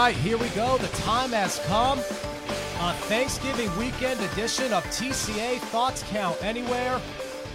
right, here we go. The time has come. A Thanksgiving weekend edition of TCA Thoughts Count Anywhere.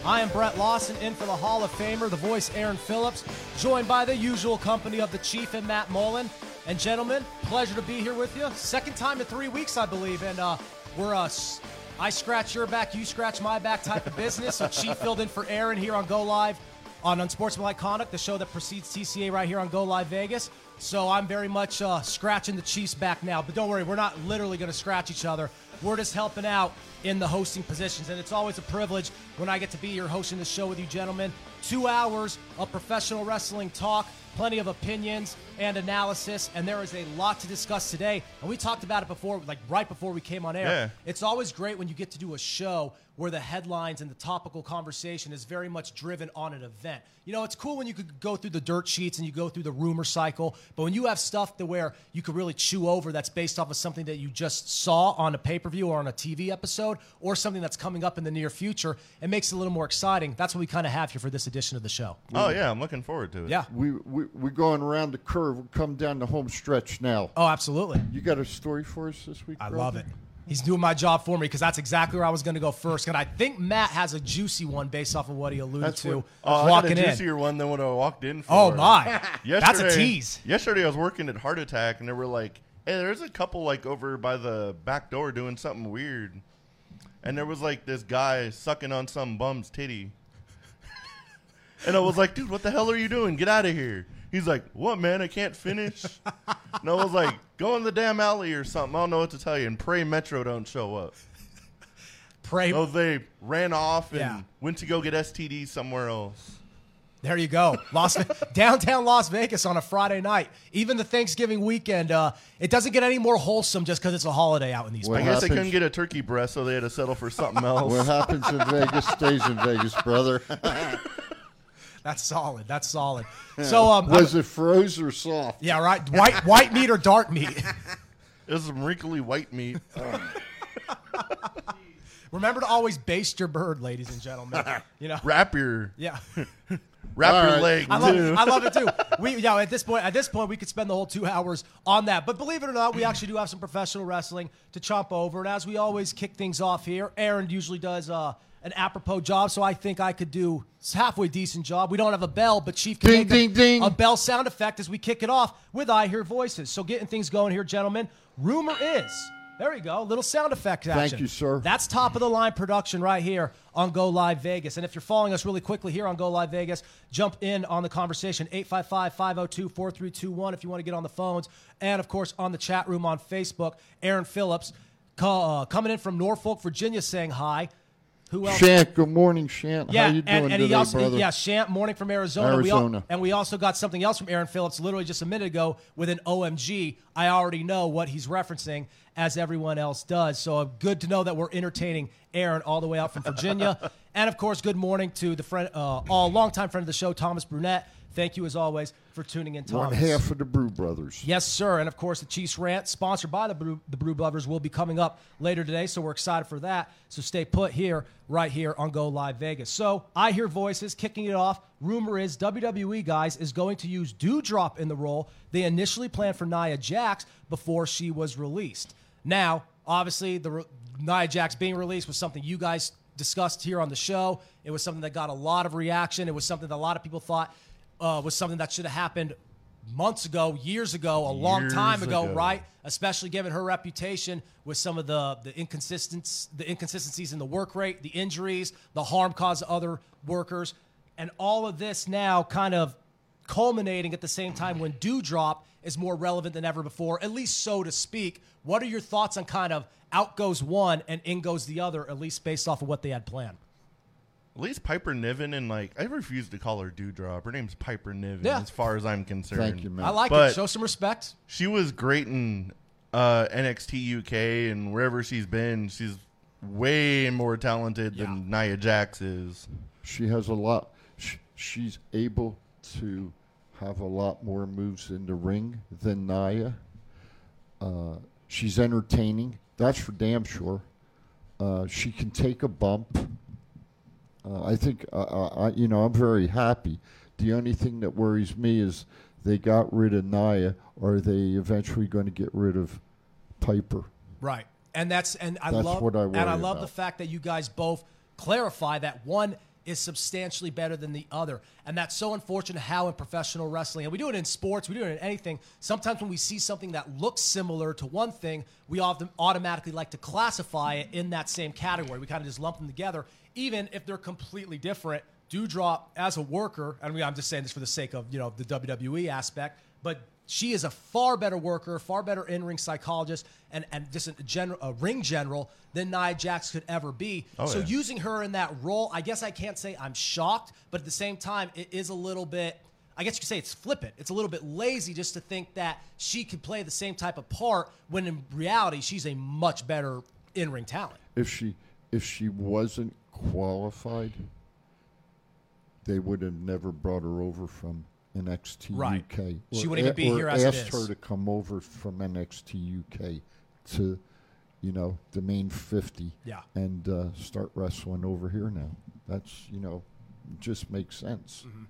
I am Brett Lawson, in for the Hall of Famer, the voice Aaron Phillips, joined by the usual company of the Chief and Matt Mullen. And gentlemen, pleasure to be here with you. Second time in three weeks, I believe, and uh, we're us. I scratch your back, you scratch my back type of business. So Chief filled in for Aaron here on Go Live on Unsportsmanlike Conduct, the show that precedes TCA right here on Go Live Vegas. So I'm very much uh, scratching the Chiefs back now. But don't worry, we're not literally going to scratch each other. We're just helping out in the hosting positions. And it's always a privilege when I get to be here hosting the show with you, gentlemen. Two hours of professional wrestling talk, plenty of opinions and analysis. And there is a lot to discuss today. And we talked about it before, like right before we came on air. Yeah. It's always great when you get to do a show where the headlines and the topical conversation is very much driven on an event. You know, it's cool when you could go through the dirt sheets and you go through the rumor cycle, but when you have stuff to where you could really chew over that's based off of something that you just saw on a pay-per-view or on a TV episode or something that's coming up in the near future, it makes it a little more exciting. That's what we kind of have here for this edition of the show. Oh yeah, I'm looking forward to it. Yeah. We, we, we're going around the curve. We're coming down the home stretch now. Oh, absolutely. You got a story for us this week? I brother? love it. He's doing my job for me because that's exactly where I was going to go first. And I think Matt has a juicy one based off of what he alluded That's to what- Oh, I got walking a in. juicier one than what I walked in for. Oh my, that's a tease. Yesterday I was working at Heart Attack and they were like, "Hey, there's a couple like over by the back door doing something weird," and there was like this guy sucking on some bum's titty, and I was like, "Dude, what the hell are you doing? Get out of here!" He's like, "What, man? I can't finish." and I was like, "Go in the damn alley or something." I don't know what to tell you. And pray Metro don't show up. Pray. Oh, they ran off and Yeah. went to go get STD somewhere else. There you go, Las downtown Las Vegas on a Friday night. Even the Thanksgiving weekend, uh, it doesn't get any more wholesome just because it's a holiday out in these. What I guess they couldn't get a turkey breast, so they had to settle for something else. What happens in Vegas stays in Vegas, brother. That's solid. That's solid. So, um, Was it froze or soft? yeah, right. White white meat or dark meat. It was some wrinkly white meat. Remember to always baste your bird, ladies and gentlemen. You know. wrap your Yeah. wrap All your right. leg I love, too. it. I love it too. We, yeah, at this point, at this point, we could spend the whole two hours on that. But believe it or not, we actually do have some professional wrestling to chomp over. And as we always kick things off here, Aaron usually does uh, an apropos job, so I think I could do a halfway decent job. We don't have a bell, but Chief can Ding, make ding, a, ding. a bell sound effect as we kick it off with I Hear Voices. So getting things going here, gentlemen. Rumor is. There you go. Little sound effect action. Thank you, sir. That's top of the line production right here on Go Live Vegas. And if you're following us really quickly here on Go Live Vegas, jump in on the conversation 855 502 4321 if you want to get on the phones. And of course, on the chat room on Facebook, Aaron Phillips uh, coming in from Norfolk, Virginia saying hi. Who else? Shant, good morning, Shant. Yeah, How you doing and, and today, he also brother? yeah, Shant morning from Arizona. We Arizona. and we also got something else from Aaron Phillips literally just a minute ago with an OMG. I already know what he's referencing as everyone else does. So uh, good to know that we're entertaining Aaron all the way out from Virginia. and of course, good morning to the friend, uh, all longtime friend of the show, Thomas Brunette. Thank you as always for tuning in, Thomas. One half of the Brew Brothers. Yes, sir. And of course, the Chiefs rant, sponsored by the Brew, the Brew Brothers, will be coming up later today. So we're excited for that. So stay put here, right here on Go Live Vegas. So I hear voices kicking it off. Rumor is WWE guys is going to use Doudrop in the role they initially planned for Nia Jax before she was released. Now, obviously, the re- Nia Jax being released was something you guys discussed here on the show. It was something that got a lot of reaction. It was something that a lot of people thought uh, was something that should have happened months ago, years ago, a long Years time ago, ago. right? Especially given her reputation with some of the the inconsistencies, the inconsistencies in the work rate, the injuries, the harm caused to other workers, and all of this now kind of culminating at the same time when Doudrop is more relevant than ever before, at least so to speak. What are your thoughts on kind of out goes one and in goes the other, at least based off of what they had planned? At least Piper Niven and like I refuse to call her Doudrop. Her name's Piper Niven, Yeah. as far as I'm concerned. Thank you, man. I like But- it. Show some respect. She was great in uh, NXT UK and wherever she's been. She's way more talented than Nia Jax is. She has a lot. Sh- she's able to have a lot more moves in the ring than Nia. Uh, she's entertaining. That's for damn sure. Uh, she can take a bump. Uh, I think, uh, uh, I, you know, I'm very happy. The only thing that worries me is they got rid of Nia. Are they eventually going to get rid of Piper? Right. And that's and I That's love what I and I love about. the fact that you guys both clarify that one is substantially better than the other. And that's so unfortunate how in professional wrestling, and we do it in sports, we do it in anything. Sometimes when we see something that looks similar to one thing, we often automatically like to classify it in that same category. We kind of just lump them together, even if they're completely different. Doudrop as a worker, and we, I'm just saying this for the sake of you know the WWE aspect, but she is a far better worker, far better in-ring psychologist, and, and just a, general, a ring general than Nia Jax could ever be. Oh, so yeah. using her in that role, I guess I can't say I'm shocked, but at the same time, it is a little bit. I guess you could say it's flippant. It's a little bit lazy just to think that she could play the same type of part when in reality she's a much better in-ring talent. If she if she wasn't qualified, they would have never brought her over from NXT Right. UK. She wouldn't even be here as it asked her to come over from NXT UK to, you know, the main fifty. Yeah. And uh, start wrestling over here now. That's you know, just makes sense. Mm-hmm.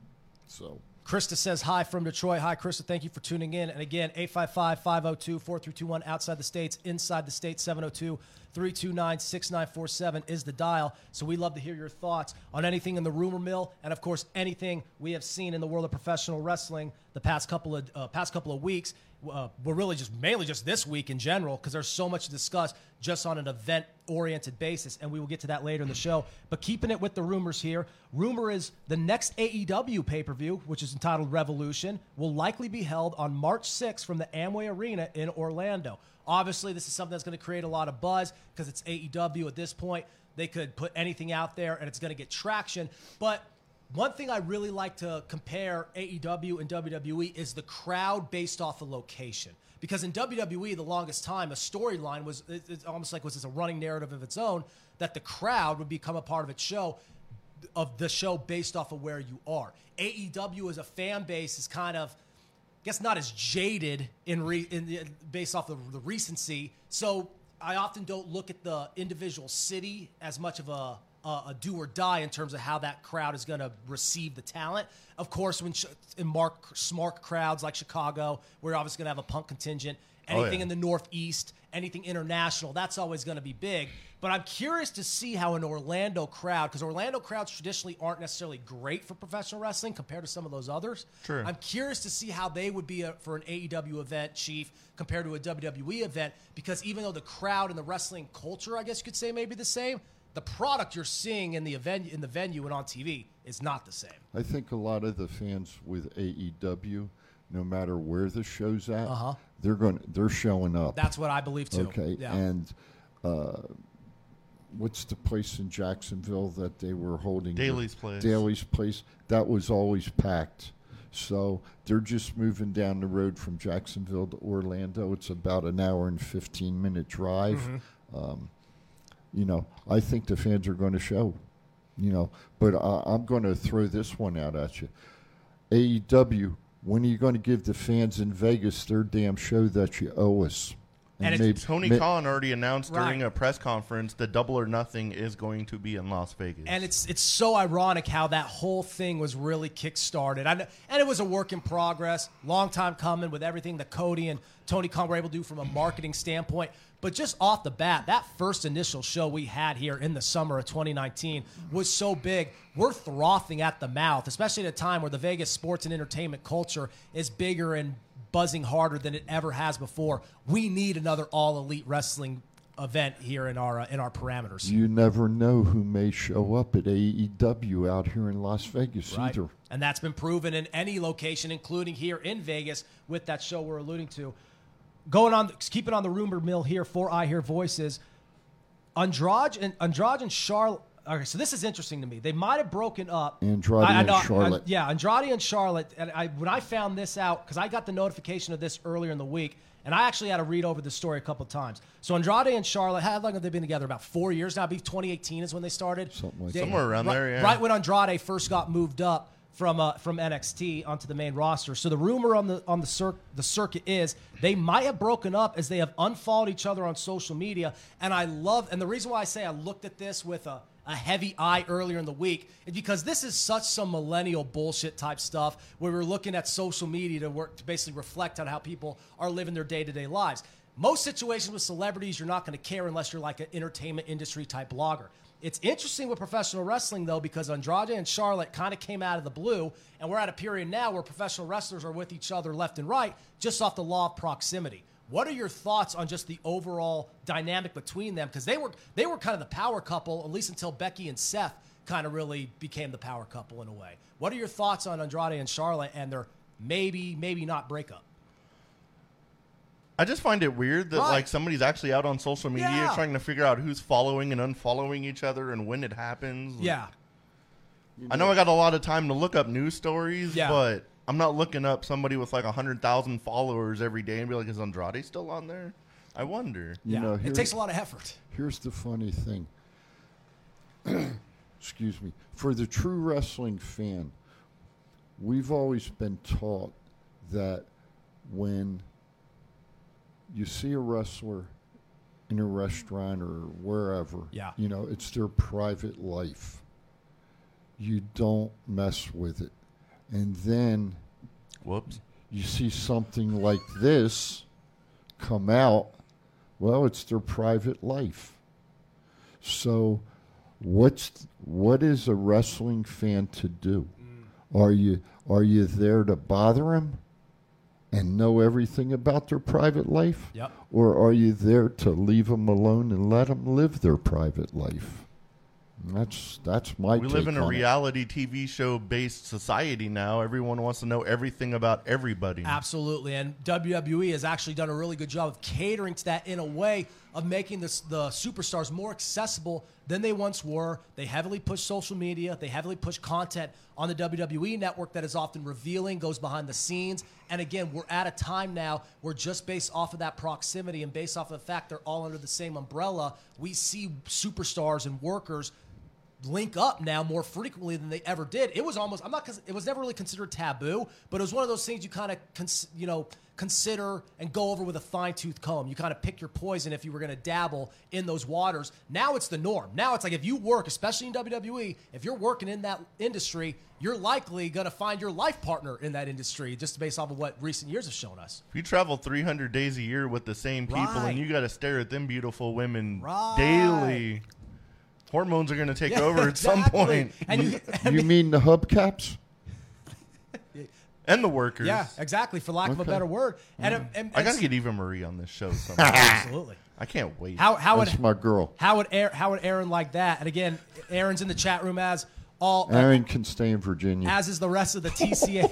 So. Krista says hi from Detroit. Hi, Krista. Thank you for tuning in. And again, 855 502 4321 outside the States, inside the States, 702 329 6947 is the dial. So we love to hear your thoughts on anything in the rumor mill and, of course, anything we have seen in the world of professional wrestling the past couple of, uh, past couple of weeks. Uh, we're really just mainly just this week in general because there's so much to discuss just on an event oriented basis, and we will get to that later in the show. But keeping it with the rumors here, rumor is the next AEW pay per view, which is entitled Revolution, will likely be held on March 6th from the Amway Arena in Orlando. Obviously, this is something that's going to create a lot of buzz because it's AEW at this point. They could put anything out there and it's going to get traction. But one thing I really like to compare AEW and WWE is the crowd based off of location. Because in WWE, the longest time, a storyline was it- it's almost like was a running narrative of its own that the crowd would become a part of its show, of the show based off of where you are. AEW as a fan base is kind of I guess not as jaded in, re, in the, based off of the recency. So I often don't look at the individual city as much of a a, a do or die in terms of how that crowd is going to receive the talent. Of course, when sh- in mark smart crowds like Chicago, we're obviously going to have a punk contingent. Oh, Anything yeah. in the Northeast, anything international, that's always going to be big. But I'm curious to see how an Orlando crowd, because Orlando crowds traditionally aren't necessarily great for professional wrestling compared to some of those others. True. I'm curious to see how they would be a, for an AEW event, Chief, compared to a WWE event, because even though the crowd and the wrestling culture, I guess you could say, may be the same, the product you're seeing in the event in the venue and on TV is not the same. I think a lot of the fans with AEW, no matter where the show's at, Uh-huh. they're going they're showing up. That's what I believe too. okay. Yeah. And uh, what's the place in Jacksonville that they were holding? Daly's Place. Daly's place. That was always packed. So they're just moving down the road from Jacksonville to Orlando. It's about an hour and fifteen minute drive. Mm-hmm. Um, you know, I think the fans are going to show. You know, but I, I'm going to throw this one out at you. AEW, when are you going to give the fans in Vegas their damn show that you owe us? And it's- Tony may- Khan already announced during a press conference that Double or Nothing is going to be in Las Vegas. And it's it's so ironic how that whole thing was really kick-started. I know, and it was a work in progress, long time coming with everything that Cody and Tony Khan were able to do from a marketing standpoint. But just off the bat, that first initial show we had here in the summer of 2019 was so big. We're frothing at the mouth, especially at a time where the Vegas sports and entertainment culture is bigger and buzzing harder than it ever has before. We need another all elite wrestling event here in our uh, in our parameters. You never know who may show up at AEW out here in Las Vegas Right. either. And that's been proven in any location, including here in Vegas with that show we're alluding to. Going on, keeping on the rumor mill here for I Hear Voices. Andrade and Andrade and Charlotte. Okay, so this is interesting to me. They might have broken up. Andrade and Charlotte. yeah, Andrade and Charlotte. And I, when I found this out, because I got the notification of this earlier in the week, and I actually had to read over the story a couple times. So Andrade and Charlotte, how long have they been together? About four years now. I believe 2018 is when they started. Something like They- Somewhere around right- there, yeah. Right when Andrade first got moved up from uh, from NXT onto the main roster. So the rumor on the on the cir- the circuit is they might have broken up as they have unfollowed each other on social media. And I love and the reason why I say I looked at this with a a heavy eye earlier in the week is because this is such some millennial bullshit type stuff where we're looking at social media to work to basically reflect on how people are living their day to day lives. Most situations with celebrities, you're not going to care unless you're like an entertainment industry type blogger. It's interesting with professional wrestling though because Andrade and Charlotte kind of came out of the blue, and we're at a period now where professional wrestlers are with each other left and right just off the law of proximity. What are your thoughts on just the overall dynamic between them? Because they were they were kind of the power couple at least until Becky and Seth kind of really became the power couple in a way. What are your thoughts on Andrade and Charlotte and their maybe maybe not breakup? I just find it weird that Right. like somebody's actually out on social media Yeah. trying to figure out who's following and unfollowing each other and when it happens. Yeah, I know I got a lot of time to look up news stories, Yeah. but I'm not looking up somebody with like hundred thousand followers every day and be like, is Andrade still on there? I wonder. You yeah. know, it here- takes a lot of effort. Here's the funny thing. Excuse me. For the true wrestling fan, we've always been taught that when you see a wrestler in a restaurant or wherever, Yeah. you know, it's their private life. You don't mess with it. And then Whoops. you see something like this come out, well, it's their private life. So, what's what is a wrestling fan to do? Mm. Are you are you there to bother him and know everything about their private life, Yep. or are you there to leave them alone and let them live their private life? And that's that's my. We live take in a on it. reality TV show based society now. Everyone wants to know everything about everybody. Absolutely, and WWE has actually done a really good job of catering to that in a way of making this, the superstars more accessible than they once were. They heavily push social media, they heavily push content on the WWE network that is often revealing, goes behind the scenes. And again, we're at a time now where just based off of that proximity and based off of the fact they're all under the same umbrella, we see superstars and workers link up now more frequently than they ever did. It was almost I'm not it was never really considered taboo, but it was one of those things you kind of cons- you know consider and go over with a fine tooth comb. You kind of pick your poison if you were going to dabble in those waters. Now it's the norm. Now it's like if you work, especially in WWE, if you're working in that industry, you're likely going to find your life partner in that industry just based off of what recent years have shown us. If you travel 300 days a year with the same people Right. and you got to stare at them beautiful women Right. daily, hormones are going to take Yeah, over at some point. And you, You mean the hubcaps? And the workers. yeah, exactly. For lack of a better word, and, mm. and, and I got to get Eva Marie on this show somehow. absolutely. I can't wait. How how would my girl. How would Aaron, how would Aaron like that? And again, Aaron's in the chat room as all uh, Aaron can stay in Virginia as is the rest of the TCA.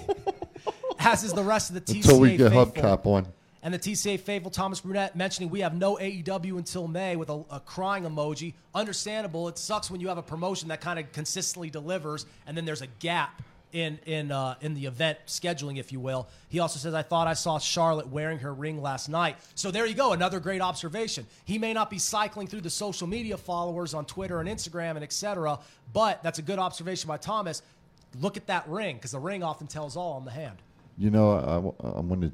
as is the rest of the TCA until we get faithful. hubcap on. And the TCA faithful Thomas Brunette mentioning we have no AEW until May with a, a crying emoji. Understandable. It sucks when you have a promotion that kind of consistently delivers, and then there's a gap in in uh, in the event scheduling, if you will. He also says, "I thought I saw Charlotte wearing her ring last night." So there you go, another great observation. He may not be cycling through the social media followers on Twitter and Instagram and etc., but that's a good observation by Thomas. Look at that ring because the ring often tells all on the hand. You know, I, I, want to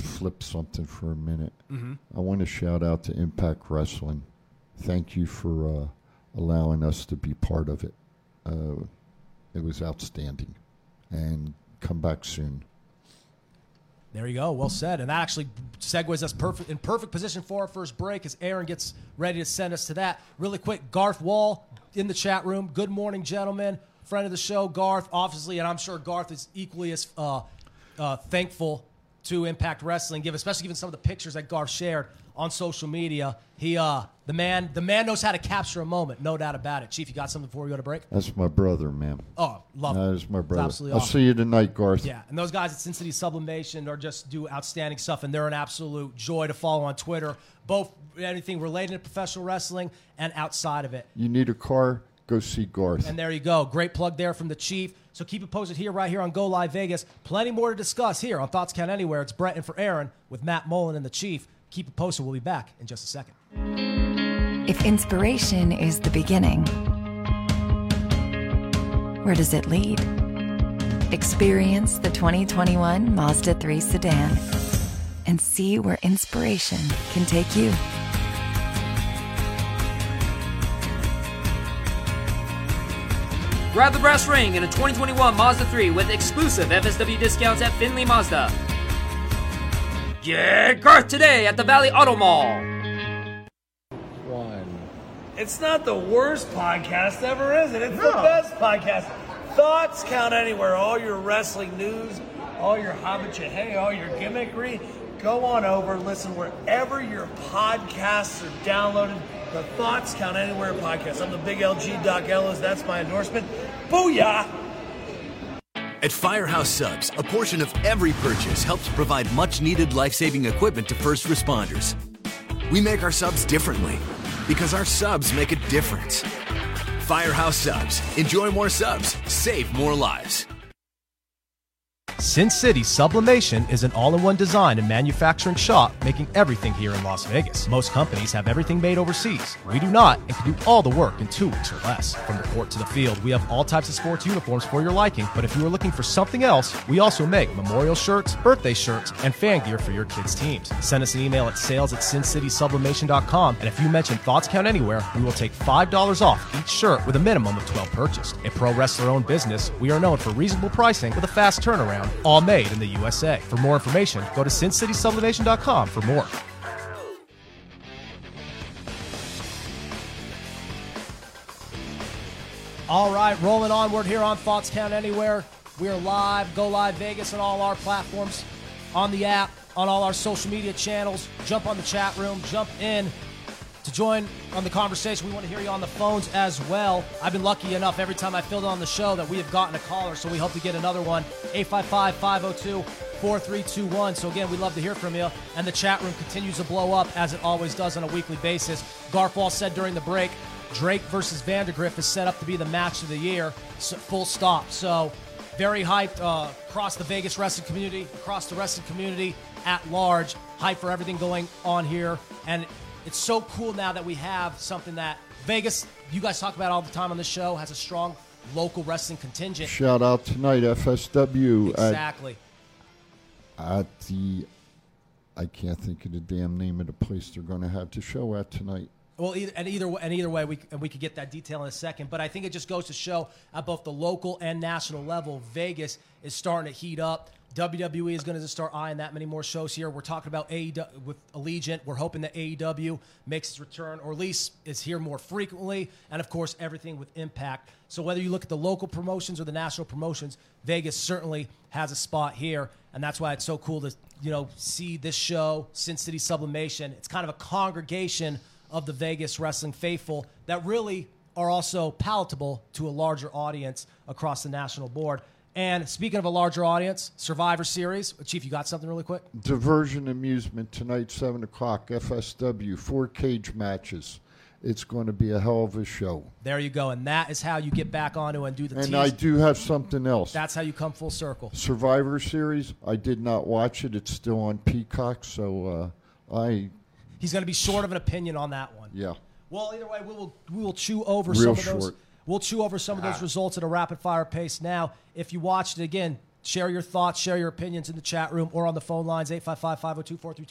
flip something for a minute. Mm-hmm. I want to shout out to Impact Wrestling. Thank you for uh, allowing us to be part of it. Uh, it was outstanding. And come back soon. There you go. Well said. And that actually segues us perfect in perfect position for our first break as Aaron gets ready to send us to that. Really quick, Garth Wall in the chat room. Good morning, gentlemen. Friend of the show, Garth, obviously, and I'm sure Garth is equally as uh, uh, thankful to Impact Wrestling, give especially given some of the pictures that Garth shared on social media. He, uh, the man, the man knows how to capture a moment, no doubt about it. Chief, you got something before we go to break? That's my brother, man. Oh, love That is my It's brother. absolutely I'll awesome. see you tonight, Garth. Yeah, and those guys at Sin City Sublimation are just do outstanding stuff, and they're an absolute joy to follow on Twitter, both anything related to professional wrestling and outside of it. You need a car? Go see Garth. And there you go. Great plug there from the Chief. So keep it posted here, right here on Go Live Vegas. Plenty more to discuss here on Thoughts Count Anywhere. It's Brett and for Aaron with Matt Mullen and the Chief. Keep it posted. We'll be back in just a second. If inspiration is the beginning, where does it lead? Experience the 2021 Mazda 3 sedan and see where inspiration can take you. Grab the brass ring in a 2021 Mazda 3 with exclusive FSW discounts at Findlay Mazda. Get Garth today at the Valley Auto Mall. One. It's not the worst podcast ever, is it? It's the best podcast. Thoughts count anywhere. All your wrestling news, all your hobbit hey, all your gimmickry. Go on over, listen wherever your podcasts are downloaded. The Thoughts Count Anywhere podcast. I'm the big LG Doc Ellis. That's my endorsement. Booyah! At Firehouse Subs, a portion of every purchase helps provide much needed life saving equipment to first responders. We make our subs differently because our subs make a difference. Firehouse Subs. Enjoy more subs, save more lives. Sin City Sublimation is an all in one design and manufacturing shop making everything here in Las Vegas. Most companies have everything made overseas. We do not and can do all the work in two weeks or less. From the court to the field, we have all types of sports uniforms for your liking, but if you are looking for something else, we also make memorial shirts, birthday shirts, and fan gear for your kids' teams. Send us an email at sales at sincitysublimation.com, and if you mention Thoughts Count Anywhere, we will take $5 off each shirt with a minimum of 12 purchased. A pro wrestler owned business, we are known for reasonable pricing with a fast turnaround all made in the USA. For more information, go to sincitysublimation.com for more. All right, rolling onward here on Thoughts Count Anywhere. We are live, go live Vegas on all our platforms, on the app, on all our social media channels. Jump on the chat room, jump in to join on the conversation. We want to hear you on the phones as well. I've been lucky enough every time I filled on the show that we have gotten a caller, so we hope to get another one. 855 502 4321. So, again, we love to hear from you. And the chat room continues to blow up as it always does on a weekly basis. Garth Wall said during the break Drake versus Vandergriff is set up to be the match of the year, so, full stop. So, very hyped uh, across the Vegas wrestling community, across the wrestling community at large. Hype for everything going on here. And it's so cool now that we have something that Vegas, you guys talk about all the time on the show, has a strong local wrestling contingent. Shout out tonight, FSW Exactly. at, at the. I can't think of the damn name of the place they're going to have to show at tonight. Well, either, and either and either way, we and we could get that detail in a second. But I think it just goes to show at both the local and national level, Vegas is starting to heat up. WWE is going to start eyeing that many more shows here. We're talking about AEW with Allegiant. We're hoping that AEW makes its return, or at least is here more frequently. And of course, everything with Impact. So whether you look at the local promotions or the national promotions, Vegas certainly has a spot here, and that's why it's so cool to you know see this show, Sin City Sublimation. It's kind of a congregation of the Vegas wrestling faithful that really are also palatable to a larger audience across the national board. And speaking of a larger audience, Survivor Series. Chief, you got something really quick? Diversion Amusement tonight, 7 o'clock, FSW, four cage matches. It's going to be a hell of a show. There you go. And that is how you get back onto and do the And tease. I do have something else. That's how you come full circle. Survivor Series, I did not watch it. It's still on Peacock, so uh, I, He's going to be short of an opinion on that one. yeah. Well, either way, we will we will chew over Real some of those. We'll chew over some of those ah. results at a rapid fire pace. Now, if you watched it again, share your thoughts, share your opinions in the chat room or on the phone lines 855-502-4321,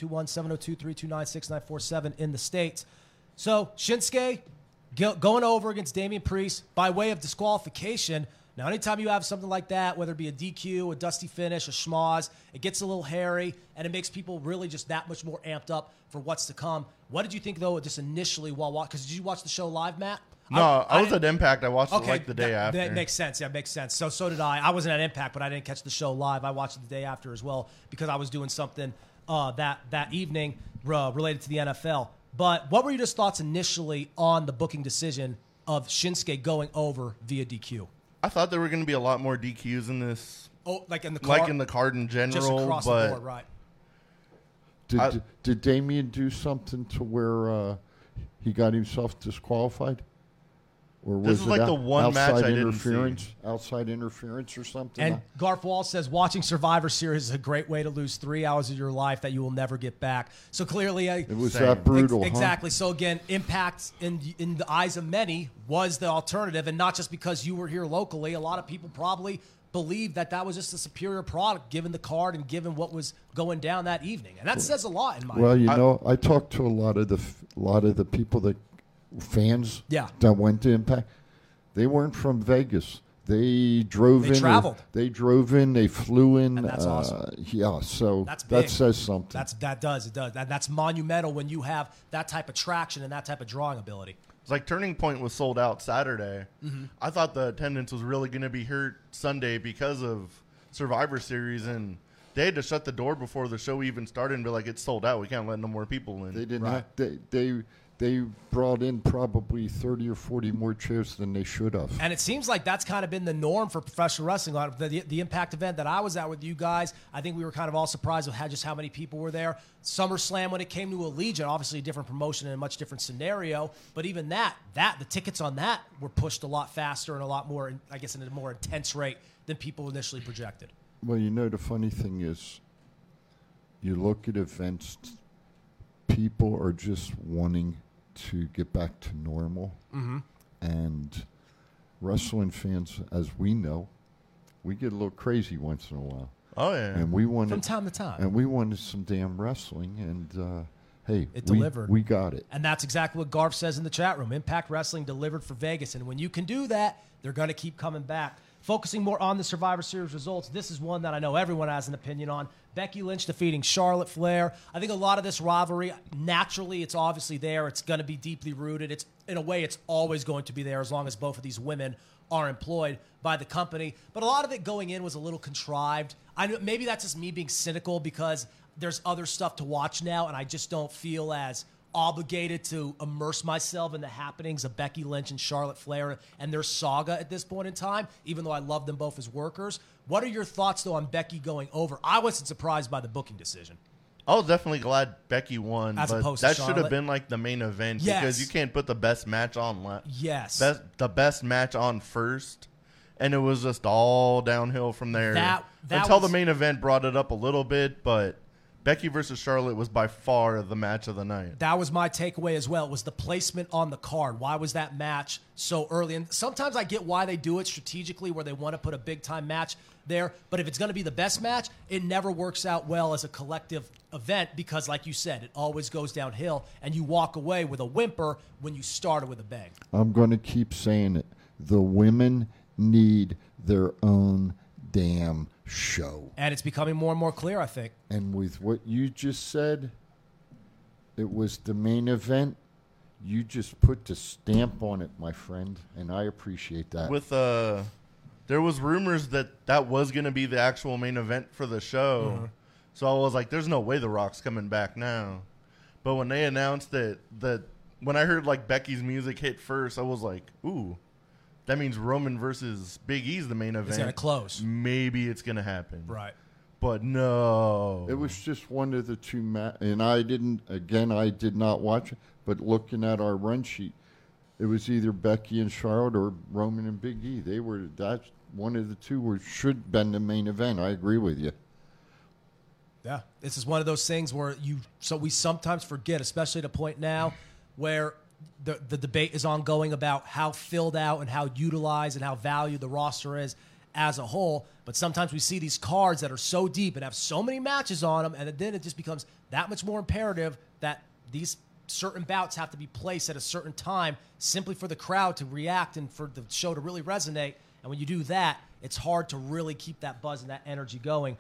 702-329-6947 in the states. So Shinsuke go- going over against Damian Priest by way of disqualification. Now, anytime you have something like that, whether it be a DQ, a dusty finish, a schmoz, it gets a little hairy and it makes people really just that much more amped up for what's to come. What did you think, though, just initially while watching? Because did you watch the show live, Matt? No, I, was didn't- at Impact. I watched it like the day that, after. That makes sense. Yeah, makes sense. So so did I. I wasn't at Impact, but I didn't catch the show live. I watched it the day after as well because I was doing something uh, that that evening uh, related to the NFL. But what were your just thoughts initially on the booking decision of Shinsuke going over via DQ? I thought there were going to be a lot more DQs in this, Oh, like in the car, like in the card in just general. across but the board, right? Did, I- did Damian do something to where uh, he got himself disqualified? Or was This is it like the one match outside I didn't see. interference? Outside interference or something? And Garth Wall says watching Survivor Series is a great way to lose three hours of your life that you will never get back. So clearly, I, it was Same. that brutal, Ex- huh? Exactly. So again, impact in in the eyes of many was the alternative, and not just because you were here locally. A lot of people probably believed that that was just a superior product given the card and given what was going down that evening. And that says a lot in my Well, you I- know, I talked to a lot of the f- lot of the people that fans Yeah. that went to Impact. They weren't from Vegas. They drove They in. or- traveled. They drove in. They flew in. And that's uh, awesome. Yeah, so That's big. that says something. That's that does it does and that's monumental when you have that type of traction and that type of drawing ability. It's like Turning Point was sold out Saturday. Mm-hmm. I thought the attendance was really going to be hurt Sunday because of Survivor Series, and they had to shut the door before the show even started and be like, "It's sold out. We can't let no more people in." they didn't. Right. Have, they they they brought in probably thirty or forty more chairs than they should have. And it seems like that's kind of been the norm for professional wrestling. On the, the Impact event that I was at with you guys, I think we were kind of all surprised with how just how many people were there. SummerSlam, when it came to Allegiant, obviously a different promotion and a much different scenario. But even that, that the tickets on that were pushed a lot faster and a lot more, I guess, in a more intense rate than people initially projected. Well, you know, the funny thing is, you look at events, people are just wanting to get back to normal. Mm-hmm. And wrestling fans, as we know, we get a little crazy once in a while. oh yeah, And we wanted, From time to time. and we wanted some damn wrestling. And uh, hey, It we, delivered. we got it. And that's exactly what Garf says in the chat room. Impact Wrestling delivered for Vegas. And when you can do that, they're going to keep coming back. Focusing more on the Survivor Series results, this is one that I know everyone has an opinion on. Becky Lynch defeating Charlotte Flair. I think a lot of this rivalry, naturally, it's obviously there. It's going to be deeply rooted. It's in a way, it's always going to be there as long as both of these women are employed by the company. But a lot of it going in was a little contrived. I know maybe that's just me being cynical because there's other stuff to watch now, and I just don't feel as obligated to immerse myself in the happenings of Becky Lynch and Charlotte Flair and their saga at this point in time, even though I love them both as workers. What are your thoughts, though, on Becky going over? I wasn't surprised by the booking decision. I was definitely glad Becky won, As but opposed to that should have been like the main event Yes. because you can't put the best match on la- Yes. best, the best match on first, and it was just all downhill from there That- that until was- the main event brought it up a little bit. But Becky versus Charlotte was by far the match of the night. That was my takeaway as well. Was the placement on the card? Why was that match so early? And sometimes I get why they do it strategically, where they want to put a big time match there. But if it's going to be the best match, it never works out well as a collective event because, like you said, it always goes downhill, and you walk away with a whimper when you started with a bang. I'm going to keep saying it. The women need their own damn show. And it's becoming more and more clear. I think. And with what you just said, it was the main event. You just put the stamp on it, my friend, and I appreciate that. With uh, there was rumors that that was going to be the actual main event for the show, Mm-hmm. so I was like, "There's no way the Rock's coming back now." But when they announced that that when I heard like Becky's music hit first, I was like, "Ooh." That means Roman versus Big E's the main event. It's gonna close. Maybe it's gonna happen. Right. But no. it was just one of the two ma- and I didn't again I did not watch it, but looking at our run sheet, it was either Becky and Charlotte or Roman and Big E. They were that one of the two were should have been the main event. I agree with you. Yeah, this is one of those things where you so we sometimes forget, especially at a point now where the the debate is ongoing about how filled out and how utilized and how valued the roster is as a whole. But sometimes we see these cards that are so deep and have so many matches on them, and then it just becomes that much more imperative that these certain bouts have to be placed at a certain time simply for the crowd to react and for the show to really resonate. And when you do that, it's hard to really keep that buzz and that energy going.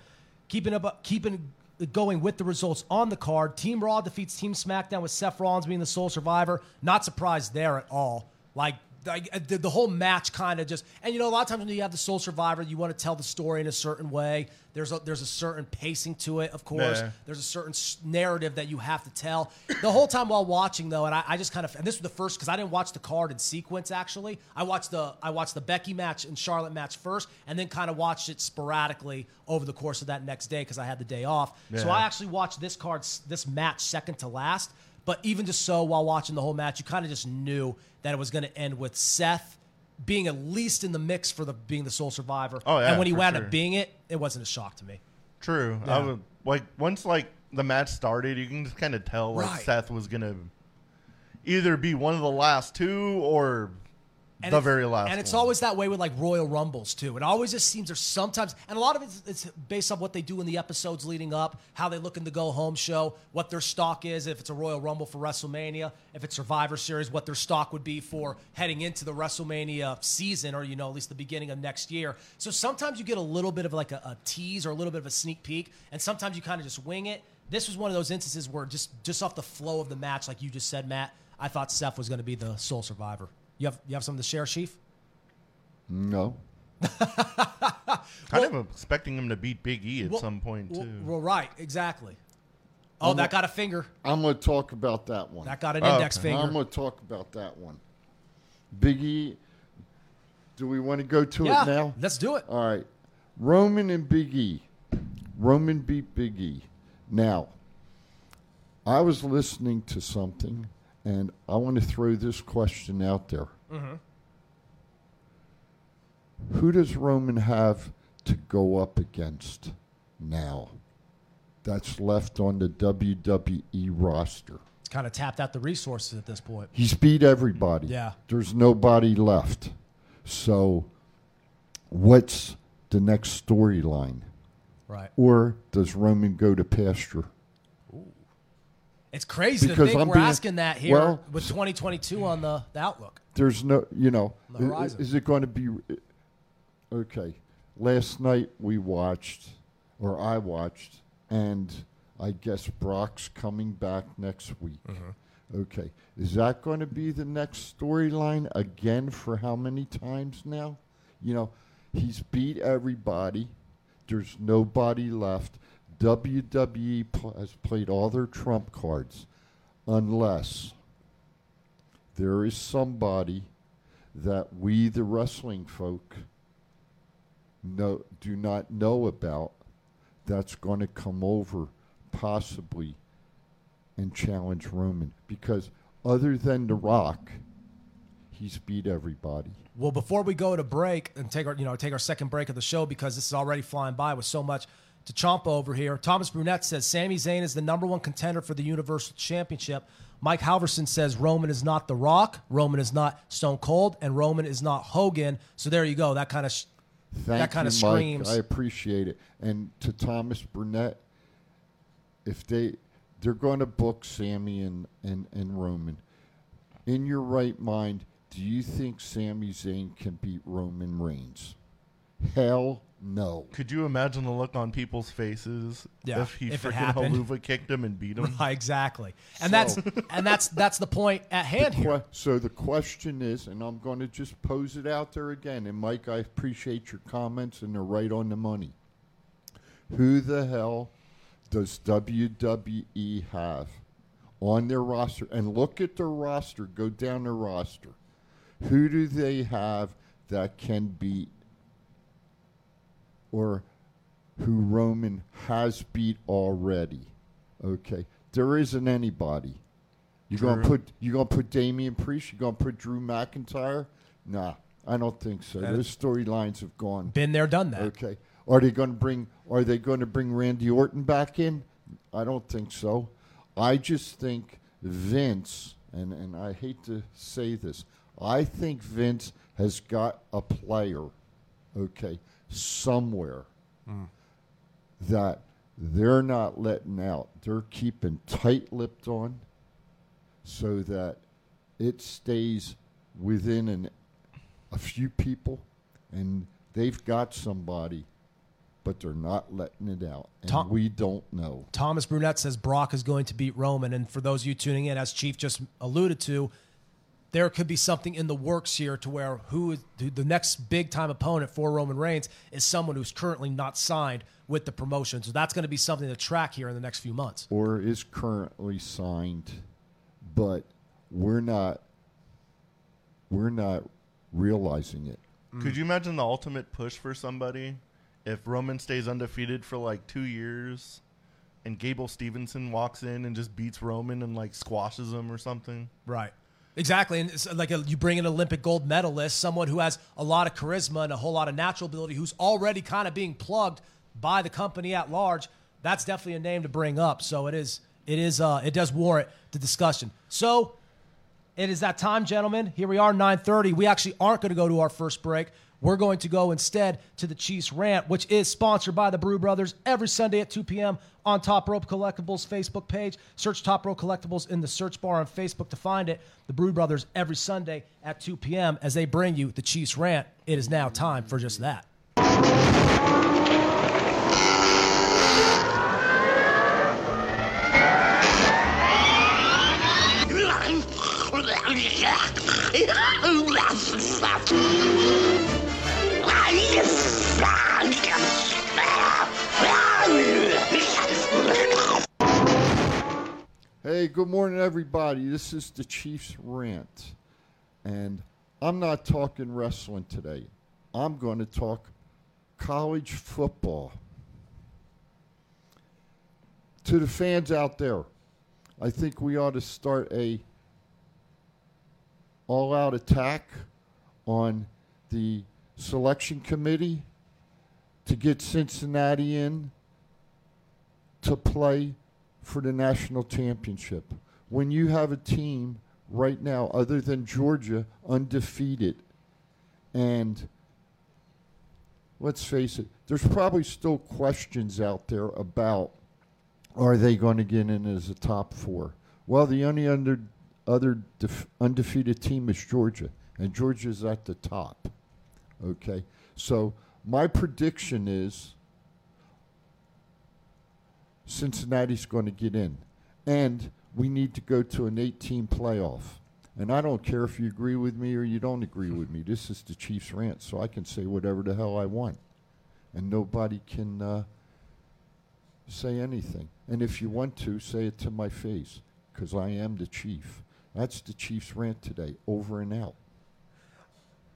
Keeping up, keeping going with the results on the card. Team Raw defeats Team SmackDown with Seth Rollins being the sole survivor. Not surprised there at all. Like like, uh, the, the whole match kind of just and you know a lot of times when you have the sole survivor you want to tell the story in a certain way. There's a there's a certain pacing to it of course. Yeah. there's a certain narrative that you have to tell. The whole time while watching though and I, I just kind of and this was the first because I didn't watch the card in sequence actually. I watched the I watched the Becky match and Charlotte match first and then kind of watched it sporadically over the course of that next day because I had the day off. So I actually watched this card this match second to last but even just so while watching the whole match you kind of just knew that it was going to end with Seth being at least in the mix for the being the sole survivor Oh, yeah, and when he wound sure. up being it it wasn't a shock to me True. Yeah. I would like once like the match started, you can just kind of tell like Right. Seth was gonna either be one of the last two or And the very last. And it's one. always that way with like Royal Rumbles too. It always just seems there's sometimes, and a lot of it's, it's based on what they do in the episodes leading up, how they look in the go home show, what their stock is, if it's a Royal Rumble for WrestleMania, if it's Survivor Series, what their stock would be for heading into the WrestleMania season, or you know at least the beginning of next year. So sometimes you get a little bit of like a, a tease or a little bit of a sneak peek, and sometimes you kind of just wing it. This was one of those instances where just just off the flow of the match, like you just said, Matt, I thought Seth was going to be the sole survivor. You have you have something to share, Chief? No. kind of expecting him to beat Big E at Well- some point too. Well, right, exactly. Oh, that got a finger. I'm going to talk about that one. That got an Oh, index okay. finger. I'm going to talk about that one. Big E. Do we want to go to yeah, it now? let's do it. All right. Roman and Big E. Roman beat Big E. Now, I was listening to something, and I want to throw this question out there. Mm-hmm. Who does Roman have to go up against now? That's left on the WWE roster. It's kind of tapped out the resources at this point. He's beat everybody. Yeah. There's nobody left. So, what's the next storyline? Right. Or does Roman go to pasture? It's crazy to think I'm we're being- asking that here well, with 2022 on the, the outlook. There's no, you know, On the i- horizon. is it going to be okay? Last night we watched, or I watched, and I guess Brock's coming back next week. Mm-hmm. Okay, is that going to be the next storyline again for how many times now? You know, he's beat everybody. There's nobody left. WWE pl- has played all their trump cards, unless there is somebody that we, the wrestling folk, know, do not know about that's going to come over possibly and challenge Roman. Because other than The Rock, he's beat everybody. Well, before we go to break and take our you know take our second break of the show because this is already flying by with so much to chomp over here. Thomas Brunette says Sami Zayn is the number one contender for the Universal Championship. Mike Halverson says Roman is not The Rock, Roman is not Stone Cold, and Roman is not Hogan. So there you go. That kind of sh- Thank That kinda you, Mike. screams. I appreciate it. And to Thomas Burnett, if they they're going to book Sami and, and, and Roman, in your right mind, do you think Sami Zayn can beat Roman Reigns? Hell no. Could you imagine the look on people's faces Yeah, if he if it freaking happened. Helluva kicked him and beat him? Right, exactly. And that's and that's that's the point at hand Que- here. so the question is, and I'm going to just pose it out there again. And Mike, I appreciate your comments, and they're right on the money. Who the hell does WWE have on their roster? And look at their roster. Go down their roster. Who do they have that can beat, or who Roman has beat already? Okay, there isn't anybody. You gonna put you gonna put Damian Priest? You gonna put Drew McIntyre? Nah, I don't think so. That- Those storylines have gone. Been there, done that. Okay. Are they going to bring? Are they going to bring Randy Orton back in? I don't think so. I just think Vince, and and I hate to say this, I think Vince has got a player, okay, somewhere that they're not letting out. They're keeping tight-lipped on, so that it stays within an a few people, and they've got somebody, but they're not letting it out, and Tom- we don't know. Thomas Brunette says Brock is going to beat Roman. And for those of you tuning in, as Chief just alluded to, there could be something in the works here to where who is who- the next big time opponent for Roman Reigns is someone who's currently not signed with the promotion. So that's going to be something to track here in the next few months. Or is currently signed, but we're not. We're not realizing it. Mm. Could you imagine the ultimate push for somebody if Roman stays undefeated for like two years and Gable Stevenson walks in and just beats Roman and like squashes him or something? Right. Exactly. And it's like a, you bring an Olympic gold medalist, someone who has a lot of charisma and a whole lot of natural ability, who's already kind of being plugged by the company at large. That's definitely a name to bring up. So it is, it is, uh, it does warrant the discussion. So It is that time, gentlemen. Here we are, 9:30. We actually aren't going to go to our first break. We're going to go instead to the Chiefs Rant, which is sponsored by the Brew Brothers every Sunday at 2 p.m. on Top Rope Collectibles Facebook page. Search Top Rope Collectibles in the search bar on Facebook to find it. The Brew Brothers every Sunday at 2 p.m. as they bring you the Chiefs Rant. It is now time for just that. Hey, good morning, everybody. This is the Chiefs Rant. And I'm not talking wrestling today. I'm going to talk college football. To the fans out there, I think we ought to start a all-out attack on the selection committee to get Cincinnati in to play for the national championship. When you have a team right now, other than Georgia, undefeated, and let's face it, there's probably still questions out there about are they going to get in as a top four? Well, the only under, other def, undefeated team is Georgia, and Georgia's at the top. Okay, so my prediction is Cincinnati's going to get in. And we need to go to an 18 playoff. And I don't care if you agree with me or you don't agree with me. This is the Chiefs rant, so I can say whatever the hell I want. And nobody can uh, say anything. And if you want to, say it to my face, because I am the Chief. That's the Chiefs rant today, over and out.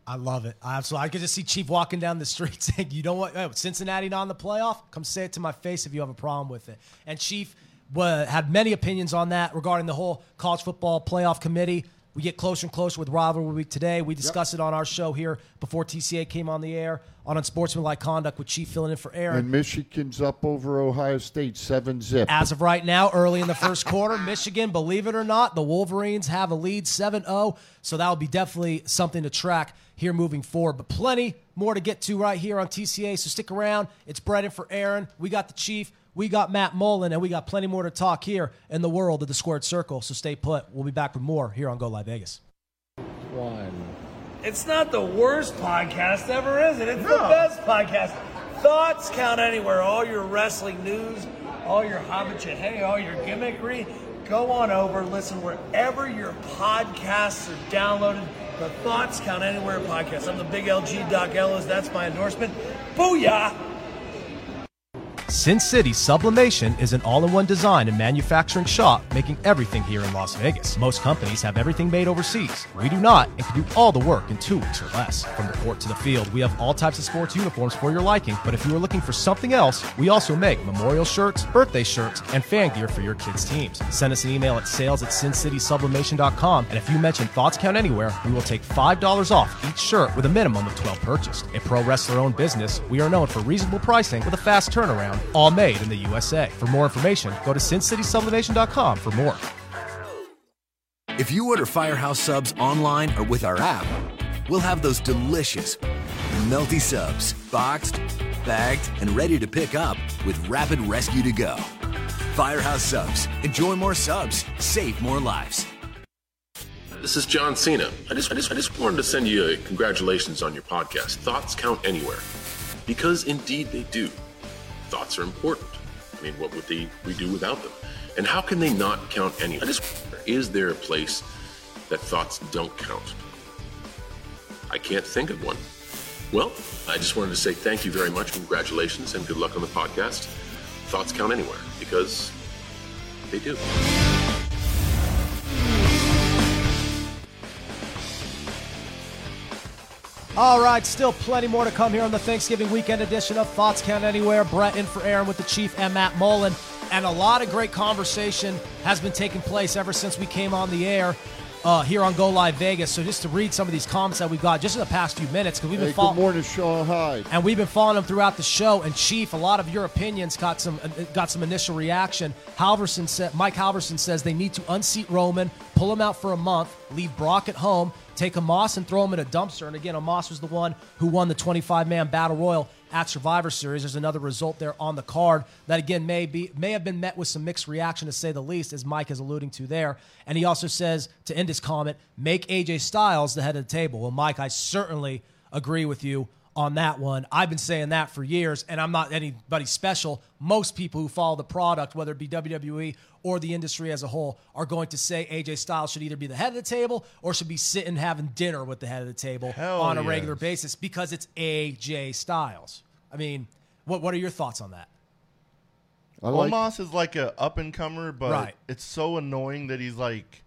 I love it. I absolutely. I could just see Chief walking down the street saying, "You don't want Cincinnati not in the playoff? Come say it to my face if you have a problem with it." And Chief had many opinions on that regarding the whole college football playoff committee. We get closer and closer with rivalry week today. We discussed yep. it on our show here before TCA came on the air on Unsportsmanlike Conduct with Chief filling in for Aaron. And Michigan's up over Ohio State seven zip. As of right now, early in the first quarter, Michigan, believe it or not, the Wolverines have a lead 7 0. So that will be definitely something to track here moving forward. But plenty more to get to right here on TCA. So stick around. It's Brendan for Aaron. We got the Chief. We got Matt Mullen, and we got plenty more to talk here in the world of the squared circle. So stay put. We'll be back with more here on Go Live Vegas. One. It's not the worst podcast ever, is it? It's no. the best podcast. Thoughts count anywhere. All your wrestling news, all your hobbit hey, all your gimmickry. Go on over, listen wherever your podcasts are downloaded. The Thoughts Count Anywhere podcast. I'm the big LG Doc Ellis. That's my endorsement. Booyah! Sin City Sublimation is an all-in-one design and manufacturing shop making everything here in Las Vegas. Most companies have everything made overseas. We do not and can do all the work in two weeks or less. From the court to the field, we have all types of sports uniforms for your liking, but if you are looking for something else, we also make memorial shirts, birthday shirts, and fan gear for your kids' teams. Send us an email at sales at sincitysublimation.com, and if you mention Thoughts Count Anywhere, we will take $5 off each shirt with a minimum of 12 purchased. A pro wrestler-owned business, we are known for reasonable pricing with a fast turnaround all made in the USA. For more information, go to sincitysublimation.com for more. If you order Firehouse subs online or with our app, we'll have those delicious, melty subs boxed, bagged, and ready to pick up with rapid rescue to go. Firehouse subs. Enjoy more subs. Save more lives. This is John Cena. I just, I just, I just wanted to send you a congratulations on your podcast. Thoughts count anywhere, because indeed they do thoughts are important. I mean, what would they, we do without them? And how can they not count any? Just is there a place that thoughts don't count? I can't think of one. Well, I just wanted to say thank you very much, congratulations, and good luck on the podcast. Thoughts count anywhere because they do. All right, still plenty more to come here on the Thanksgiving weekend edition of Thoughts Count Anywhere. Brett in for Aaron with the Chief and Matt Mullen. And a lot of great conversation has been taking place ever since we came on the air. Uh, here on Go Live Vegas. So just to read some of these comments that we've got just in the past few minutes because we've been Hey, follow- good morning, Sean Hyde. and we've been following them throughout the show. And Chief, a lot of your opinions got some uh, got some initial reaction. Halverson said, Mike Halverson says they need to unseat Roman, pull him out for a month, leave Brock at home, take Omos and throw him in a dumpster. And again, Omos was the one who won the 25 man battle royal at Survivor Series. There's another result there on the card that again may be may have been met with some mixed reaction to say the least, as Mike is alluding to there. And he also says to end his comment, make AJ Styles the head of the table. Well, Mike, I certainly agree with you on that one. I've been saying that for years, and I'm not anybody special. Most people who follow the product, whether it be WWE or the industry as a whole, are going to say AJ Styles should either be the head of the table or should be sitting having dinner with the head of the table Hell on a yes. regular basis because it's AJ Styles. I mean, what what are your thoughts on that? I like, Omos is like a up and comer, but Right. it's so annoying that he's like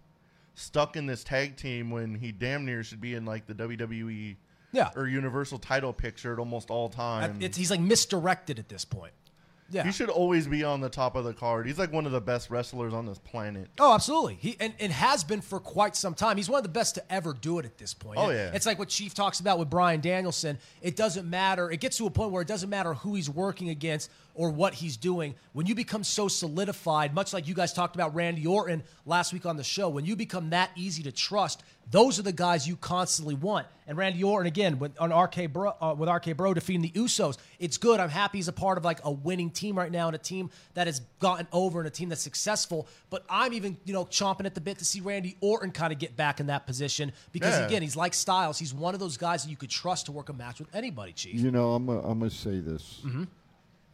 stuck in this tag team when he damn near should be in like the WWE Yeah. or Universal title picture at almost all time. It's, he's like misdirected at this point. Yeah. He should always be on the top of the card. He's like one of the best wrestlers on this planet. Oh, absolutely. He and, and has been for quite some time. He's one of the best to ever do it at this point. Oh, yeah. It's like what Chief talks about with Bryan Danielson. It doesn't matter. It gets to a point where it doesn't matter who he's working against or what he's doing. When you become so solidified, much like you guys talked about Randy Orton last week on the show, when you become that easy to trust, those are the guys you constantly want. And Randy Orton again with on RK Bro, uh, with RK Bro defeating the Usos. It's good. I'm happy he's a part of like a winning team right now and a team that has gotten over and a team that's successful. But I'm even you know chomping at the bit to see Randy Orton kind of get back in that position because Yeah. again he's like Styles. He's one of those guys that you could trust to work a match with anybody. Chief. you know, I'm gonna, I'm gonna say this. Mm-hmm.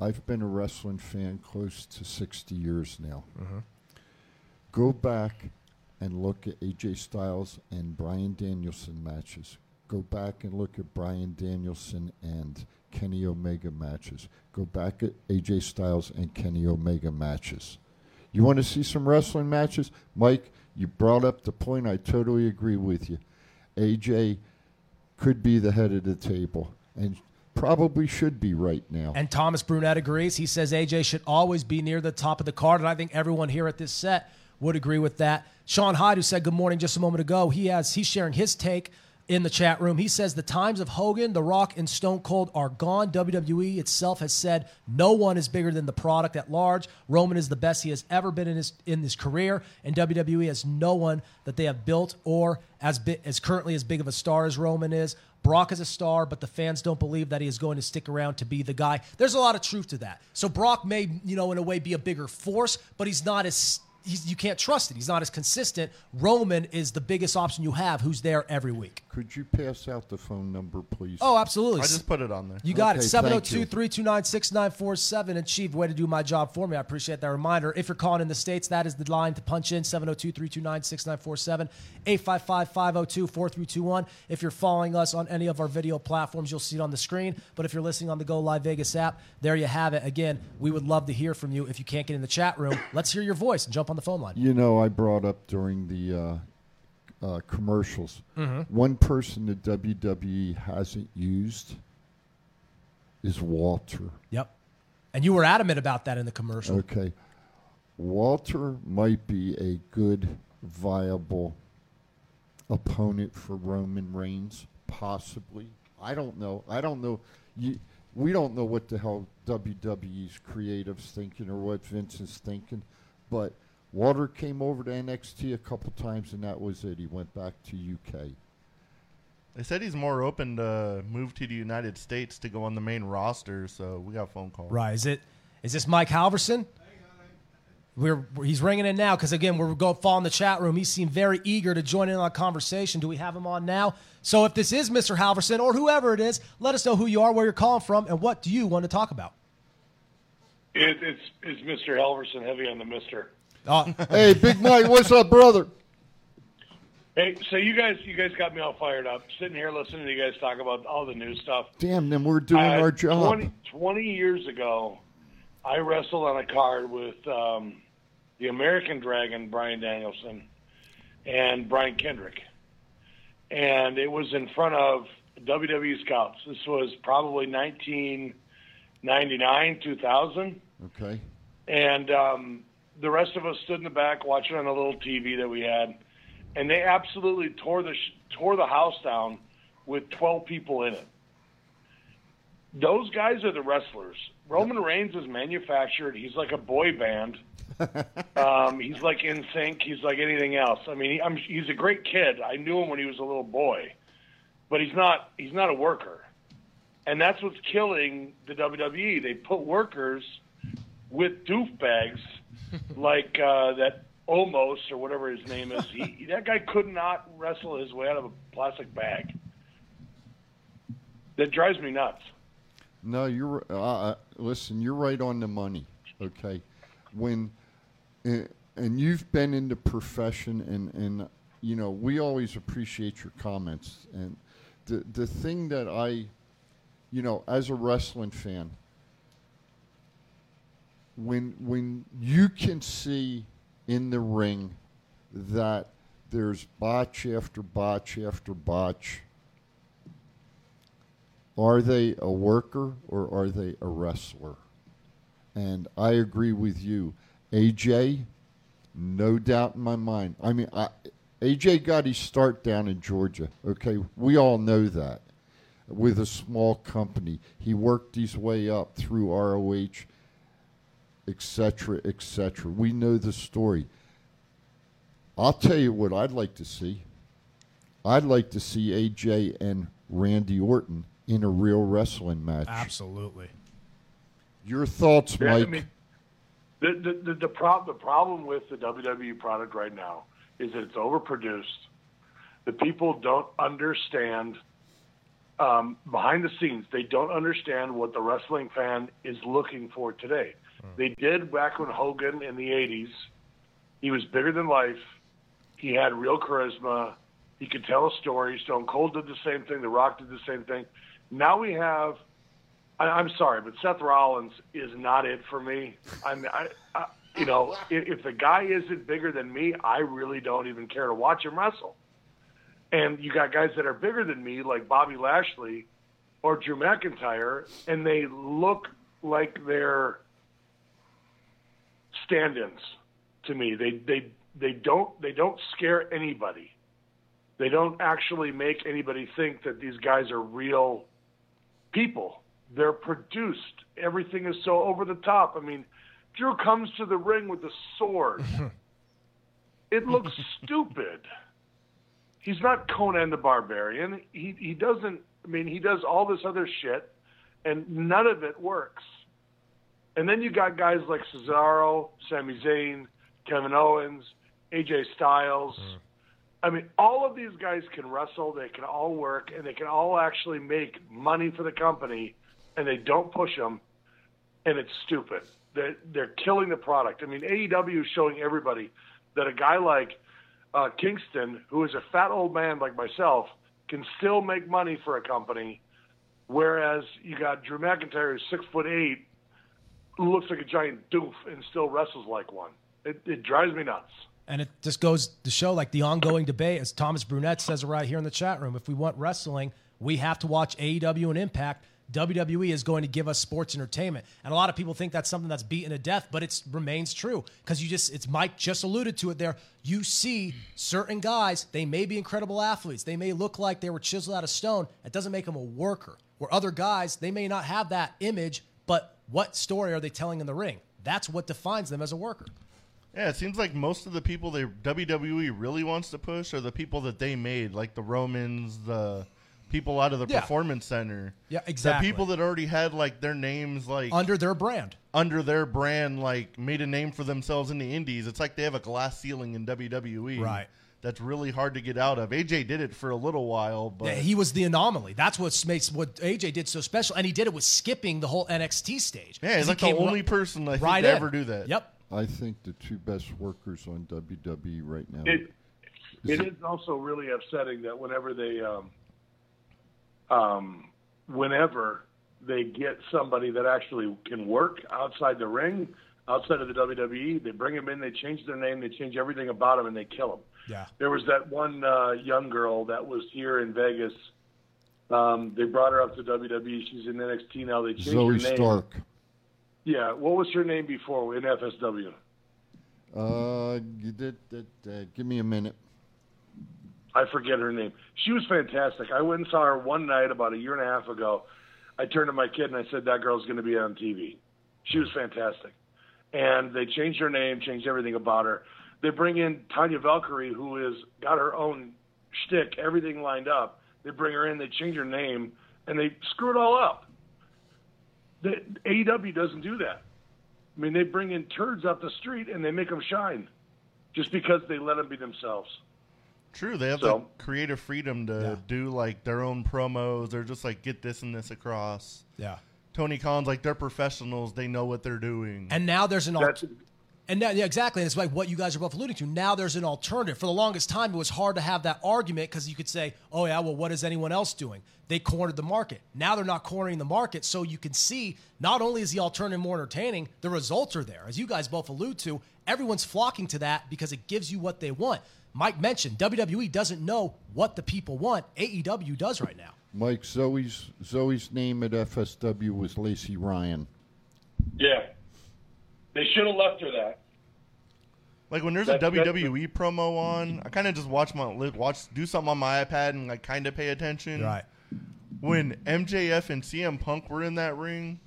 I've been a wrestling fan close to 60 years now. Mm-hmm. Go back and look at AJ Styles and Bryan Danielson matches. Go back and look at Bryan Danielson and Kenny Omega matches. Go back at AJ Styles and Kenny Omega matches. You want to see some wrestling matches? Mike, you brought up the point. I totally agree with you. AJ could be the head of the table and probably should be right now. And Thomas Brunette agrees. He says AJ should always be near the top of the card, and I think everyone here at this set would agree with that. Sean Hyde, who said good morning just a moment ago, he has he's sharing his take in the chat room. He says the times of Hogan, The Rock, and Stone Cold are gone. WWE itself has said no one is bigger than the product at large. Roman is the best he has ever been in his in his career, and WWE has no one that they have built or as bi- as currently as big of a star as Roman is. Brock is a star, but the fans don't believe that he is going to stick around to be the guy. There's a lot of truth to that. So Brock may, you know, in a way be a bigger force, but he's not as you can't trust it. He's not as consistent. Roman is the biggest option you have, who's there every week. Could you pass out the phone number, please? Oh, absolutely. I just put it on there. You got Okay, it. thank 702 you. 329 6947. And Chief, way to do my job for me. I appreciate that reminder. If you're calling in the States, that is the line to punch in 702 329 6947, 855 502 4321. If you're following us on any of our video platforms, you'll see it on the screen. But if you're listening on the Go Live Vegas app, there you have it. Again, we would love to hear from you. If you can't get in the chat room, let's hear your voice and jump on the phone line. You know, I brought up during the uh, uh, commercials Mm-hmm. one person that WWE hasn't used is Walter. Yep. And you were adamant about that in the commercial. Okay. Walter might be a good, viable opponent for Roman Reigns, possibly. I don't know. I don't know. You, we don't know what the hell WWE's creatives thinking or what Vince is thinking, but Walter came over to NXT a couple times and that was it. He went back to UK. They said he's more open to move to the United States to go on the main roster, so we got a phone call. Right. Is it? Is this Mike Halverson? We're, he's ringing in now because again we're going to fall in the chat room. He seemed very eager to join in on the conversation. Do we have him on now? So if this is Mr. Halverson or whoever it is, let us know who you are, where you're calling from, and what do you want to talk about. It, it's it's Mr. Halverson, heavy on the Mister. Uh, Hey, Big Mike, what's up, brother? Hey, so you guys you guys got me all fired up, sitting here listening to you guys talk about all the new stuff. Damn, then we're doing Uh, our job. 20, 20 years ago, I wrestled on a card with um, the American Dragon, Bryan Danielson, and Brian Kendrick. And it was in front of WWE scouts. This was probably 1999, 2000. Okay. And um, the rest of us stood in the back watching on a little TV that we had. and they absolutely tore the sh- tore the house down with 12 people in it. Those guys are the wrestlers. Roman Reigns is manufactured. He's like a boy band. um, he's like NSYNC. He's like anything else. I mean, he, I'm, he's a great kid. I knew him when he was a little boy, but he's not. He's not a worker, and that's what's killing the WWE. They put workers with doofbags like uh, that Omos or whatever his name is. He, that guy could not wrestle his way out of a plastic bag. That drives me nuts. No, you're uh, uh, listen. You're right on the money. Okay, when and, and you've been in the profession, and and you know we always appreciate your comments. And the the thing that I, you know, as a wrestling fan, when when you can see in the ring that there's botch after botch after botch are they a worker or are they a wrestler? And I agree with you. AJ, no doubt in my mind. I mean, I, AJ got his start down in Georgia. Okay, we all know that. With a small company, he worked his way up through ROH, etc., etc. We know the story. I'll tell you what I'd like to see. I'd like to see AJ and Randy Orton in a real wrestling match. Absolutely. Your thoughts, Yeah, I Mike? mean, the the the, the, prob- the problem with the WWE product right now is that it's overproduced. The people don't understand um, behind the scenes. They don't understand what the wrestling fan is looking for today. Mm-hmm. They did back when Hogan in the '80s. He was bigger than life. He had real charisma. He could tell a story. Stone Cold did the same thing. The Rock did the same thing. Now we have I, I'm sorry, but Seth Rollins is not it for me. I mean, I, I you know, if, if the guy isn't bigger than me, I really don't even care to watch him wrestle. And you got guys that are bigger than me, like Bobby Lashley or Drew McIntyre, and they look like they're stand-ins to me. They they they don't they don't scare anybody. They don't actually make anybody think that these guys are real people. They're produced. Everything is so over the top. I mean, Drew comes to the ring with a sword. it looks stupid. He's not Conan the Barbarian. He he doesn't. I mean, he does all this other shit, and none of it works. And then you got guys like Cesaro, Sami Zayn, Kevin Owens, AJ Styles. I mean, all of these guys can wrestle. They can all work, and they can all actually make money for the company, and they don't push them, and it's stupid. They're, they're killing the product. I mean, AEW is showing everybody that a guy like uh, Kingston, who is a fat old man like myself, can still make money for a company, whereas you got Drew McIntyre, who's six foot eight, looks like a giant doof and still wrestles like one. It, it drives me nuts. And it just goes to show like the ongoing debate, as Thomas Brunette says right here in the chat room. If we want wrestling, we have to watch AEW and Impact. WWE is going to give us sports entertainment. And a lot of people think that's something that's beaten to death, but it remains true because you just, it's Mike just alluded to it there. You see certain guys, they may be incredible athletes. They may look like they were chiseled out of stone. It doesn't make them a worker. Where other guys, they may not have that image, but what story are they telling in the ring? That's what defines them as a worker. Yeah, it seems like most of the people they WWE really wants to push are the people that they made, like the Romans, the people out of the Yeah. performance center. Yeah, exactly. The people that already had like their names like Under their brand. under their brand, like made a name for themselves in the indies. It's like they have a glass ceiling in WWE. Right. That's really hard to get out of. AJ did it for a little while, but Yeah, he was the anomaly. That's what makes what AJ did so special, and he did it with skipping the whole NXT stage. Yeah, he's He like the only ri- person I think right to ever do that. Yep. I think the two best workers on WWE right now. It it is also really upsetting that whenever they um, um, whenever they get somebody that actually can work outside the ring, outside of the WWE, they bring them in, they change their name, they change everything about them, and they kill them. Yeah. There was that one uh, young girl that was here in Vegas. Um, they brought her up to WWE. She's in NXT now. They changed Zoey her name. Stark. Yeah. What was her name before in FSW? Uh, did, did, uh, give me a minute. I forget her name. She was fantastic. I went and saw her one night about a year and a half ago. I turned to my kid and I said, "That girl's going to be on TV." She was fantastic, and they changed her name, changed everything about her. They bring in Tanya Valkyrie, who has got her own shtick, everything lined up. They bring her in, they change her name, and they screw it all up. The AEW doesn't do that. I mean, they bring in turds off the street and they make them shine, just because they let them be themselves. True, they have So- the creative freedom to Yeah. do like their own promos. They're just like get this and this across. Yeah. Tony Khan's like they're professionals. They know what they're doing. And now there's an al- That's and now, yeah, exactly. And it's like what you guys are both alluding to. Now there's an alternative. For the longest time, it was hard to have that argument because you could say, "Oh yeah, well, what is anyone else doing?" They cornered the market. Now they're not cornering the market, so you can see not only is the alternative more entertaining, the results are there. As you guys both allude to, everyone's flocking to that because it gives you what they want. Mike mentioned WWE doesn't know what the people want. AEW does right now. Mike, Zoey's Zoey's name at FSW was Lacey Ryan. yeah. They should have left her that. Like when there's That's- a that's WWE promo on, I kind of just watch my li- watch do something on my iPad and like kind of pay attention. Right. When MJF and CM Punk were in that ring,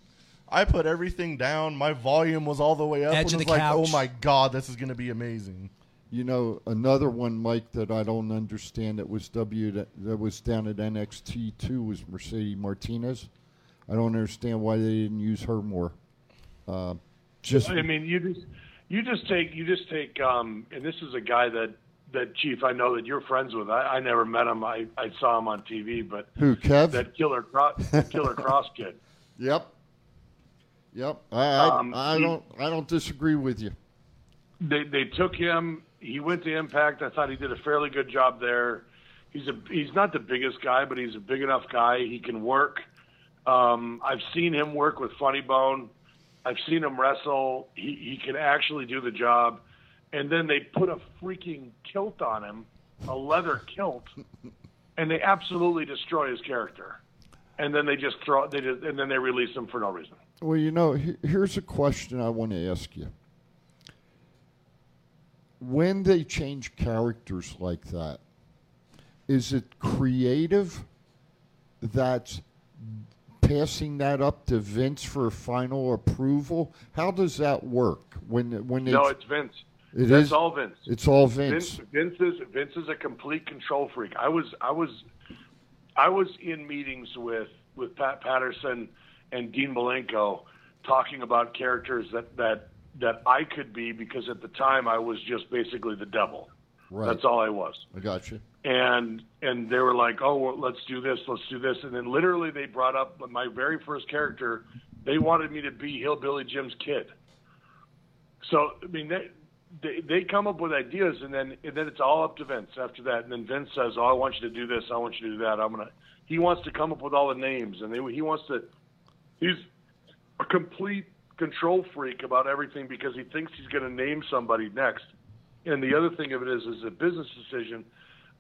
I put everything down. My volume was all the way up. Edge and of was the like, oh my god, this is gonna be amazing. You know, another one, Mike, that I don't understand that was W that, that was down at NXT too was Mercedes Martinez. I don't understand why they didn't use her more. Uh, just I mean, you just you just take you just take um, and this is a guy that that Chief I know that you're friends with. I, I never met him. I, I saw him on TV, but who Kev? that Killer Kross Killer Kross kid. yep, yep. I I, Um, I don't I don't disagree with you. They they took him. He went to Impact. I thought he did a fairly good job there. He's a he's not the biggest guy, but he's a big enough guy. He can work. Um, I've seen him work with Funny Bone. I've seen him wrestle. He he can actually do the job. And then they put a freaking kilt on him, a leather kilt, and they absolutely destroy his character. And then they just throw they just, and then they release him for no reason. Well, you know, here's a question I want to ask you. When they change characters like that, is it creative that's passing that up to Vince for final approval? How does that work when when No, it's Vince. It That's is? all Vince. It's all Vince. Vince. Vince is Vince is a complete control freak. I was I was I was in meetings with with Pat Patterson and Dean Malenko talking about characters that that that I could be because at the time I was just basically the devil. Right. That's all I was. I got you. And and they were like, "Oh, well, let's do this, let's do this." And then literally they brought up my very first character. They wanted me to be Hillbilly Jim's kid. So I mean, they, they they come up with ideas, and then and then it's all up to Vince after that. And then Vince says, "Oh, I want you to do this. I want you to do that. I'm gonna." He wants to come up with all the names, and they, he wants to. He's a complete control freak about everything because he thinks he's going to name somebody next. And the other thing of it is, is a business decision.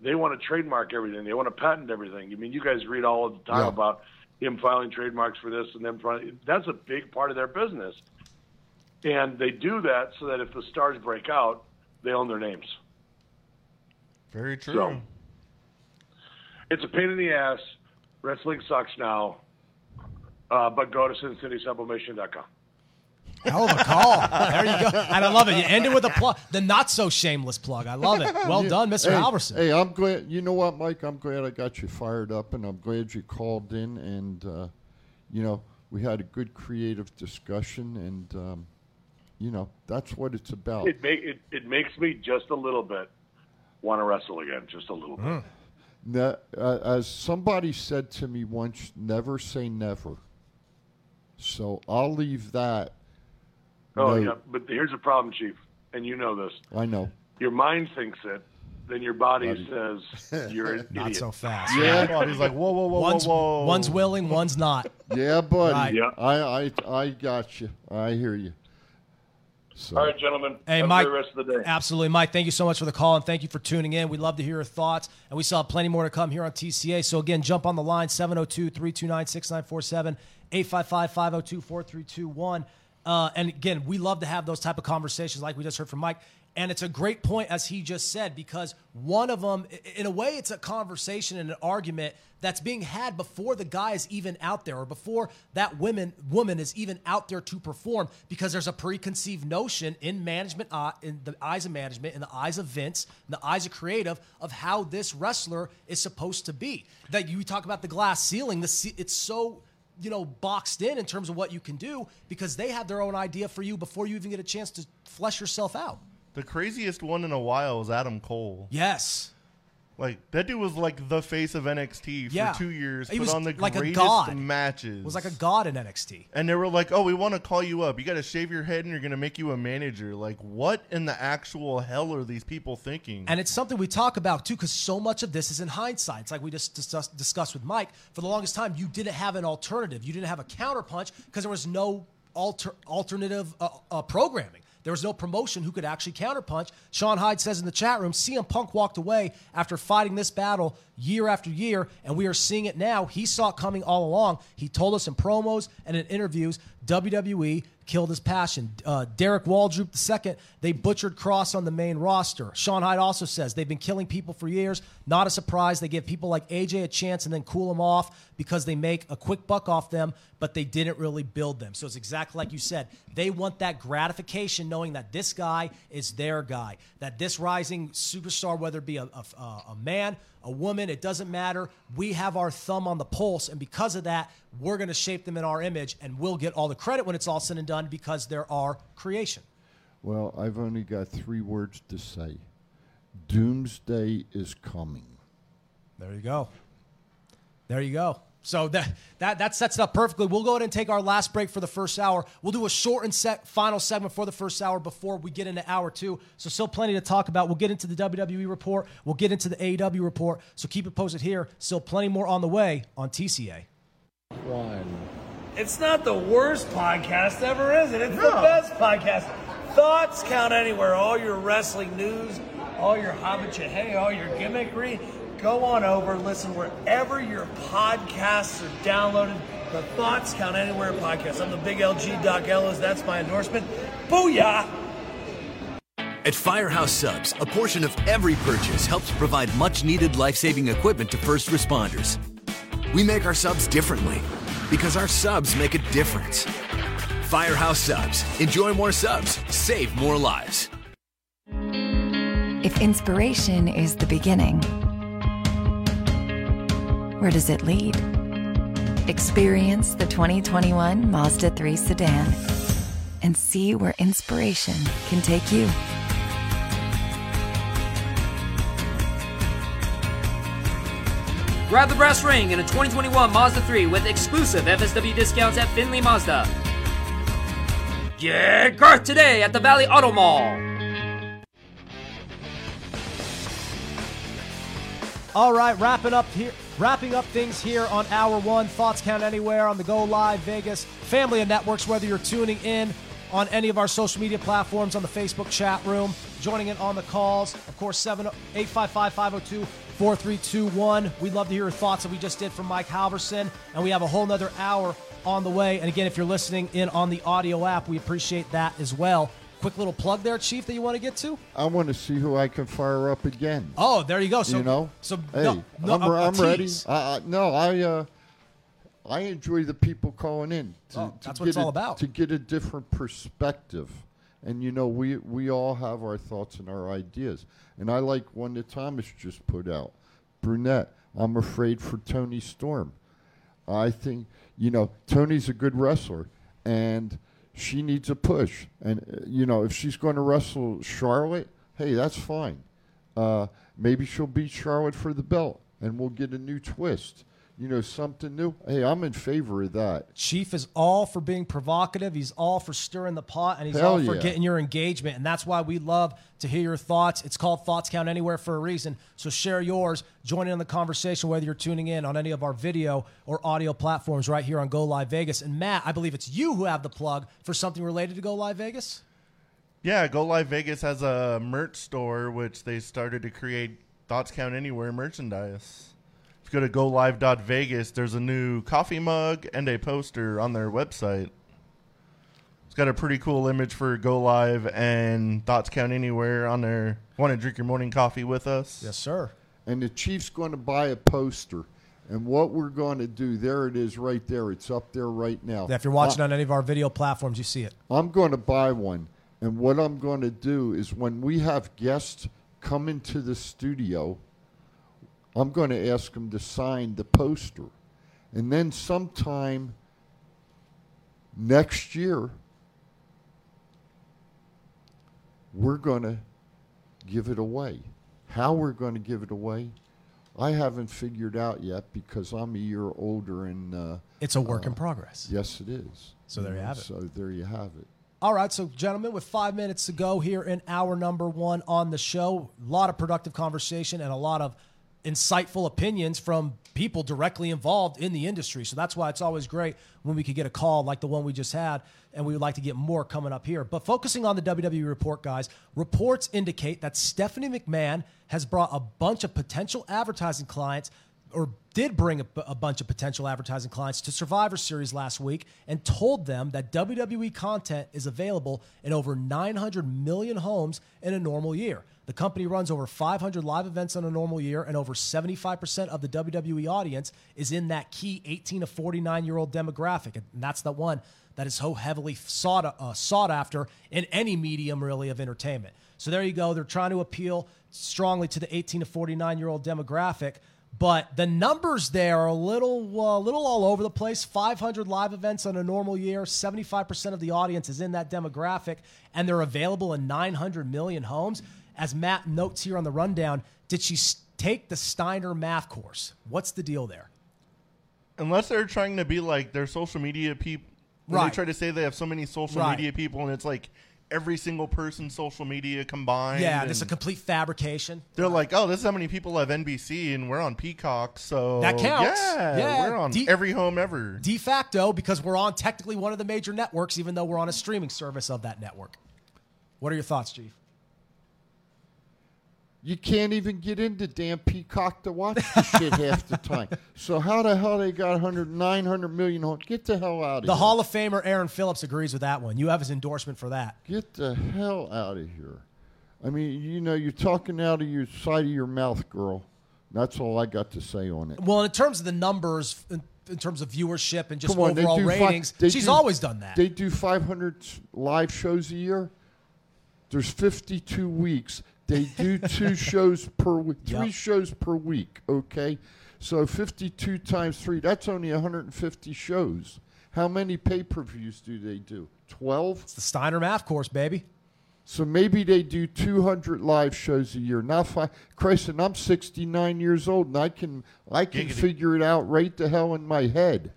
They want to trademark everything. They want to patent everything. I mean, you guys read all the time Yeah. about him filing trademarks for this and them. filing- That's a big part of their business. And they do that so that if the stars break out, they own their names. Very true. So- It's a pain in the ass. Wrestling sucks now. Uh, but go to SinCitySublimation.com. Hell of a call. There you go. And I love it. You ended with a plug, the not so shameless plug. I love it. Well Yeah. done, Mr. Hey, Halverson. Hey, I'm glad. You know what, Mike? I'm glad I got you fired up, and I'm glad you called in. And uh, you know, we had a good creative discussion, and um, you know, that's what it's about. It, make, it, it makes me just a little bit want to wrestle again, just a little bit. Ne- uh, as somebody said to me once, never say never. So I'll leave that. Oh, No- yeah. But here's the problem, Chief, and you know this. I know. Your mind thinks it, then your body Body. says you're an Not idiot. so fast. Yeah. He's like, whoa, whoa, whoa, One's, whoa, whoa. one's willing, one's not. Yeah, buddy. Right. Yeah. I, I, I got you. I hear you. So, All right, gentlemen. Hey, Have Mike. a rest of the day. Absolutely, Mike. Thank you so much for the call and thank you for tuning in. We'd love to hear your thoughts, and we still have plenty more to come here on TCA. So, again, jump on the line 702 329 6947, 855 502 4321. Uh, And again, we love to have those type of conversations like we just heard from Mike. And it's a great point, as he just said, because one of them, in a way, it's a conversation and an argument that's being had before the guy is even out there or before that woman woman is even out there to perform because there's a preconceived notion in management uh, in the eyes of management in the eyes of Vince in the eyes of creative of how this wrestler is supposed to be that you talk about the glass ceiling the it's so you know boxed in in terms of what you can do because they have their own idea for you before you even get a chance to flesh yourself out The craziest one in a while is Adam Cole. yes Like that dude was like the face of NXT for Yeah. two years, He put was on the like a greatest god. matches. was like a god in NXT and they were like, "Oh, we want to call you up. You got to shave your head, and you're going to make you a manager." Like, what in the actual hell are these people thinking? And it's something we talk about too, because so much of this is in hindsight. It's like we just discuss, discussed with Mike. For the longest time, you didn't have an alternative. You didn't have a counterpunch because there was no alter, alternative uh, uh, programming. There was no promotion who could actually counterpunch. Sean Hyde says in the chat room, CM Punk walked away after fighting this battle year after year, and we are seeing it now. He saw it coming all along. He told us in promos and in interviews, WWE killed his passion. Uh, Derek Waldroop II, they butchered Kross on the main roster. Sean Hyde also says they've been killing people for years. Not a surprise. They give people like AJ a chance and then cool them off because they make a quick buck off them, but they didn't really build them. So it's exactly like you said. They want that gratification knowing that this guy is their guy, that this rising superstar, whether it be a, a, a man, a woman, it doesn't matter. We have our thumb on the pulse, and because of that, we're going to shape them in our image, and we'll get all the credit when it's all said and done because they're our creation. Well, I've only got three words to say. Doomsday is coming. There you go. There you go. So that, that that sets it up perfectly. We'll go ahead and take our last break for the first hour. We'll do a short and set final segment for the first hour before we get into hour two. So still plenty to talk about. We'll get into the WWE report. We'll get into the AEW report. So keep it posted here. Still plenty more on the way on TCA. One. It's not the worst podcast ever, is it? It's the best podcast. Thoughts count anywhere. All your wrestling news, all your hobbit hey, all your gimmickry. Go on over, listen wherever your podcasts are downloaded. The Thoughts Count Anywhere podcast. I'm the big LG Doc Ellis. That's my endorsement. Booyah! At Firehouse Subs, a portion of every purchase helps provide much needed life saving equipment to first responders. We make our subs differently because our subs make a difference. Firehouse Subs. Enjoy more subs, save more lives. If inspiration is the beginning, where does it lead? Experience the 2021 Mazda 3 sedan and see where inspiration can take you. Grab the brass ring in a 2021 Mazda 3 with exclusive FSW discounts at Findlay Mazda. Get Garth today at the Valley Auto Mall. All right, wrapping up here, wrapping up things here on hour one. Thoughts count anywhere on the Go Live Vegas family of networks. Whether you're tuning in on any of our social media platforms, on the Facebook chat room, joining in on the calls, of course, 7 855 502 4321. We'd love to hear your thoughts that we just did from Mike Halverson, and we have a whole nother hour on the way. And again, if you're listening in on the audio app, we appreciate that as well. Quick little plug there, Chief, that you want to get to? I want to see who I can fire up again. Oh, there you go. So, you know, so hey, no, no, I'm, a- a I'm ready. I, no, I uh, I enjoy the people calling in. To, Oh, to that's what get it's all a- about. To get a different perspective, and you know, we we all have our thoughts and our ideas. And I like one that Thomas just put out, Brunette. I'm afraid for Toni Storm. I think you know Toni's a good wrestler, and she needs a push. And uh, you know, if she's going to wrestle Charlotte, hey, that's fine. Uh, maybe she'll beat Charlotte for the belt, and we'll get a new twist. You know, something new. Hey, I'm in favor of that. Chief is all for being provocative. He's all for stirring the pot, and he's Hell all for yeah. getting your engagement. And that's why we love to hear your thoughts. It's called Thoughts Count Anywhere for a reason. So share yours. Join in on the conversation, whether you're tuning in on any of our video or audio platforms right here on Go Live Vegas. And Matt, I believe it's you who have the plug for something related to Go Live Vegas. Yeah, Go Live Vegas has a merch store which they started to create Thoughts Count Anywhere merchandise. If you go to golive.vegas, there's a new coffee mug and a poster on their website. It's got a pretty cool image for Go Live and Thoughts Count Anywhere on there. Want to drink your morning coffee with us? Yes, sir. And the Chief's going to buy a poster. And what we're going to do, there it is right there. It's up there right now. Yeah, if you're watching I- on any of our video platforms, you see it. I'm going to buy one. And what I'm going to do is when we have guests come into the studio, I'm going to ask them to sign the poster. And then sometime next year, we're going to give it away. How we're going to give it away, I haven't figured out yet because I'm a year older and. Uh, It's a work uh, in progress. Yes, it is. So there you have it. So there you have it. All right, so gentlemen, with five minutes to go here in hour number one on the show, a lot of productive conversation and a lot of insightful opinions from people directly involved in the industry. So that's why it's always great when we could get a call like the one we just had, and we would like to get more coming up here. But focusing on the WWE report, guys, reports indicate that Stephanie McMahon has brought a bunch of potential advertising clients or did bring a, a bunch of potential advertising clients to Survivor Series last week and told them that WWE content is available in over 900 million homes in a normal year. The company runs over 500 live events in a normal year, and over 75% of the WWE audience is in that key 18 to 49 year old demographic. And that's the one that is so heavily sought, uh, sought after in any medium, really, of entertainment. So there you go. They're trying to appeal strongly to the 18 to 49 year old demographic. But the numbers there are a little, uh, little all over the place. 500 live events on a normal year. 75% of the audience is in that demographic, and they're available in 900 million homes. As Matt notes here on the rundown, did she take the Steiner math course? What's the deal there? Unless they're trying to be like their social media people. Right. They try to say they have so many social Right. media people, and it's like every single person's social media combined. Yeah, is a complete fabrication. They're like, oh, this is how many people have NBC, and we're on Peacock, so That counts. Yeah, Yeah, we're on de- every home ever. De facto, because we're on technically one of the major networks, even though we're on a streaming service of that network. What are your thoughts, Chief? You can't even get into damn Peacock to watch the shit half the time. So how the hell they got 100, 900 million? home- Get the hell out of The here. The Hall of Famer Aaron Phillips agrees with that one. You have his endorsement for that. Get the hell out of here. I mean, you know, you're talking out of your side of your mouth, girl. That's all I got to say on it. Well, in terms of the numbers, in, in terms of viewership and just on, overall do fi- ratings, she's do- always done that. They do 500 live shows a year. There's 52 weeks. They do two shows per week, three Yep. shows per week. Okay, so 52 times three, that's only 150 shows. How many pay-per-views do they do? 12. it's the Steiner math course, baby. So maybe they do 200 live shows a year. Now, if I, Christ, and I'm 69 years old, and I can I can Giggity. figure it out right the hell in my head.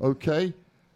Okay,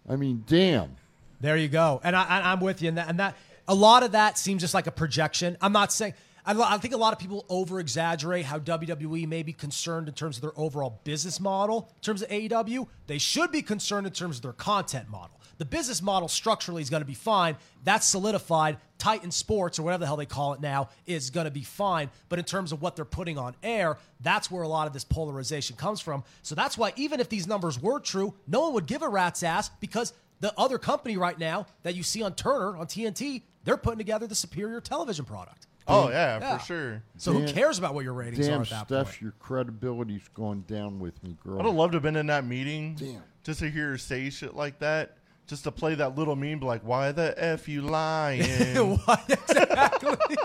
I mean, damn. There you go. And I, I, I'm with you. And that, and that, a lot of that seems just like a projection. I'm not saying. I, I think a lot of people over exaggerate how WWE may be concerned in terms of their overall business model. In terms of AEW, they should be concerned in terms of their content model. The business model structurally is going to be fine. That's solidified. Titan Sports, or whatever the hell they call it now, is going to be fine. But in terms of what they're putting on air, that's where a lot of this polarization comes from. So that's why, even if these numbers were true, no one would give a rat's ass because the other company right now that you see on Turner on TNT, they're putting together the superior television product. Oh yeah, Yeah. for sure. So who Damn- cares about what your ratings Damn, are at that point? Steph, point? your credibility's gone down with me, girl. I'd have loved to have been in that meeting. Damn. Just to hear her say shit like that. Just to play that little meme, be like, "Why the f you lying?" What exactly?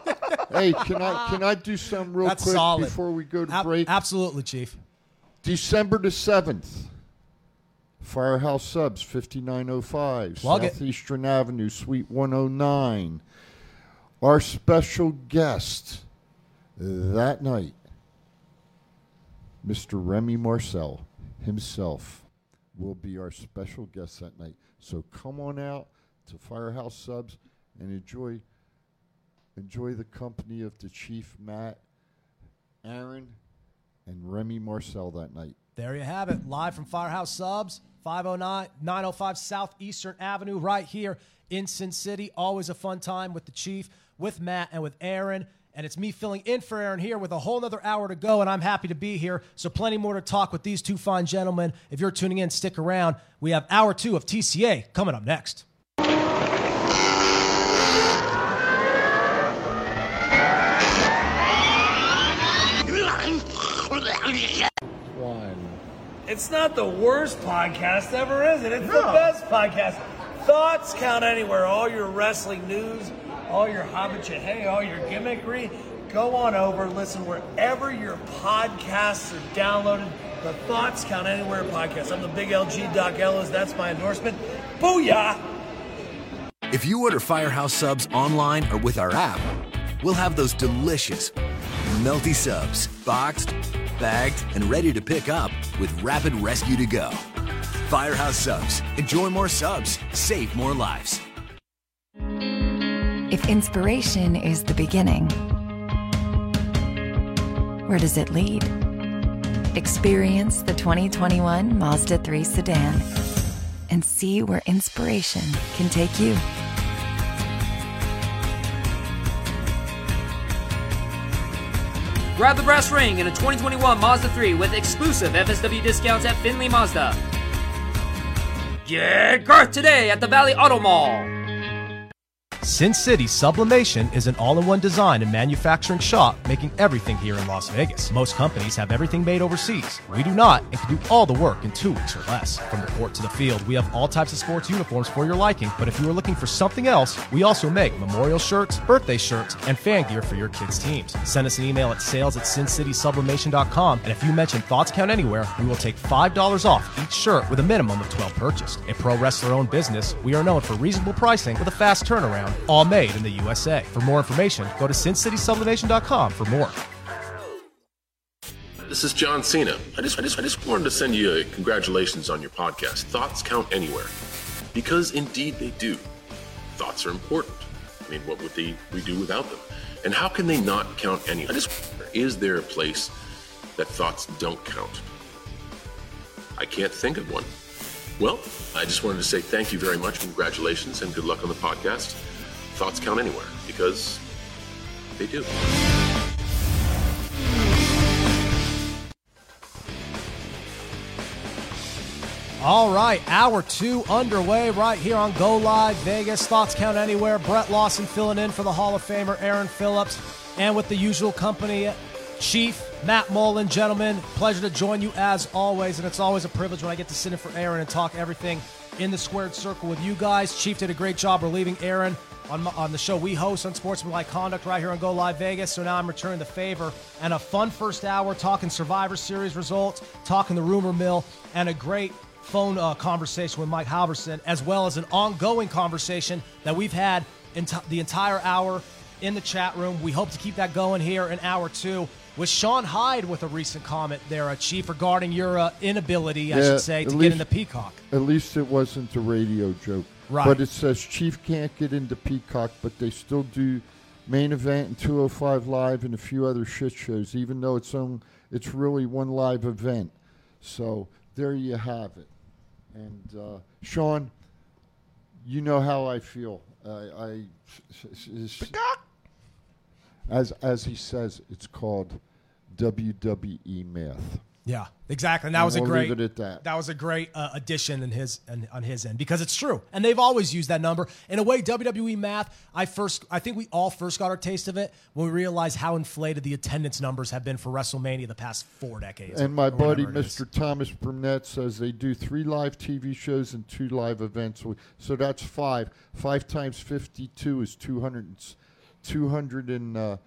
hey, can I can I do something real That's quick solid. before we go to Ab- break? Absolutely, Chief. December the seventh. Firehouse Subs, 5905, Plug it. Southeastern Avenue, Suite 109. Our special guest that night, Mr. Remy Marcel himself, will be our special guest that night. So come on out to Firehouse Subs and enjoy enjoy the company of the Chief Matt, Aaron, and Remy Marcel that night. There you have it. Live from Firehouse Subs, 509 905 Southeastern Avenue, right here in Sin City. Always a fun time with the Chief, with Matt and with Aaron. And it's me filling in for Aaron here with a whole another hour to go, and I'm happy to be here. So, plenty more to talk with these two fine gentlemen. If you're tuning in, stick around. We have hour two of TCA coming up next. One. It's not the worst podcast ever, is it? It's no. the best podcast. Thoughts count anywhere. All your wrestling news all your hobbit hey, all your gimmickry. Go on over, listen wherever your podcasts are downloaded. The Thoughts Count Anywhere podcast. I'm the big LG Doc Ellis. That's my endorsement. Booyah! If you order Firehouse subs online or with our app, we'll have those delicious, melty subs boxed, bagged, and ready to pick up with rapid rescue to go. Firehouse subs. Enjoy more subs, save more lives. If inspiration is the beginning, where does it lead? Experience the 2021 Mazda 3 sedan and see where inspiration can take you. Grab the brass ring in a 2021 Mazda 3 with exclusive FSW discounts at Findlay Mazda. Get Garth today at the Valley Auto Mall. Sin City Sublimation is an all in one design and manufacturing shop making everything here in Las Vegas. Most companies have everything made overseas. We do not and can do all the work in two weeks or less. From the court to the field, we have all types of sports uniforms for your liking, but if you are looking for something else, we also make memorial shirts, birthday shirts, and fan gear for your kids' teams. Send us an email at sales at sincitysublimation.com, and if you mention Thoughts Count Anywhere, we will take $5 off each shirt with a minimum of 12 purchased. A pro wrestler owned business, we are known for reasonable pricing with a fast turnaround all made in the USA. For more information, go to sincitysublimation.com for more. This is John Cena. I just, I just, I just wanted to send you a congratulations on your podcast. Thoughts count anywhere, because indeed they do. Thoughts are important. I mean, what would they, we do without them? And how can they not count anywhere? I just is there a place that thoughts don't count? I can't think of one. Well, I just wanted to say thank you very much, congratulations, and good luck on the podcast. Thoughts count anywhere because they do. All right, hour two underway right here on Go Live Vegas. Thoughts count anywhere. Brett Lawson filling in for the Hall of Famer Aaron Phillips, and with the usual company, Chief Matt Mullen. Gentlemen, pleasure to join you as always, and it's always a privilege when I get to sit in for Aaron and talk everything in the squared circle with you guys. Chief did a great job relieving Aaron on, my- on the show we host on Sportsmanlike Conduct right here on Go Live Vegas. So now I'm returning the favor and a fun first hour talking Survivor Series results, talking the rumor mill, and a great phone uh, conversation with Mike Halverson, as well as an ongoing conversation that we've had in t- the entire hour in the chat room. We hope to keep that going here in hour two. With Sean Hyde with a recent comment there, uh, Chief, regarding your uh, inability, I Yeah, should say, to get least- into Peacock. At least it wasn't a radio joke. Right. But it says Chief can't get into Peacock, but they still do main event and 205 live and a few other shit shows, even though it's on. It's really one live event. So there you have it. And uh, Sean, you know how I feel. I, I as as he says, it's called WWE math. Yeah, exactly. And that And was a we'll great. leave it at that. was a great uh, addition in his and on his end because it's true, and they've always used that number in a way. WWE math. I first, I think we all first got our taste of it when we realized how inflated the attendance numbers have been for WrestleMania the past four decades. And my buddy, whatever it is. Mr. Thomas Burnett, says they do three live TV shows and two live events. So- So that's five. Five times 52 is 200, 200 and, uh,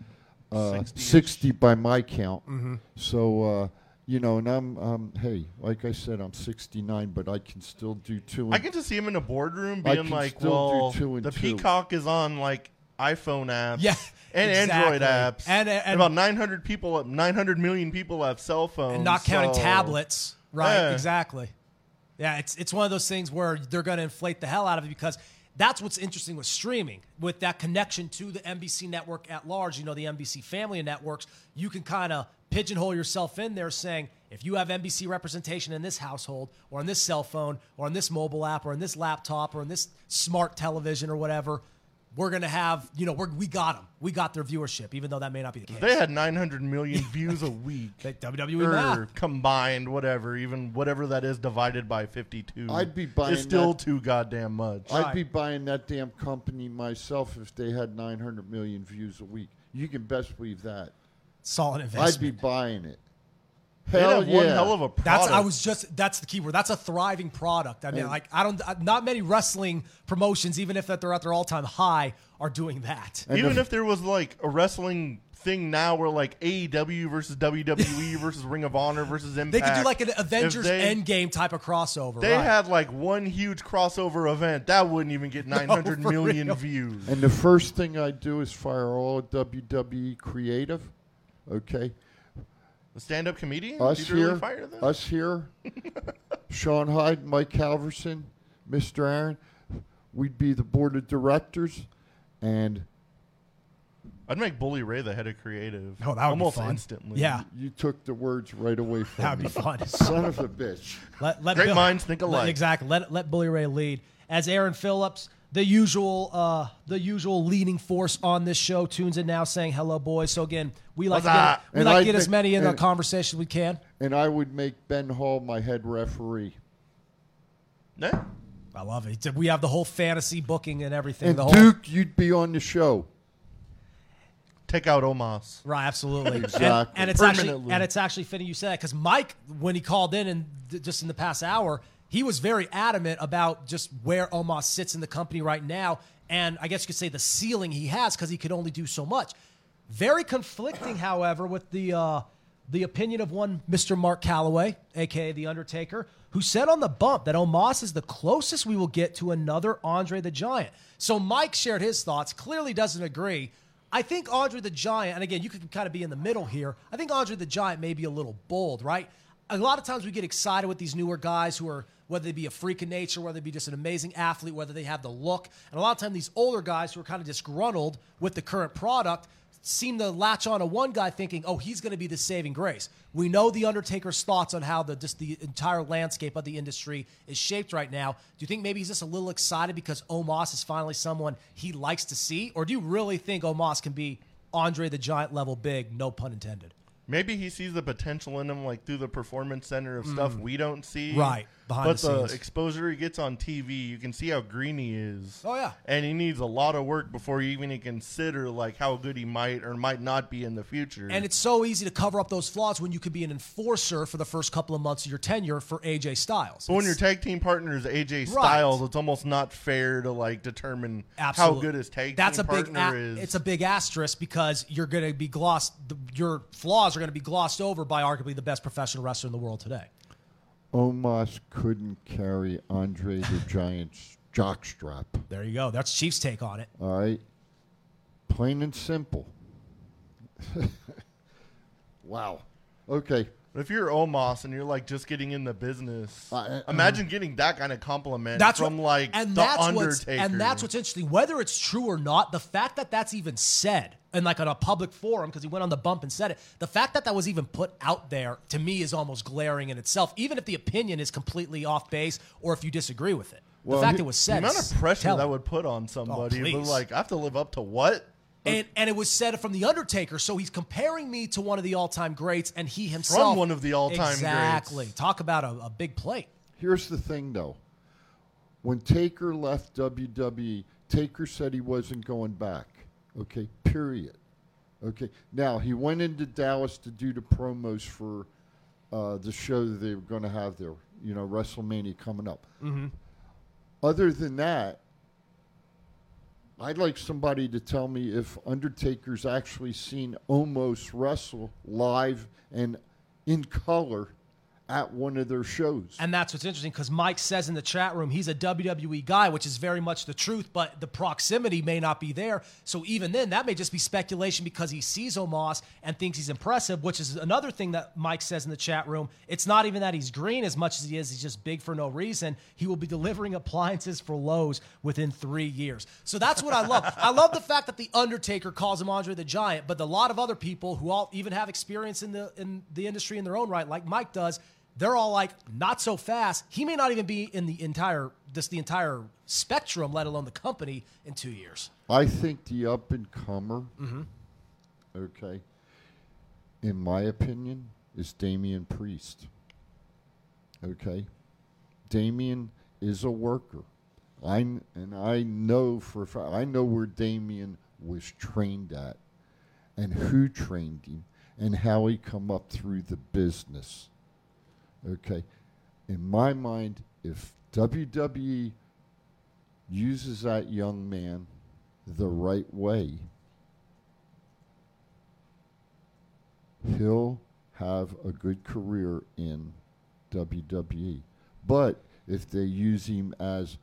uh, 60-ish. 60 by my count. Mm-hmm. So, uh, you know, and I'm, um, hey, like I said, I'm 69, but I can still do two. And I can just see him in a boardroom I being can like, still do "Well, two and the two." Peacock is on like iPhone apps, Yeah, and exactly. Android apps, And- and- about 900 people, 900 million people have cell phones, and not counting so- tablets. Right, Yeah. exactly. Yeah, it's it's one of those things where they're going to inflate the hell out of it because that's what's interesting with streaming, with that connection to the NBC network at large. You know, the NBC family of networks. You can kind of pigeonhole yourself in there, saying if you have NBC representation in this household, or on this cell phone, or on this mobile app, or on this laptop, or on this smart television, or whatever. We're gonna have, you know, we're, we got them. We got their viewership, even though that may not be the case. They had 900 million views a week. That WWE or math. combined, whatever, even whatever that is divided by 52. I'd be buying It's still that- too goddamn much. I'd be buying that damn company myself if they had 900 million views a week. You can best believe that. Solid I'd be buying it. They'd Hell have one yeah. hell of a product. That's I was just that's the key word. That's a thriving product. I mean, And- like I don't not many wrestling promotions, even if that they're at their all time high, are doing that. Even if there was like a wrestling thing now where like AEW versus WWE versus Ring of Honor versus Impact. They could do like an Avengers they, Endgame type of crossover. They right. had like one huge crossover event that wouldn't even get 900 for million real. views. And the first thing I do is fire all WWE creative. Okay, The stand-up comedian? us Did here, really fire them? us here, Sean Hyde, Mike Halverson, Mr. Aaron. We'd be the board of directors, and I'd make Bully Ray the head of creative. Oh, that would be almost fun. instantly. Yeah. you took the words right away from That would me. be fun. Son of a bitch. Let, let Great Bill- minds think let- alike. exactly. Let let Bully Ray lead. As Aaron Phillips, the usual uh, the usual leading force on this show, tunes in now saying hello, boys. So again, we like What's to get, we like I to get as many in the conversation as we can. And I would make Ben Hall my head referee. Yeah. I love it. We have the whole fantasy booking and everything. And the whole Duke, you'd be on the show. Take out Omos. Right, absolutely. Exactly. And, and it's actually Permanently. and it's actually fitting you said because Mike, when he called in and th- just in the past hour, he was very adamant about just where Omos sits in the company right now, and I guess you could say the ceiling he has because he could only do so much. Very conflicting, however, with the uh, the opinion of one Mr. Mark Calloway, aka the Undertaker, who said on the bump that Omos is the closest we will get to another Andre the Giant. So Mike shared his thoughts. Clearly doesn't agree. I think Andre the Giant, and again, you could kind of be in the middle here. I think Andre the Giant may be a little bold, right? A lot of times we get excited with these newer guys who are, whether they be a freak of nature, whether they be just an amazing athlete, whether they have the look. And a lot of times these older guys who are kind of disgruntled with the current product seem to latch on to one guy thinking, oh, he's going to be the saving grace. We know the Undertaker's thoughts on how the just the entire landscape of the industry is shaped right now. Do you think maybe he's just a little excited because Omos is finally someone he likes to see, or do you really think Omos can be Andre the Giant level big? No pun intended. Maybe he sees the potential in him, like through the performance center of stuff we don't see. Mm. Right, behind but the the, scenes. exposure he gets on TV, you can see how green he is. Oh, yeah. and he needs a lot of work before you even consider like how good he might or might not be in the future. And it's so easy to cover up those flaws when you could be an enforcer for the first couple of months of your tenure for AJ Styles. but when your tag team partner is AJ Right. Styles, it's almost not fair to like determine Absolutely. how good his tag That's team a big partner a- is. It's a big asterisk because you're going to be glossed. The, your flaws are going to be glossed over by arguably the best professional wrestler in the world today. Omos couldn't carry Andre the Giant's jockstrap. There you go. That's Chief's take on it. All right? Plain and simple. wow. Okay. But if you're Omos and you're like just getting in the business, Uh, imagine getting that kind of compliment That's from what, like and the that's Undertaker. and that's what's interesting. Whether it's true or not, the fact that that's even said and like on a public forum because he went on the bump and said it. The fact that that was even put out there to me is almost glaring in itself. Even if the opinion is completely off base or if you disagree with it, Well, the fact he- it was said. the amount of pressure telling. that would put on somebody. but like, I have to live up to what? And and it was said from the Undertaker, so he's comparing me to one of the all-time greats, and he himself from one of the all-time exactly. greats. Talk about a, a big plate. Here's the thing, though. When Taker left WWE, Taker said he wasn't going back. Okay, period. Okay, now he went into Dallas to do the promos for uh, the show that they were going to have there, you know, WrestleMania coming up. Mm-hmm. Other than that, I'd like somebody to tell me if Undertaker's actually seen Omos wrestle live and in color at one of their shows. And that's what's interesting because Mike says in the chat room he's a WWE guy, which is very much the truth, but the proximity may not be there. So even then, that may just be speculation because he sees Omos and thinks he's impressive, which is another thing that Mike says in the chat room. It's not even that he's green as much as he is, he's just big for no reason. He will be delivering appliances for Lowe's within three years. So that's what I love. I love the fact that The Undertaker calls him Andre the Giant, but a lot of other people who all even have experience in the in the industry in their own right, like Mike does, they're all like, not so fast. He may not even be in the entire this the entire spectrum, let alone the company, in two years. I think the up and comer, mm-hmm. okay, in my opinion, is Damian Priest. Okay, Damian is a worker. I and I know for I know where Damian was trained at, and who trained him, and how he come up through the business. Okay, in my mind, if WWE uses that young man the right way, he'll have a good career in WWE. But if they use him as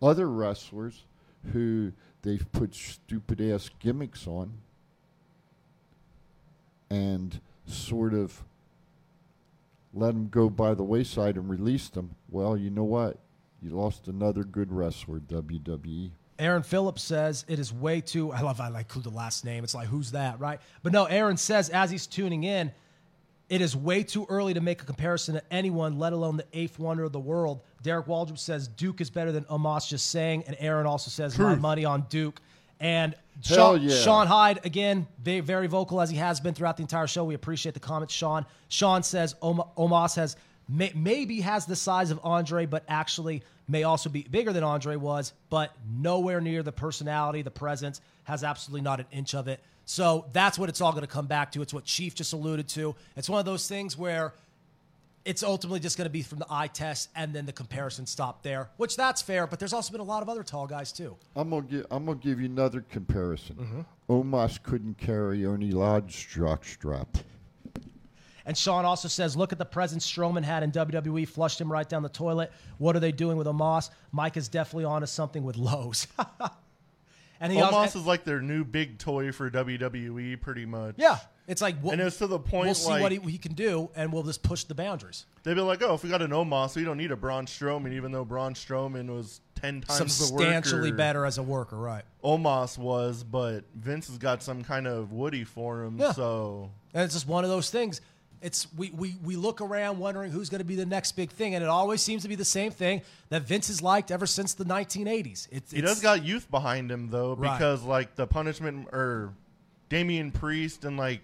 other wrestlers who they've put stupid ass gimmicks on and sort of let them go by the wayside and release them, well, you know what? You lost another good wrestler, WWE. Aaron Phillips says it is way too. I love I like who the last name. It's like who's that, right? But no, Aaron says as he's tuning in, it is way too early to make a comparison to anyone, let alone the eighth wonder of the world. Derek Waldrop says Duke is better than Omos just saying, and Aaron also says my money on Duke. And Sean, yeah. Sean Hyde again, very, very vocal as he has been throughout the entire show. We appreciate the comments, Sean. Sean says Om- Omos has may, maybe has the size of Andre, but actually may also be bigger than Andre was, but nowhere near the personality, the presence, has absolutely not an inch of it. So that's what it's all going to come back to. It's what Chief just alluded to. It's one of those things where it's ultimately just going to be from the eye test and then the comparison stop there, which that's fair. But there's also been a lot of other tall guys too. I'm gonna give I'm gonna give you another comparison. Mm-hmm. Omos couldn't carry Ernie Ladd jock strap. And Sean also says, look at the presence Strowman had in WWE, flushed him right down the toilet. What are they doing with Omos? Mike is definitely onto something with Lowe's. and he Omos also, is like their new big toy for WWE, pretty much. yeah, it's like we'll, And it's to the point we'll see like what he, he can do, and we'll just push the boundaries. they'd be like, "Oh, if we got an Omos, we don't need a Braun Strowman, even though Braun Strowman was ten times the Substantially better as a worker, right? Omos was, but Vince has got some kind of Woody for him, Yeah. so And it's just one of those things. It's we, we we look around wondering who's going to be the next big thing, and it always seems to be the same thing that Vince has liked ever since the 1980s. It's, he it's- does got youth behind him though, Right. because like the punishment or Damian Priest and like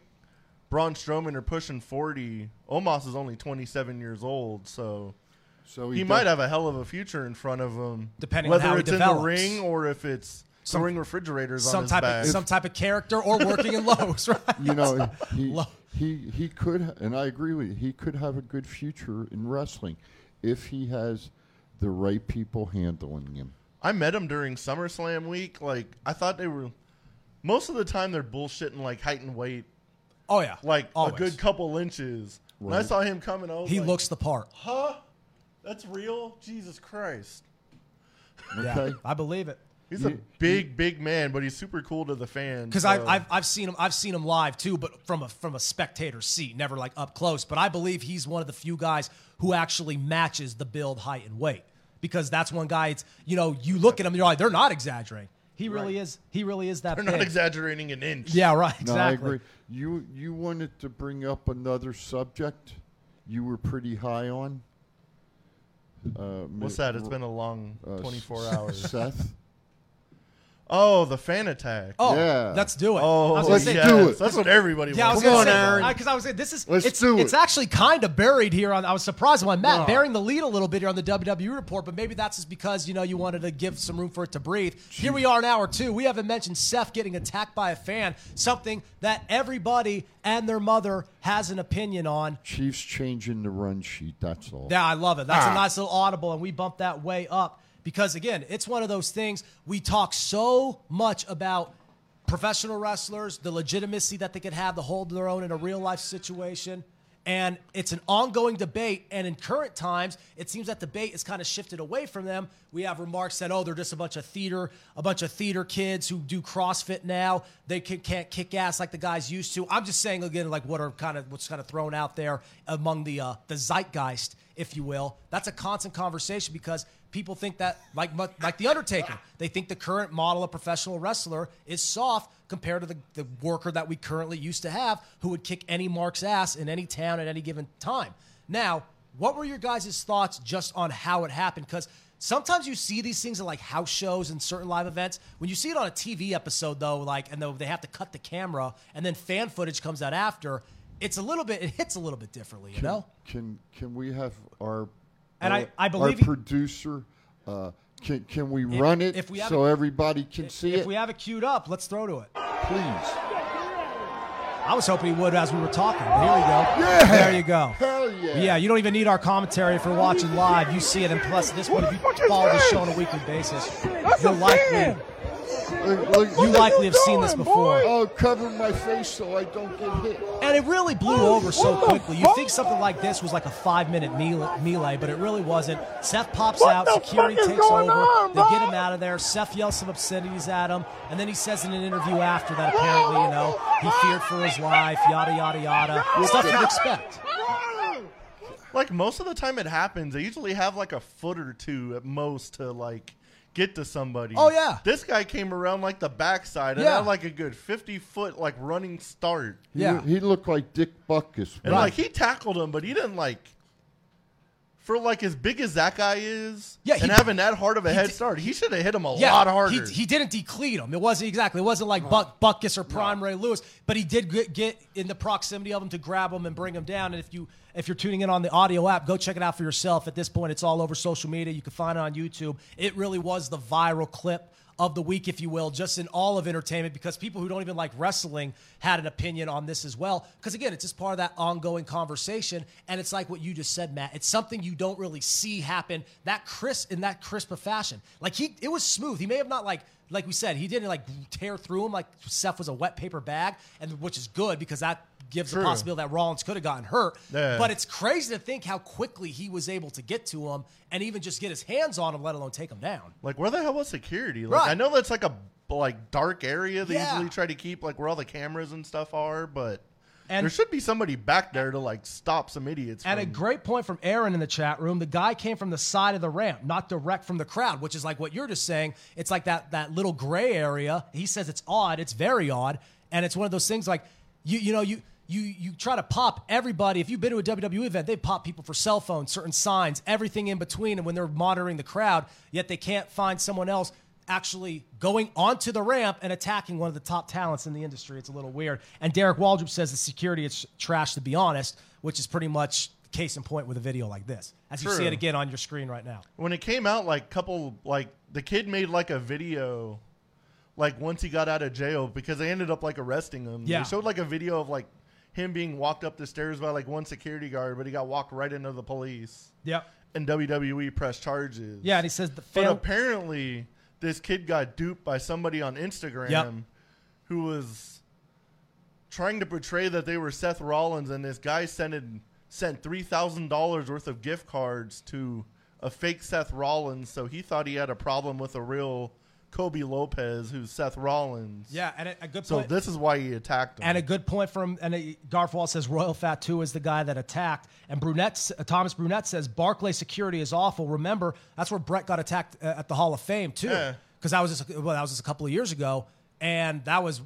Braun Strowman are pushing forty. Omos is only twenty seven years old, so So he, he, might have a hell of a future in front of him, Depending on whether how he it's in the ring or if it's Some- throwing refrigerators on some his type back. of some type of character or working in Lowe's, right? you know he, he he could and I agree with you. He could have a good future in wrestling if he has the right people handling him. I met him during SummerSlam week. Like I thought they were. Most of the time they're bullshitting like height and weight, Oh yeah, like Always. a good couple inches. When I saw him coming, I was He like, looks the part. huh? That's real? Jesus Christ! Yeah, I believe it. He's a You- big, big man, but he's super cool to the fans. Because so- I've, I've I've seen him I've seen him live too, but from a from a spectator seat, never like up close. But I believe he's one of the few guys who actually matches the build, height, and weight. Because that's one guy. It's you know you look at him, you're like they're not exaggerating. He really is. He really is that. they're big. not exaggerating an inch. Yeah, right. No, Exactly. I agree. You you wanted to bring up another subject you were pretty high on. Uh, What's that? It's been a long uh, 24 S- hours. Seth. Oh, the fan attack. Oh, Yeah. let's do it. Oh, I was gonna let's say- yes. do it. That's what everybody Yeah, I was wants. gonna on, say, Because I, was saying this is Let's it's, do it's actually kind of buried here. On I was surprised when Matt bearing the lead a little bit here on the WWE report, but maybe that's just because you know you wanted to give some room for it to breathe. Here we are in hour two. We haven't mentioned Seth getting attacked by a fan, something that everybody and their mother has an opinion on. Chiefs changing the run sheet. That's all. Yeah, I love it. That's Ah. a nice little audible, and we bumped that way up because again, it's one of those things we talk so much about professional wrestlers, the legitimacy that they could have to hold their own in a real life situation. And it's an ongoing debate. And in current times, it seems that debate is kind of shifted away from them. We have remarks that, oh, they're just a bunch of theater, a bunch of theater kids who do CrossFit now. They can, can't kick ass like the guys used to. I'm just saying again, like what are kind of what's kind of thrown out there among the uh, the zeitgeist, if you will. That's a constant conversation because people think that like like the Undertaker, they think the current model of professional wrestler is soft compared to the, the worker that we currently used to have, who would kick any mark's ass in any town at any given time. Now, what were your guys' thoughts just on how it happened? Because sometimes you see these things at like house shows and certain live events. When you see it on a TV episode, though, like and though they have to cut the camera and then fan footage comes out after, it's a little bit it hits a little bit differently, you know. Can can we have our And I- our- I believe our he- producer? Uh, can can we run it if we so it- everybody can see if it? If we have it queued up, let's throw to it. Please. I was hoping he would as we were talking. But here we go. Yeah. There you go. Hell yeah. Yeah, you don't even need our commentary if you're watching live. You see it, and plus, this one, if you follow the show on a weekly basis, you're likely Look, look, you likely have seen this before. Oh, cover my face so I don't get hit. And it really blew oh, over so oh, quickly. You oh. think something like this was like a five minute melee, melee but it really wasn't. Seth pops out, security takes over, they get him out of there. Seth yells some obscenities at him, and then he says in an interview after that apparently, you know, he feared for his life, yada, yada, yada. Stuff you'd expect. Like most of the time it happens, they usually have like a foot or two at most to like get to somebody. Oh, yeah. This guy came around like the backside and Yeah. had like a good fifty foot like running start. He, Yeah. he looked like Dick Butkus. And like he tackled him, but he didn't like for like as big as that guy is, Yeah, he- and having that hard of a he head start, he should have hit him a Yeah, lot harder. He, he didn't decleat him. It wasn't exactly. It wasn't like Buck, Butkus or Prime Ray Lewis, but he did get, get in the proximity of him to grab him and bring him down. And if you if you're tuning in on the audio app, go check it out for yourself. At this point, it's all over social media. You can find it on YouTube. It really was the viral clip of the week, if you will, just in all of entertainment, because people who don't even like wrestling had an opinion on this as well. Because again, it's just part of that ongoing conversation, and it's like what you just said, Matt. It's something you don't really see happen that crisp in that crisp of fashion. Like he, it was smooth. He may have not like. Like we said, he didn't like tear through him like Seth was a wet paper bag, and which is good because that gives the possibility that Rollins could have gotten hurt. Yeah. But it's crazy to think how quickly he was able to get to him and even just get his hands on him, let alone take him down. like where the hell was security? Like Right. I know that's like a like dark area they Yeah. usually try to keep like where all the cameras and stuff are, but And- there should be somebody back there to like stop some idiots. And a great point from Aaron in the chat room. The guy came from the side of the ramp, not direct from the crowd, which is like what you're just saying. It's like that that little gray area. He says it's odd. It's very odd, and it's one of those things like you you know you. You, you try to pop everybody. If you've been to a WWE event, they pop people for cell phones, certain signs, everything in between. And when they're monitoring the crowd, yet they can't find someone else actually going onto the ramp and attacking one of the top talents in the industry. It's a little weird. And Derek Waldrop says the security is trash, to be honest, which is pretty much case in point with a video like this, as you see it again on your screen right now. when it came out, like couple like the kid made like a video, like once he got out of jail because they ended up like arresting him. Yeah. they showed like a video of like him being walked up the stairs by like one security guard, but he got walked right into the police. Yep. And WWE pressed charges. Yeah, and he says the But apparently, this kid got duped by somebody on Instagram Yep. who was trying to portray that they were Seth Rollins, and this guy sent in, sent three thousand dollars worth of gift cards to a fake Seth Rollins. So he thought he had a problem with a real Colby Lopez, who's Seth Rollins. yeah, and a, a good So point. this is why he attacked him. And a good point from and a, says Royal Fat Two is the guy that attacked, and Brunette uh, Thomas Brunette says Barclay security is awful. Remember that's where Brett got attacked uh, at the Hall of Fame too, Yeah. because that was just, well that was just a couple of years ago, and that was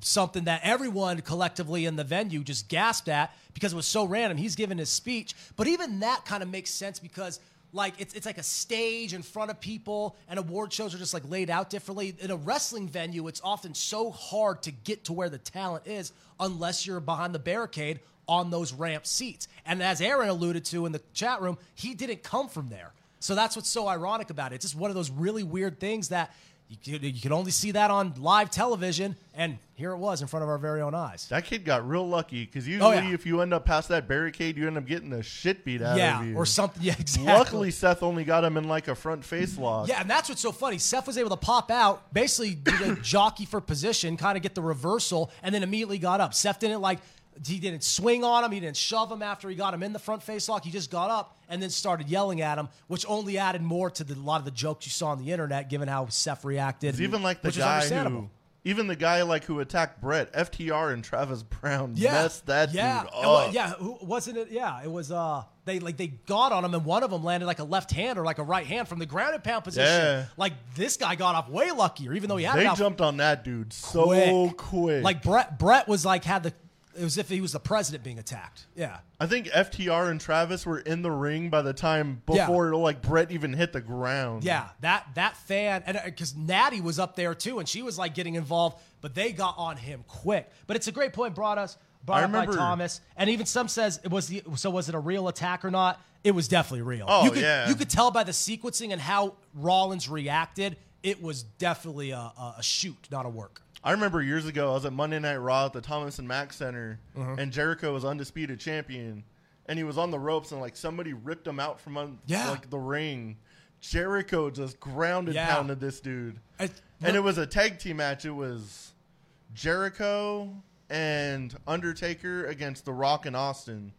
something that everyone collectively in the venue just gasped at because it was so random. He's giving his speech, but even that kind of makes sense because like it's it's like a stage in front of people and award shows are just like laid out differently. In a wrestling venue, it's often so hard to get to where the talent is unless you're behind the barricade on those ramp seats. And as Aaron alluded to in the chat room, he didn't come from there. So that's what's so ironic about it. It's just one of those really weird things that you can, you can only see that on live television, and here it was in front of our very own eyes. that kid got real lucky because oh, usually, Oh, yeah. if you end up past that barricade, you end up getting the shit beat out yeah, of you. or something. Yeah, exactly. Luckily, Seth only got him in like a front face lock. Yeah, and that's what's so funny. Seth was able to pop out, basically jockey for position, kind of get the reversal, and then immediately got up. Seth didn't like he didn't swing on him, he didn't shove him after he got him in the front face lock. He just got up and then started yelling at him, which only added more to the, a lot of the jokes you saw on the internet, given how Seth reacted. It's even like the which guy who, even the guy like who attacked Brett, FTR and Travis Brown yeah, messed that yeah, dude up. yeah. Who, wasn't it? Yeah, it was. Uh, they like they got on him, and one of them landed like a left hand or like a right hand from the ground and pound position. Yeah. Like this guy got off way luckier, even though he had They jumped on that dude so quick. quick. Like Brett, Brett was like had the. It was if he was the president being attacked. Yeah. I think FTR and Travis were in the ring by the time Yeah. before like Brett even hit the ground. Yeah, that that fan, and uh, because Natty was up there too, and she was like getting involved, but they got on him quick. But it's a great point brought us brought I up by remember- Thomas, and even some says it was the so was it a real attack or not? It was definitely real. Oh, you could, yeah. you could tell by the sequencing and how Rollins reacted. It was definitely a, a shoot, not a work. I remember years ago, I was at Monday Night Raw at the Thomas and Mack Center, Mhm. and Jericho was undisputed champion, and he was on the ropes, and like somebody ripped him out from un- Yeah. like the ring. Jericho just grounded Yeah. pounded this dude, I- and it was a tag team match. It was Jericho and Undertaker against The Rock and Austin,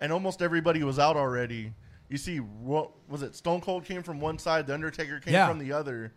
and almost everybody was out already. You see, what was it? Stone Cold came from one side, The Undertaker came Yeah. from the other.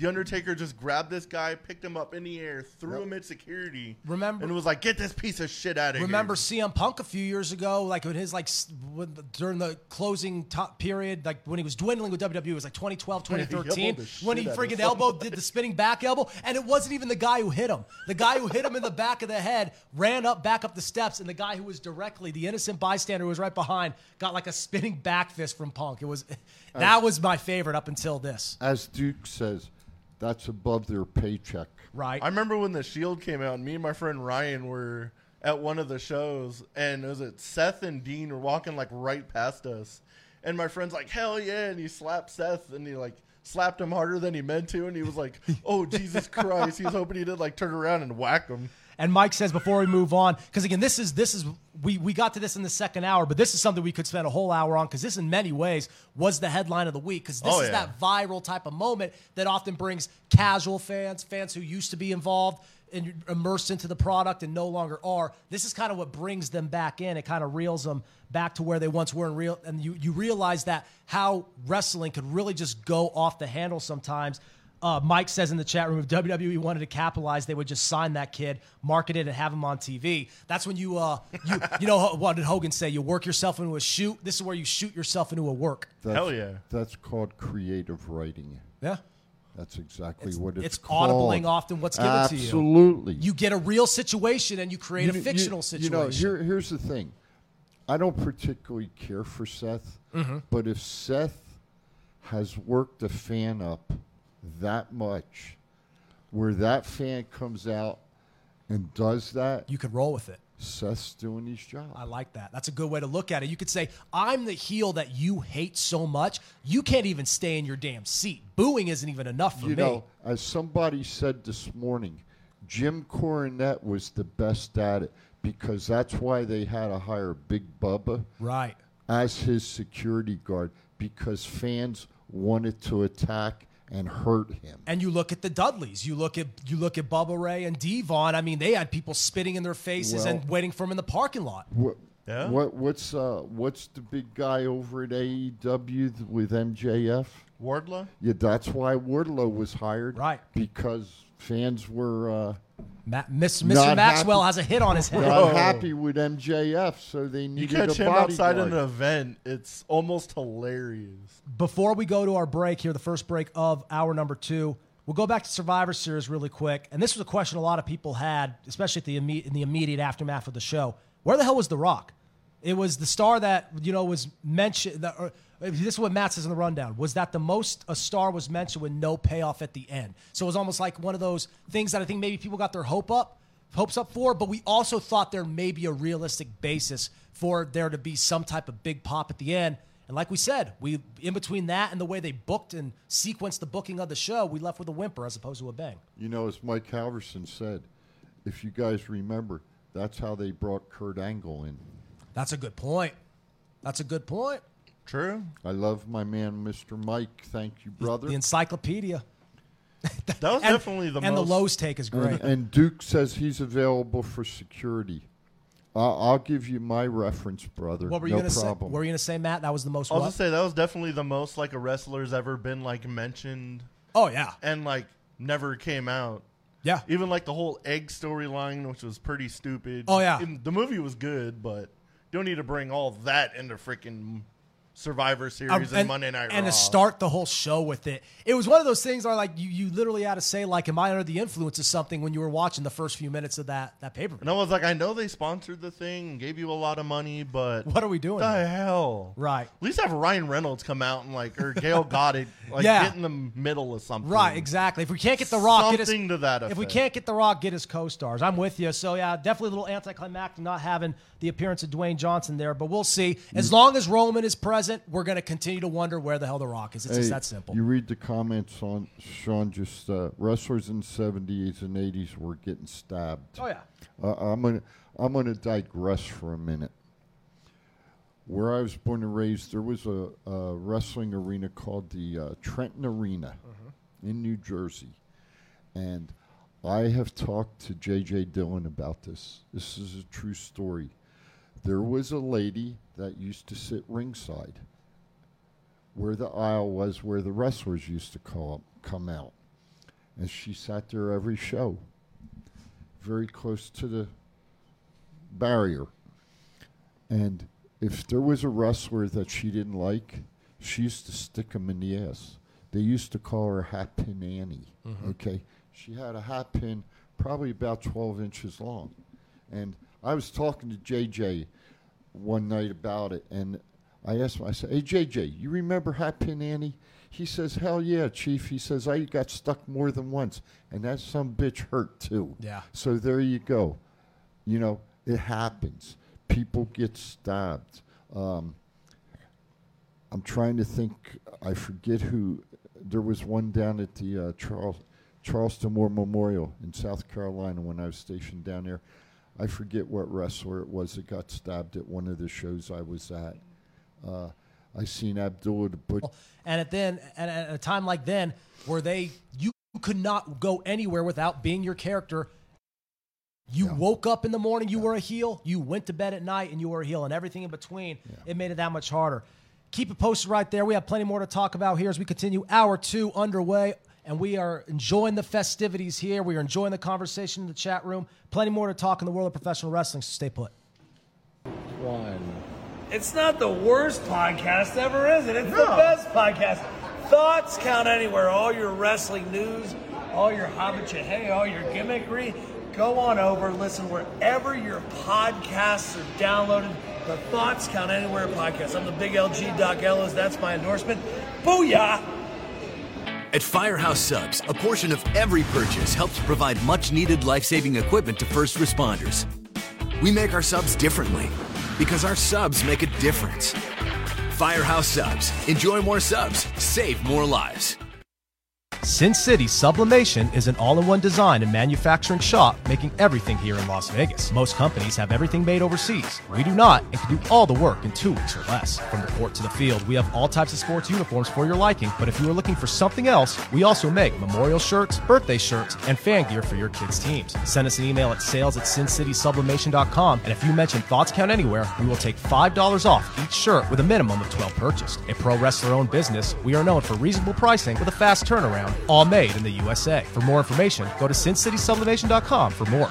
The Undertaker just grabbed this guy, picked him up in the air, threw him at security. Remember- and was like, "Get this piece of shit out of Remember here." Remember CM Punk a few years ago, like when his like when, during the closing top period, like when he was dwindling with WWE, it was like 2012, Yeah, he 2013, when he shit out freaking someone. elbowed, did the spinning back elbow, and it wasn't even the guy who hit him. The guy who hit him in the back of the head ran up, back up the steps, and the guy who was directly the innocent bystander who was right behind got like a spinning back fist from Punk. It was that was my favorite up until this. As Duke says, that's above their paycheck. Right. I remember when the Shield came out, and me and my friend Ryan were at one of the shows, and it was it Seth and Dean were walking like right past us, and my friend's like, "Hell yeah!" and he slapped Seth, and he like slapped him harder than he meant to, and he was like, "Oh Jesus Christ!" He was hoping he did like turn around and whack him. And Mike says before we move on, because again, this is this is we we got to this in the second hour, but this is something we could spend a whole hour on because this, in many ways, was the headline of the week. Because this Oh, is yeah. that viral type of moment that often brings casual fans, fans who used to be involved and immersed into the product and no longer are. This is kind of what brings them back in. It kind of reels them back to where they once were, and real. And you you realize that how wrestling could really just go off the handle sometimes. Uh, Mike says in the chat room, if WWE wanted to capitalize, they would just sign that kid, market it, and have him on TV. That's when you, uh, you, you know, what did Hogan say? You work yourself into a shoot. This is where you shoot yourself into a work. That's, Hell yeah. That's called creative writing. Yeah. That's exactly what it's, It's called. audibling often what's given to you. Absolutely. You get a real situation and you create You a fictional you, situation. You know, here, here's the thing. I don't particularly care for Seth, Mhm. but if Seth has worked a fan up that much, where that fan comes out and does that, you could roll with it. Seth's doing his job. I like that. That's a good way to look at it. You could say, I'm the heel that you hate so much, you can't even stay in your damn seat. Booing isn't even enough for you me. know, as somebody said this morning, Jim Cornette was the best at it because that's why they had to hire Big Bubba right. as his security guard because fans wanted to attack and hurt him. And you look at the Dudleys. You look at you look at Bubba Ray and Devon. I mean, they had people spitting in their faces Well- and waiting for them in the parking lot. What, Yeah. what what's uh what's the big guy over at AEW with MJF? Wardlow. Yeah, that's why Wardlow was hired. Right. Because fans were uh Ma- Miss, Mr. not Maxwell happy- has a hit on his head. Not happy with MJF, so they You needed catch a him outside bodyguard. an event, it's almost hilarious. Before we go to our break here, the first break of hour number two, we'll go back to Survivor Series really quick. And this was a question a lot of people had, especially at the imme- in the immediate aftermath of the show. Where the hell was The Rock? It was the star that you know was mentioned. That, or, this is what Matt says in the rundown. Was that the most a star was mentioned with no payoff at the end? So it was almost like one of those things that I think maybe people got their hope up, hopes up for. But we also thought there may be a realistic basis for there to be some type of big pop at the end. And like we said, we in between that and the way they booked and sequenced the booking of the show, we left with a whimper as opposed to a bang. You know, as Mike Halverson said, if you guys remember, that's how they brought Kurt Angle in. That's a good point. That's a good point. True. I love my man, Mr. Mike. Thank you, brother. The encyclopedia. That was And- definitely the and most. the Lowe's take is great. And, and Duke says he's available for security. I'll, I'll give you my reference, brother. What were you no gonna say? What were you gonna say, Matt? That was the most. I was what? gonna say that was definitely the most like a wrestler's ever been like mentioned. Oh yeah. and like never came out. Yeah. Even like the whole egg storyline, which was pretty stupid. Oh, yeah. And the movie was good, but you don't need to bring all that into freaking Survivor Series Um, and, Monday Night and Raw. to start the whole show with it. It was one of those things where like you, you literally had to say like, "Am I under the influence of something?" When you were watching the first few minutes of that that paper. and I was like, I know they sponsored the thing, gave you a lot of money, but What are we doing? The hell, Right. At least have Ryan Reynolds come out and like, or Gal Gadot, like Yeah. get in the middle of something. Right, exactly. If we can't get the Rock, Something to that If we can't get the Rock, get his co-stars. I'm with you. So yeah, definitely a little anticlimactic not having the appearance of Dwayne Johnson there, but we'll see. As long as Roman is present. we're going to continue to wonder where the hell The Rock is. It's just that simple. You read the comments on Sean. Just uh, wrestlers in the seventies and eighties were getting stabbed. Oh, yeah. Uh, I'm gonna I'm gonna digress for a minute. Where I was born and raised, there was a, a wrestling arena called the uh, Trenton Arena in New Jersey, and I have talked to J.J. Dillon about this. This is a true story. There was a lady that used to sit ringside where the aisle was where the wrestlers used to call, come out. And she sat there every show, very close to the barrier. And if there was a wrestler that she didn't like, she used to stick him in the ass. They used to call her Hat Pin Annie. Mhm. Okay, she had a hat pin probably about 12 inches long, and I was talking to JJ one night about it, and I asked him. I said, "Hey JJ, you remember Hat Pin Annie?" He says, "Hell yeah, Chief." He says, "I got stuck more than once, and that some bitch hurt too." Yeah. So there you go. You know, it happens. People get stabbed. Um, I'm trying to think. I forget who. There was one down at the uh, Charles, Charleston War Memorial in South Carolina when I was stationed down there. I forget what wrestler it was that got stabbed at one of the shows I was at. Uh, I seen Abdullah the Butcher. And at then, and at a time like then, where they you could not go anywhere without being your character. You woke up in the morning, you were a heel. You went to bed at night, and you were a heel, and everything in between. It made it that much harder. Keep it posted right there. We have plenty more to talk about here as we continue hour two underway, and we are enjoying the festivities here. We are enjoying the conversation in the chat room. Plenty more to talk in the world of professional wrestling. So stay put. One. It's not the worst podcast ever, is it? It's the best podcast. Thoughts count anywhere. All your wrestling news, all your hobbit hey, all your gimmickry. Go on over, listen wherever your podcasts are downloaded. The Thoughts Count Anywhere podcast. I'm the big LG Doc Ellis. That's my endorsement. Booyah! At Firehouse Subs, a portion of every purchase helps provide much needed life saving equipment to first responders. We make our subs differently because our subs make a difference. Firehouse Subs. Enjoy more subs, save more lives. Sin City Sublimation is an all-in-one design and manufacturing shop making everything here in Las Vegas. Most companies have everything made overseas. We do not and can do all the work in two weeks or less. From the court to the field, we have all types of sports uniforms for your liking, but if you are looking for something else, we also make memorial shirts, birthday shirts, and fan gear for your kids' teams. Send us an email at sales at sincitysublimation.com, and if you mention Thoughts Count Anywhere, we will take $5 off each shirt with a minimum of 12 purchased. A pro wrestler-owned business, we are known for reasonable pricing with a fast turnaround, all made in the USA. For more information, go to sincitysublimation.com for more.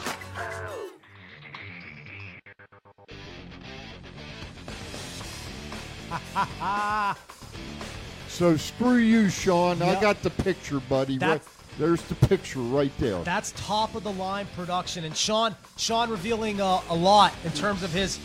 So screw you, Sean. I got the picture, buddy. Right, there's the picture right there. That's top of the line production, and Sean, Sean revealing uh, a lot in terms of his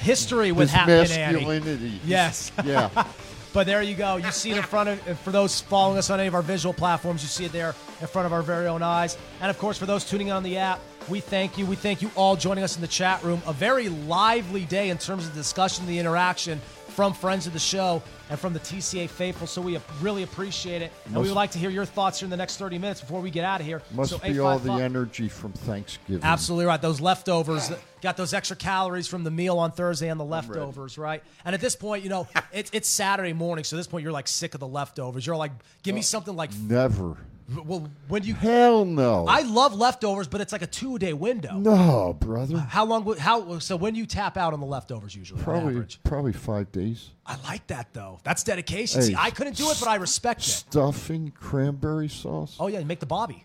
history with His Pin Annie. masculinity. Yes. Yeah. but there you go. You see it in front of for those following us on any of our visual platforms. You see it there in front of our very own eyes. And of course, for those tuning in on the app, we thank you. We thank you all joining us in the chat room. A very lively day in terms of discussion, the interaction from friends of the show and from the TCA faithful. So we really appreciate it. And we would like to hear your thoughts here in the next 30 minutes before we get out of here. Must so be all the 855 energy from Thanksgiving. Absolutely right. Those leftovers got those extra calories from the meal on Thursday and the leftovers, right? And at this point, you know, it's it's Saturday morning, so at this point you're like sick of the leftovers. You're like, give me uh, something like Never. Well, when you Hell no. I love leftovers, but it's like a two day window. no, brother. How long? would- How so? When you tap out on the leftovers usually? Probably probably five days. I like that though. That's dedication. Hey, See, I couldn't do it, but I respect it. Stuffing cranberry sauce, Oh yeah, you make the Bobby.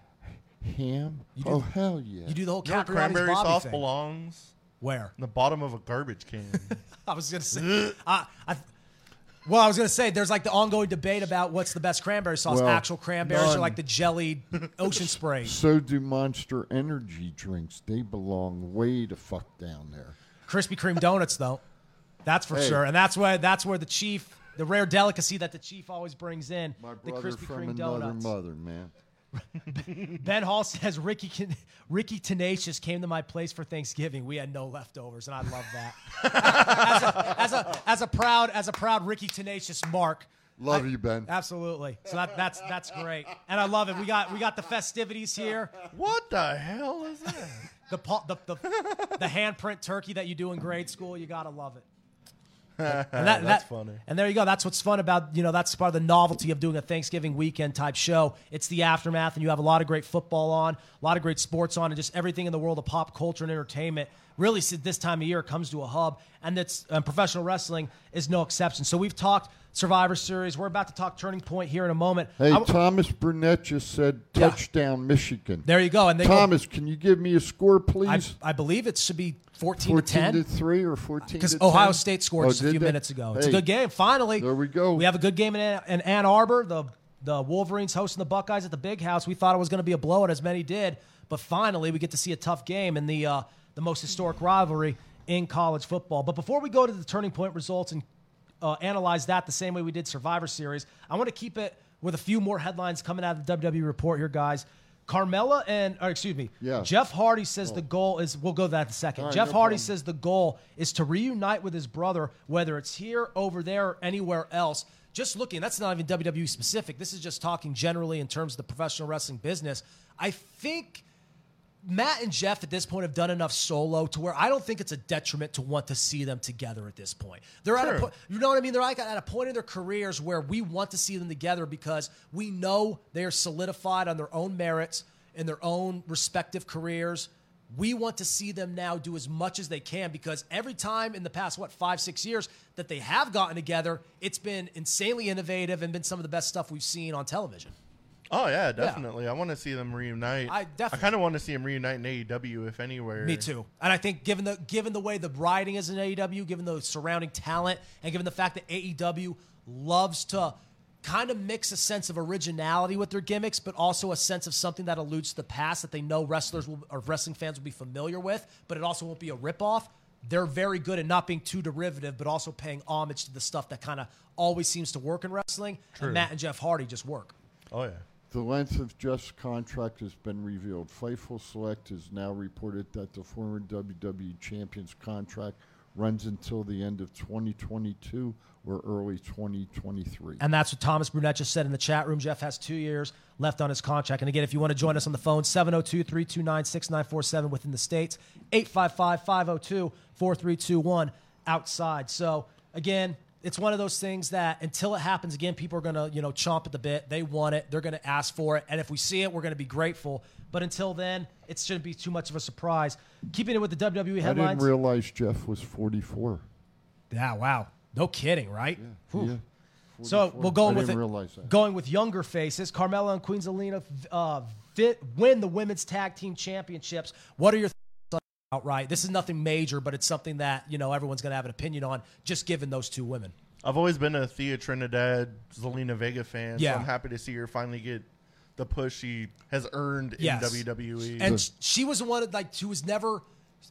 ham. You do- oh hell yeah. You do the whole You know cranberry Bobby sauce thing. belongs? Where? In the bottom of a garbage can. I was gonna say. I, I, well, I was gonna say there's like the ongoing debate about what's the best cranberry sauce: Well, actual cranberries or like the jellied ocean spray. So do Monster Energy drinks. They belong way to fuck down there. Krispy Kreme donuts, though, that's for Hey. sure, and that's where that's where the chief, the rare delicacy that the chief always brings in, My the brother Krispy from Kreme another donuts. mother, man. Ben Hall says Ricky Can- Ricky Tenacious came to my place for Thanksgiving. We had no leftovers, and I love that. as, a, as, a, as a proud as a proud Ricky Tenacious Mark. Love I- you, Ben. Absolutely. So that that's that's great, and I love it. We got we got the festivities here. What the hell is that? The pa- the the, the handprint turkey that you do in grade school. You gotta love it. And that, That's that- funny. And there you go. That's what's fun about you know that's part of the novelty of doing a Thanksgiving weekend type show. It's the aftermath, and you have a lot of great football on, a lot of great sports on, and just everything in the world of pop culture and entertainment. Really, this time of year comes to a hub, and that's um, professional wrestling is no exception. So we've talked Survivor Series. We're about to talk Turning Point here in a moment. Hey, I w- Thomas Burnett just said Yeah. touchdown Michigan. there you go. And they go- Thomas, can you give me a score, please? I believe it should be 14, 14 to 10. to 3 or 14 Because Ohio 10? State scored Oh, just a few they? minutes ago. It's a good game. Finally, There we go. We have a good game in, Ann- in Ann Arbor. The the Wolverines hosting the Buckeyes at the Big House. We thought it was going to be a blowout, as many did, but finally we get to see a tough game in the uh, the most historic rivalry in college football. But before we go to the turning point results and uh, analyze that the same way we did Survivor Series, I want to keep it with a few more headlines coming out of the WWE report here, guys. Carmella and, or excuse me, Yeah. Jeff Hardy says the goal is, we'll go to that in a second. Right, Jeff no Hardy problem. says the goal is to reunite with his brother, whether it's here, over there, or anywhere else. Just looking, that's not even WWE specific. This is just talking generally in terms of the professional wrestling business. I think Matt and Jeff at this point have done enough solo to where I don't think it's a detriment to want to see them together at this point. They're at a Sure. point, you know what I mean? They're like at a point in their careers where we want to see them together because we know they are solidified on their own merits in their own respective careers. We want to see them now do as much as they can because every time in the past, what, five, six years that they have gotten together, it's been insanely innovative and been some of the best stuff we've seen on television. Oh yeah, definitely. I want to see them reunite. I definitely- I kind of want to see them reunite in AEW, if anywhere. Me too. And I think given the given the way the writing is in AEW, given the surrounding talent, and given the fact that AEW loves to kind of mix a sense of originality with their gimmicks, but also a sense of something that alludes to the past that they know wrestlers will, or wrestling fans will be familiar with, but it also won't be a ripoff. They're very good at not being too derivative, but also paying homage to the stuff that kind of always seems to work in wrestling. True. And Matt and Jeff Hardy just work. Oh yeah. The length of Jeff's contract has been revealed. Fightful Select has now reported that the former WWE Champion's contract runs until the end of 2022 or early 2023. And that's what Thomas Brunette just said in the chat room. Jeff has two years left on his contract. And again, if you want to join us on the phone, 702 329 6947 within the States, 855 502 4321 outside. So again, it's one of those things that until it happens again, people are going to, you know, chomp at the bit. They want it. They're going to ask for it. And if we see it, we're going to be grateful. But until then, it shouldn't be too much of a surprise. Keeping it with the WWE headlines. I didn't realize Jeff was 44. yeah, wow. No kidding, right? Whew. Yeah. So we'll go I with it. Going with younger faces, Carmella and Queen Zelina uh, fit, win the women's tag team championships. What are your thoughts on it outright? This is nothing major, but it's something that you know everyone's going to have an opinion on, just given those two women. I've always been a Thea Trinidad, Zelina Vega fan. Yeah. So I'm happy to see her finally get the push she has earned Yes. in WWE. And sh- she was the one that, like she was never.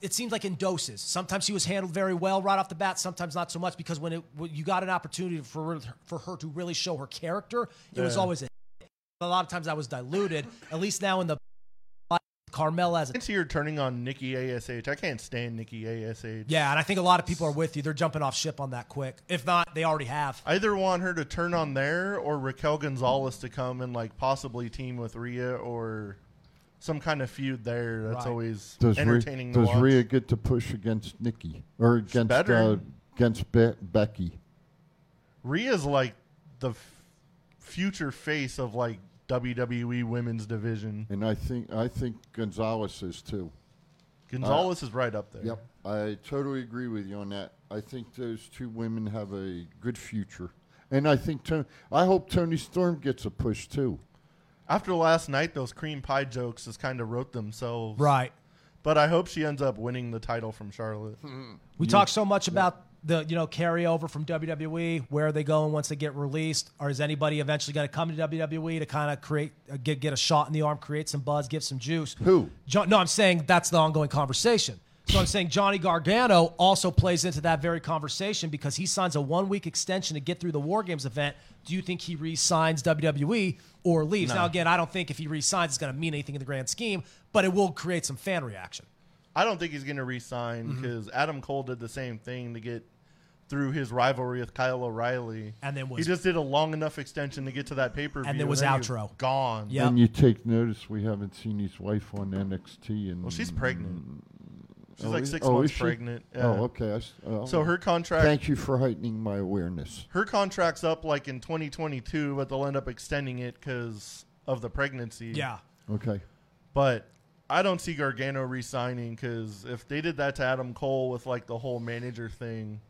It seemed like in doses. Sometimes she was handled very well right off the bat. Sometimes not so much because when it when you got an opportunity for her- for her to really show her character, it was Yeah. always a. A lot of times I was diluted. At least now in the Carmella as a I can see her turning on Nikki Ash. I can't stand Nikki Ash. Yeah, and I think a lot of people are with you. They're jumping off ship on that quick. If not, they already have. I either want her to turn on there or Raquel Gonzalez to come and like possibly team with Rhea or some kind of feud there. That's Right. always Does, Rhea, entertaining to does watch. Rhea get to push against Nikki or against better. uh, against Be- Becky? Rhea's like the f- future face of like WWE women's division. And I think I think Gonzalez is too. Gonzalez uh, is right up there. Yep, I totally agree with you on that. I think those two women have a good future, and I think Toni, I hope Toni Storm gets a push too. After last night, those cream pie jokes just kind of wrote themselves. Right. But I hope she ends up winning the title from Charlotte. We talk so much about the you know carryover from WWE. Where are they going once they get released? Or is anybody eventually going to come to WWE to kind of create uh, get get a shot in the arm, create some buzz, give some juice? Who? John, no, I'm saying that's the ongoing conversation. So I'm saying Johnny Gargano also plays into that very conversation because he signs a one week extension to get through the War Games event. Do you think he re-signs WWE or leaves? No. Now again, I don't think if he re-signs it's going to mean anything in the grand scheme, but it will create some fan reaction. I don't think he's going to re-sign Mm-hmm. because Adam Cole did the same thing to get through his rivalry with Kyle O'Reilly. And then was he just did a long enough extension to get to that pay per view. And then was outro. gone. Yep. And you take notice we haven't seen his wife on NXT. And Well, she's pregnant. She's Oh, like is- six oh, months is she? pregnant. Oh, okay. I s- oh, So her contract. Thank you for heightening my awareness. Her contract's up like in 2022, but they'll end up extending it because of the pregnancy. Yeah. Okay. But I don't see Gargano re-signing because if they did that to Adam Cole with like the whole manager thing,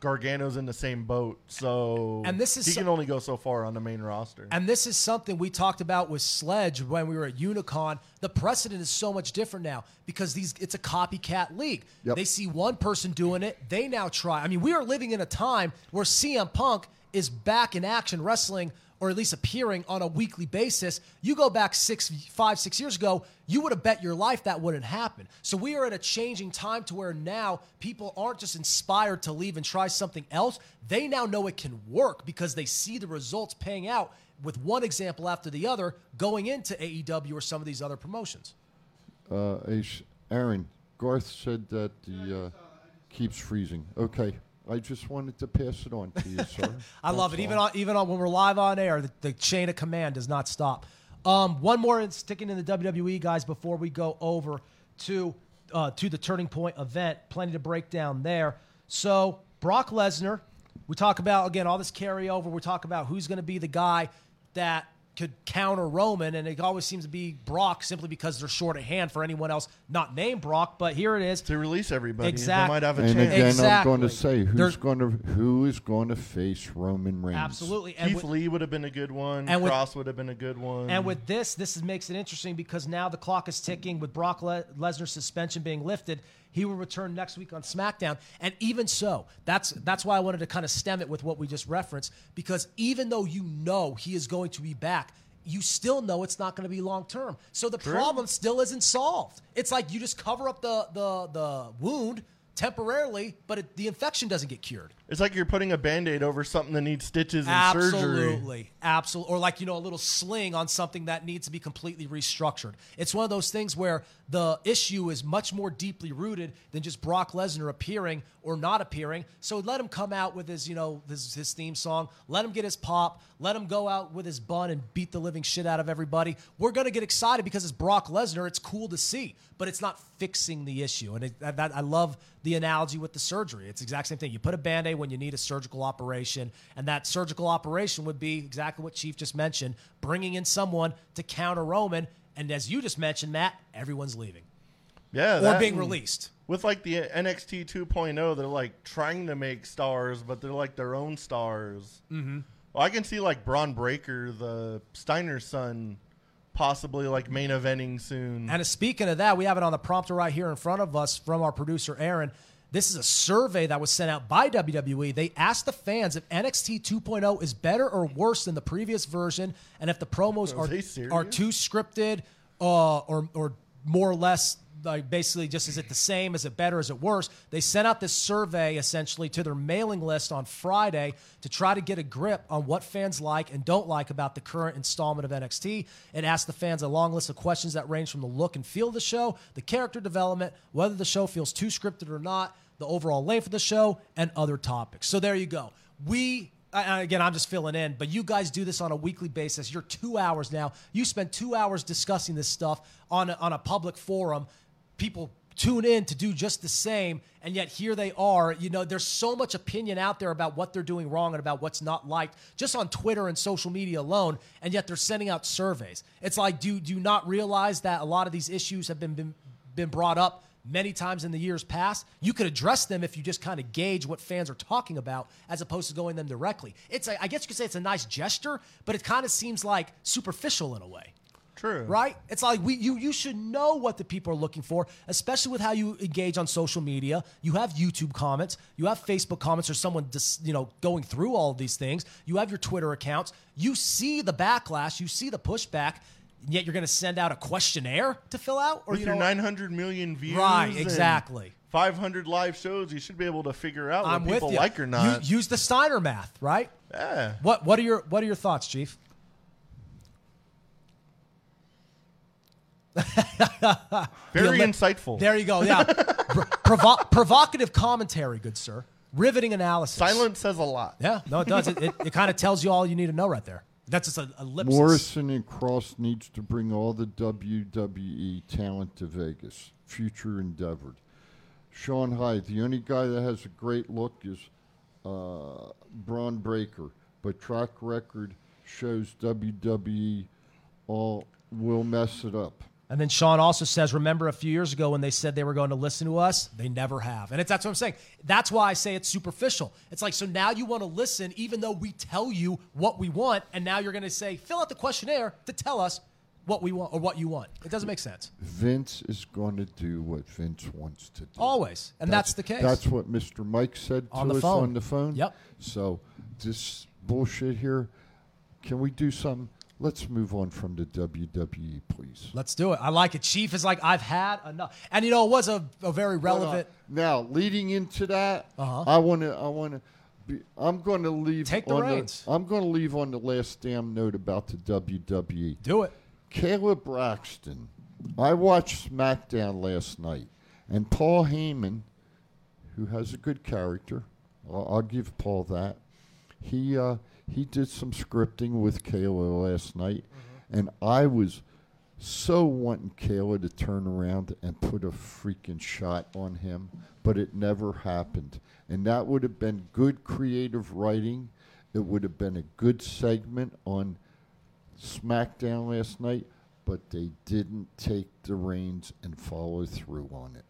Gargano's in the same boat. So And this is he so- can only go so far on the main roster. And this is something we talked about with Sledge when we were at Unicon. The precedent is so much different now because these it's a copycat league. Yep. They see one person doing it, they now try. I mean, we are living in a time where CM Punk is back in action wrestling or at least appearing on a weekly basis. You go back six, five, six years ago, you would have bet your life that wouldn't happen. So we are at a changing time to where now people aren't just inspired to leave and try something else. They now know it can work because they see the results paying out with one example after the other going into AEW or some of these other promotions. Uh, Aaron, Garth said that the uh, keeps freezing. Okay. I just wanted to pass it on to you, sir. I love That's it. Even on even on when we're live on air, the, the chain of command does not stop. Um, one more sticking in the WWE guys before we go over to uh, to the Turning Point event. Plenty to break down there. So Brock Lesnar, we talk about again all this carryover. We talk about who's going to be the guy that could counter Roman, and it always seems to be Brock simply because they're short of hand for anyone else not named Brock. But here it is to release everybody, Exact- they might have a And chance. again, Exactly. I'm going to say who's There's- going to who is going to face Roman Reigns. absolutely. And Keith with- Lee would have been a good one. And with- Kross would have been a good one. And with this, this is, makes it interesting because now the clock is ticking with Brock Le- Lesnar's suspension being lifted. He will return next week on SmackDown. And even so, that's that's why I wanted to kind of stem it with what we just referenced because even though you know he is going to be back, you still know it's not going to be long term. So the problem still isn't solved. It's like you just cover up the the the wound temporarily, but it, the infection doesn't get cured. It's like you're putting a band-aid over something that needs stitches and surgery. Absolutely. Absolutely. Or like, you know, a little sling on something that needs to be completely restructured. It's one of those things where the issue is much more deeply rooted than just Brock Lesnar appearing or not appearing. So let him come out with his, you know, his, his theme song. Let him get his pop. Let him go out with his bun and beat the living shit out of everybody. We're going to get excited because it's Brock Lesnar. It's cool to see, but it's not fixing the issue. And it, that, I love the analogy with the surgery. It's the exact same thing. You put a band aid when you need a surgical operation, and that surgical operation would be exactly what Chief just mentioned bringing in someone to counter Roman. And as you just mentioned, Matt, everyone's leaving Yeah, or being released. With like the NXT 2.0, they're like trying to make stars, but they're like their own stars. Mm-hmm. Well, I can see like Bron Breakker, the Steiner son, possibly like main eventing soon. And speaking of that, we have it on the prompter right here in front of us from our producer, Aaron. This is a survey that was sent out by WWE. They asked the fans if NXT 2.0 is better or worse than the previous version, and if the promos Are are, are too scripted uh, or, or more or less like basically just is it the same is it better is it worse they sent out this survey essentially to their mailing list on friday to try to get a grip on what fans like and don't like about the current installment of nxt it asked the fans a long list of questions that range from the look and feel of the show the character development whether the show feels too scripted or not the overall length of the show and other topics so there you go we again, I'm just filling in, but you guys do this on a weekly basis. You're two hours now. You spend two hours discussing this stuff on a, on a public forum. People tune in to do just the same, and yet here they are. You know, there's so much opinion out there about what they're doing wrong and about what's not liked, just on Twitter and social media alone, and yet they're sending out surveys. It's like, do, do not realize that a lot of these issues have been, been, been brought up many times in the years past. You could address them if you just kind of gauge what fans are talking about as opposed to going them directly. It's a, I guess you could say it's a nice gesture, but it kind of seems like superficial in a way. True. Right? It's like we you you should know what the people are looking for, especially with how you engage on social media. You have YouTube comments, you have Facebook comments or someone just, you know, going through all of these things. You have your Twitter accounts. You see the backlash, you see the pushback, yet you're going to send out a questionnaire to fill out or With you your know 900 million views, Right, exactly. 500 live shows, you should be able to figure out I'm what people you. like or not. You, use the Steiner math, right? yeah. What what are your what are your thoughts, Chief? Very Yeah, insightful. There you go. Yeah, Pro- provo- provocative commentary, good sir. Riveting analysis. Silence says a lot. Yeah, no, it does. it it, it kind of tells you all you need to know right there. That's just a, a ellipsis. Morrison and Kross needs to bring all the WWE talent to Vegas. Future endeavored. Sean Hyde, the only guy that has a great look is uh, Bron Breakker, but track record shows WWE all will mess it up. And then Sean also says, remember a few years ago when they said they were going to listen to us? They never have. And it's, that's what I'm saying. That's why I say it's superficial. It's like, so now you want to listen even though we tell you what we want, and now you're going to say, fill out the questionnaire to tell us what we want or what you want. It doesn't make sense. Vince is going to do what Vince wants to do. Always. And that's, the case. That's what Mr. Mike said to On the us phone. on the phone. Yep. So this bullshit here, can we do something? Let's move on from the WWE, please. Let's do it. I like it. Chief is like, I've had enough. And you know, it was a, a very relevant. Now, leading into that, Uh-huh. I want to. I want to. Be, I'm going to leave. Take the on reins. I'm going to leave on the last damn note about the WWE. Do it. Kayla Braxton. I watched SmackDown last night, and Paul Heyman, who has a good character, I'll, I'll give Paul that. He uh, he did some scripting with Kayla last night, mm-hmm. and I was so wanting Kayla to turn around and put a freaking shot on him, but it never happened. And that would have been good creative writing. It would have been a good segment on SmackDown last night, but they didn't take the reins and follow through on it.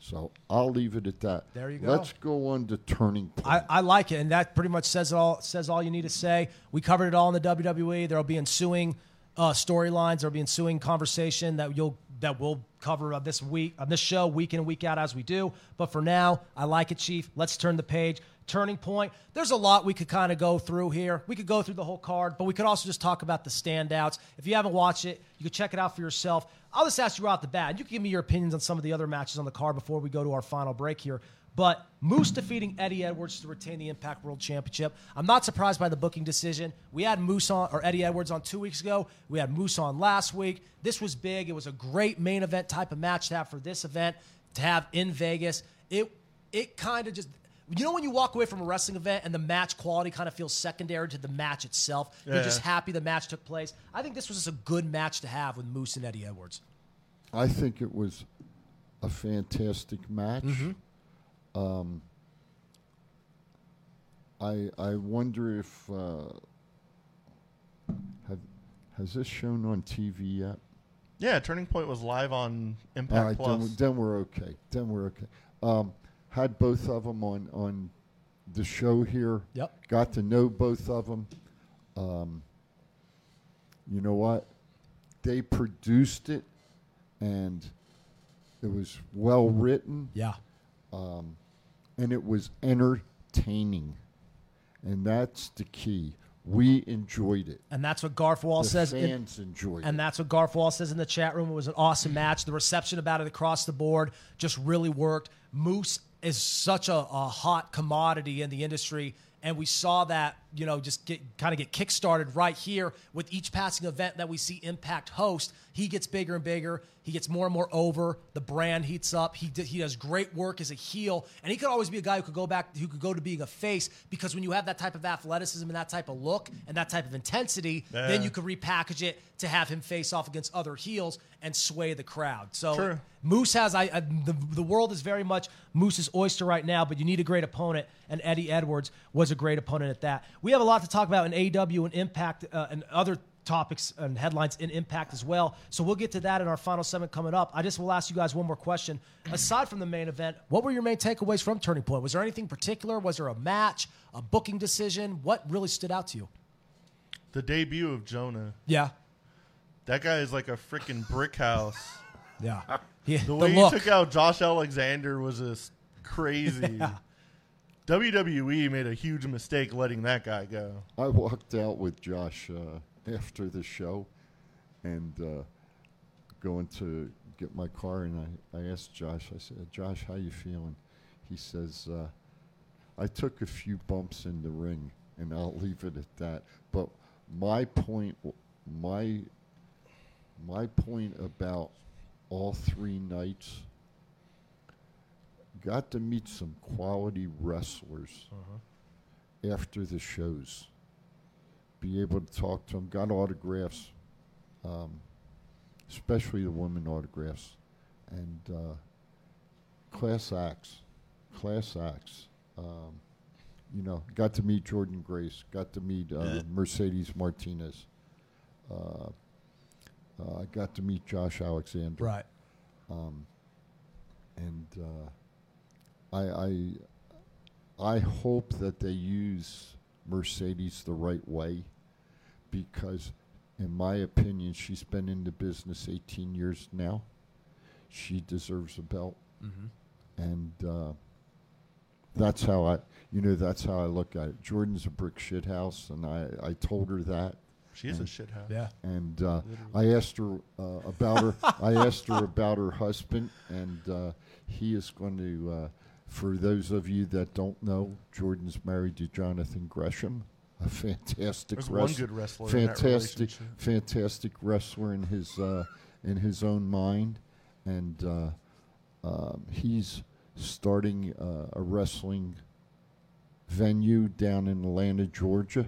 So I'll leave it at that. There you go. Let's go on to turning point. I, I like it, and that pretty much says it all. Says all you need to say. We covered it all in the WWE. There'll be ensuing uh, storylines. There'll be ensuing conversation that you'll that we'll cover uh, this week on this show, week in and week out as we do. But for now, I like it, Chief. Let's turn the page. Turning point. There's a lot we could kind of go through here. We could go through the whole card, but we could also just talk about the standouts. If you haven't watched it, you can check it out for yourself. I'll just ask you right off the bat. You can give me your opinions on some of the other matches on the card before we go to our final break here. But Moose defeating Eddie Edwards to retain the Impact World Championship. I'm not surprised by the booking decision. We had Moose on or Eddie Edwards on two weeks ago. We had Moose on last week. This was big. It was a great main event type of match to have for this event to have in Vegas. It it kind of just you know when you walk away from a wrestling event and the match quality kind of feels secondary to the match itself. You're Yeah. just happy the match took place. I think this was just a good match to have with Moose and Eddie Edwards. I think it was a fantastic match. Mm-hmm. Um, I I wonder if uh, have has this shown on TV yet? Yeah, Turning Point was live on Impact All right, Plus. then, we- then we're okay. Then we're okay. Um, had both of them on on the show here. Yep. Got to know both of them. Um, you know what? They produced it, and it was well written. Yeah. Um, and it was entertaining, and that's the key. We enjoyed it. And that's what Garth Wall the says. in- Fans enjoyed And it. that's what Garth Wall says in the chat room. It was an awesome match. The reception about it across the board just really worked. Moose is such a, a hot commodity in the industry. And we saw that, you know, just get kind of get kickstarted right here with each passing event that we see Impact host. He gets bigger and bigger. He gets more and more over. The brand heats up. He d- he does great work as a heel, and he could always be a guy who could go back, who could go to being a face because when you have that type of athleticism and that type of look and that type of intensity, then you could repackage it to have him face off against other heels and sway the crowd. So True. Moose has I, I the, the world is very much Moose's oyster right now, but you need a great opponent, and Eddie Edwards was a great opponent at that. We have a lot to talk about in AW and Impact uh, and other topics and headlines in Impact as well. So we'll get to that in our final segment coming up. I just will ask you guys one more question. Aside from the main event, what were your main takeaways from Turning Point? Was there anything particular? Was there a match, a booking decision? What really stood out to you? the debut of Jonah. Yeah. That guy is like a freaking brick house. Yeah. He, The the way look. he took out Josh Alexander was just crazy. Yeah. WWE made a huge mistake letting that guy go. I walked out with Josh uh, after the show and uh, going to get my car, and I, I asked Josh, I said, Josh, how you feeling? He says, uh, I took a few bumps in the ring, and I'll leave it at that. But my point, my, my point about all three nights, got to meet some quality wrestlers after the shows. Be able to talk to them. Got autographs, um, especially the women autographs, and uh, class acts, class acts. Um, you know, got to meet Jordan Grace. Got to meet uh, Mercedes Martinez. Uh, uh, got to meet Josh Alexander. Right. Um, and uh, I, I, I hope that they use Mercedes the right way, because, in my opinion, she's been in the business 18 years now. She deserves a belt, and uh, that's how I, you know, that's how I look at it. Jordan's a brick shit house, and I, I told her that. She is a And- shit house. Yeah. and uh, I asked her uh, about her. I asked her about her husband, and uh, he is going to. For those of you that don't know, Jordan's married to Jonathan Gresham, a fantastic There's one wrestler. good wrestler in that fantastic, fantastic wrestler in his uh, in his own mind, and uh, um, he's starting uh, a wrestling venue down in Atlanta, Georgia.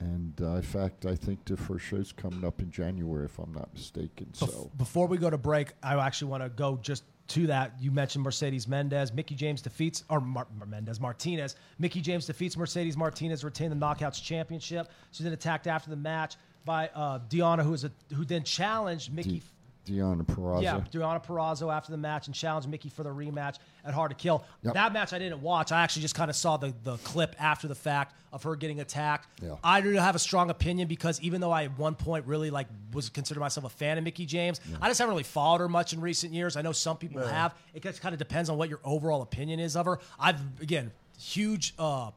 And uh, in fact, I think the first show's coming up in January, if I'm not mistaken. Bef- So before we go to break, I actually want to go just to that. You mentioned Mercedes Mendez. Mickie James defeats, or Mar- Mendez Martinez. Mickie James defeats Mercedes Martinez, retain the Knockouts Championship. She's then attacked after the match by uh, Deonna, who is a who then challenged Mickie. De- Deonna Purrazzo. Yeah, Deonna Purrazzo after the match and challenged Mickie for the rematch at Hard to Kill. Yep. That match I didn't watch. I actually just kind of saw the, the clip after the fact of her getting attacked. Yeah. I do have a strong opinion because even though I at one point really like was considered myself a fan of Mickie James, I just haven't really followed her much in recent years. I know some people have. It just kind of depends on what your overall opinion is of her. I've again huge uh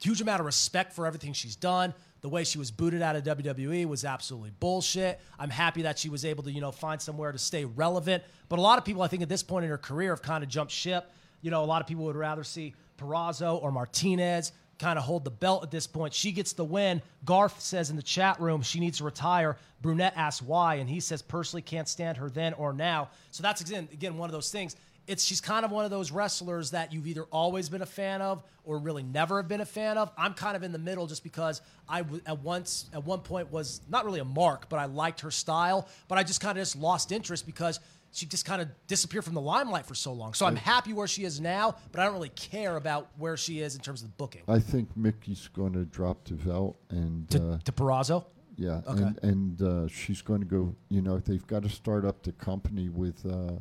huge amount of respect for everything she's done. The way she was booted out of WWE was absolutely bullshit. I'm happy that she was able to, you know, find somewhere to stay relevant. But a lot of people, I think, at this point in her career have kind of jumped ship. You know, a lot of people would rather see Purrazzo or Martinez kind of hold the belt at this point. She gets the win. Garth says in the chat room she needs to retire. Brunette asks why, and he says personally can't stand her then or now. So that's again, again one of those things it's she's kind of one of those wrestlers that you've either always been a fan of or really never have been a fan of. I'm kind of in the middle just because I w- at once at one point was not really a mark, but I liked her style, but I just kind of just lost interest because she just kind of disappeared from the limelight for so long. So I'm happy where she is now, but I don't really care about where she is in terms of the booking. I think Mickie's going to drop the belt, and To, uh, to Purrazzo, yeah, Okay. and and uh, she's going to go. You know, they've got to start up the company with. Uh,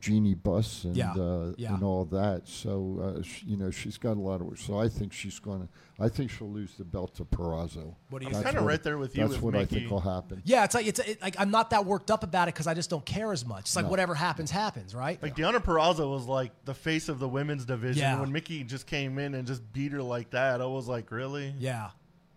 Jeanie Buss and Yeah, uh, yeah. and all that, so uh, sh you know she's got a lot of. work. So I think she's going to. I think she'll lose the belt to Purrazzo. What do you think? kinda right there with you That's with what I think will happen. yeah, it's like it's it, like I'm not that worked up about it because I just don't care as much. It's like whatever happens, happens, right? Like Deonna Purrazzo was like the face of the women's division. Yeah. When Mickie just came in and just beat her like that, I was like, really? Yeah.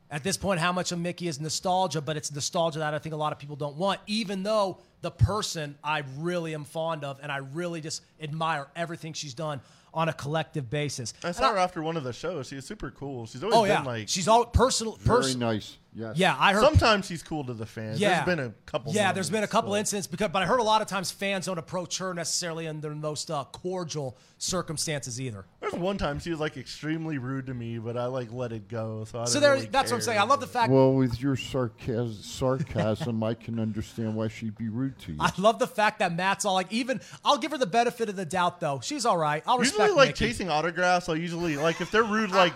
At this point, how much of Mickie is nostalgia, but it's nostalgia that I think a lot of people don't want, even though the person I really am fond of and I really just admire everything she's done on a collective basis. I And saw her after one of the shows. She was super cool. She's always Oh, been yeah. like. she's all personal. Very nice. Yes. Yeah, I heard. Sometimes she's cool to the fans. yeah, There's been a couple. Yeah, there's been a couple but- incidents because, but I heard a lot of times fans don't approach her necessarily in the most uh, cordial circumstances either. There's one time she was like extremely rude to me, but I like let it go. So I So there, really that's what I'm saying. I love the fact. Well, with your sarcasm, sarcasm, I can understand why she'd be rude to you. I love the fact that Matt's all like, even I'll give her the benefit of the doubt though. She's all right. I'll Usually, respect like Mickie. chasing autographs, I usually like if they're rude, like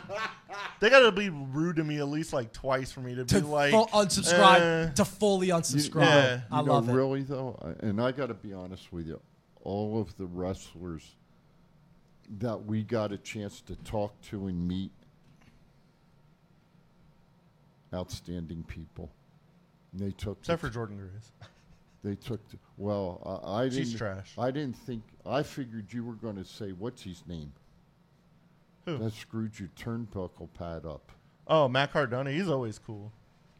they gotta be rude to me at least like twice for me to, to be like full unsubscribe eh. to fully You- unsubscribe. yeah. I you know, love it. really though, and I got to be honest with you, all of the wrestlers that we got a chance to talk to and meet, outstanding people. And they took except the- for Jordan Grace. they took the, well I, I didn't She's trash. I didn't think I figured you were going to say what's his name Who? that screwed your turnbuckle pad up. Oh, Matt Cardona, he's always cool.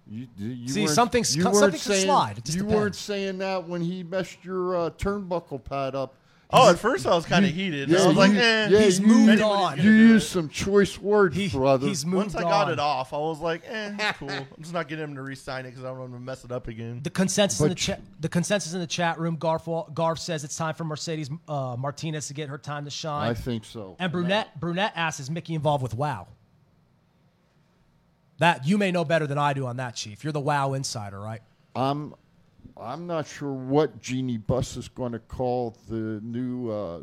You, you See, weren't- something's you something can saying, slide. It just you depends. weren't saying that when he messed your uh, turnbuckle pad up Oh, at first I was kind of heated. I was like, you, eh. yeah, He's you, moved you, on. You used some choice words, He- brother. he's moved Once I got on. it off, I was like, eh, cool. I'm just not getting him to re-sign it because I don't want him to mess it up again. The consensus in the But- chat. The consensus in the chat room. Garf, Garf says it's time for Mercedes uh, Martinez to get her time to shine. I think so. And Brunette Brunette asks, "Is Mickie involved with WoW?" That you may know better than I do on that, Chief. You're the WoW insider, right? I'm I'm not sure what Jeanie Buss is going to call the new uh,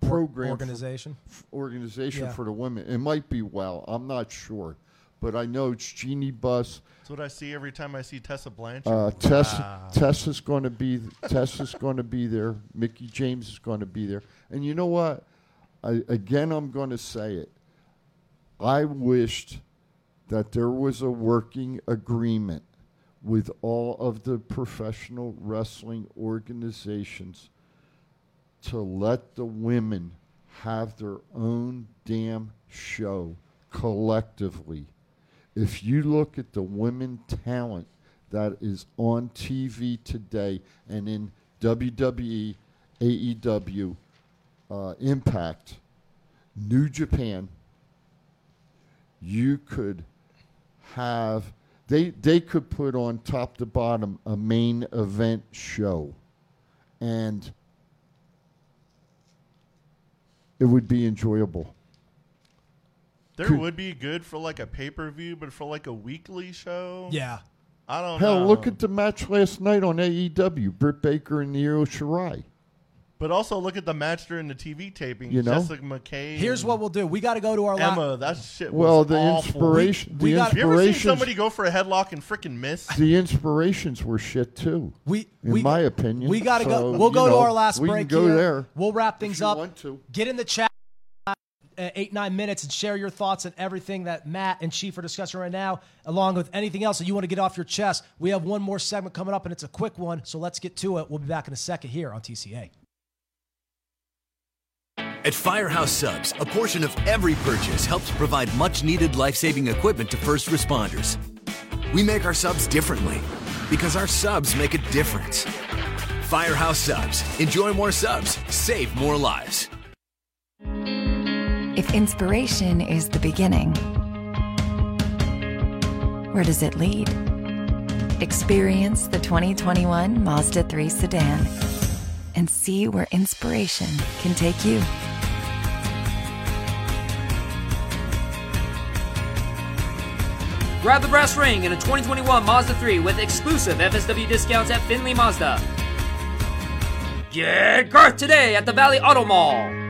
program for- Organization. f- organization Yeah. for the women. It might be well. I'm not sure, but I know it's Jeanie Buss. That's what I see every time I see Tessa Blanchard. Uh, Tess Tessa's going to be Tessa's going to be there. Mickie James is going to be there. And you know what? I, again, I'm going to say it. I wished that there was a working agreement with all of the professional wrestling organizations to let the women have their own damn show collectively. If you look at the women talent that is on TV today and in WWE, AEW, uh, Impact, New Japan, you could have they they could put on top to bottom a main event show and it would be enjoyable. there could- would be good for like a pay-per-view, but for like a weekly show, Yeah. I don't Hell, know. look at the match last night on AEW, Britt Baker and Io Shirai. But also look at the match during the TV taping. You know? Jessica McKay. Here's what we'll do. We got to go to our la- Emma. That shit. Well, the awful. inspiration, We- we the got- Have you ever seen somebody go for a headlock and freaking miss? the inspirations were shit too. We, in we, my opinion, we got to So, go. We'll you go to our last we break. Can go here. there. We'll wrap if things you up. want to. Get in the chat. uh, Eight nine minutes and share your thoughts and everything that Matt and Chief are discussing right now, along with anything else that you want to get off your chest. We have one more segment coming up, and it's a quick one, so let's get to it. We'll be back in a second here on TCA. At Firehouse Subs, a portion of every purchase helps provide much needed life saving equipment to first responders. We make our subs differently because our subs make a difference. Firehouse Subs. Enjoy more subs, save more lives. If inspiration is the beginning, where does it lead? Experience the 2021 Mazda 3 sedan and see where inspiration can take you. Grab the brass ring in a 2021 Mazda 3 with exclusive FSW discounts at Findlay Mazda. Get Garth today at the Valley Auto Mall.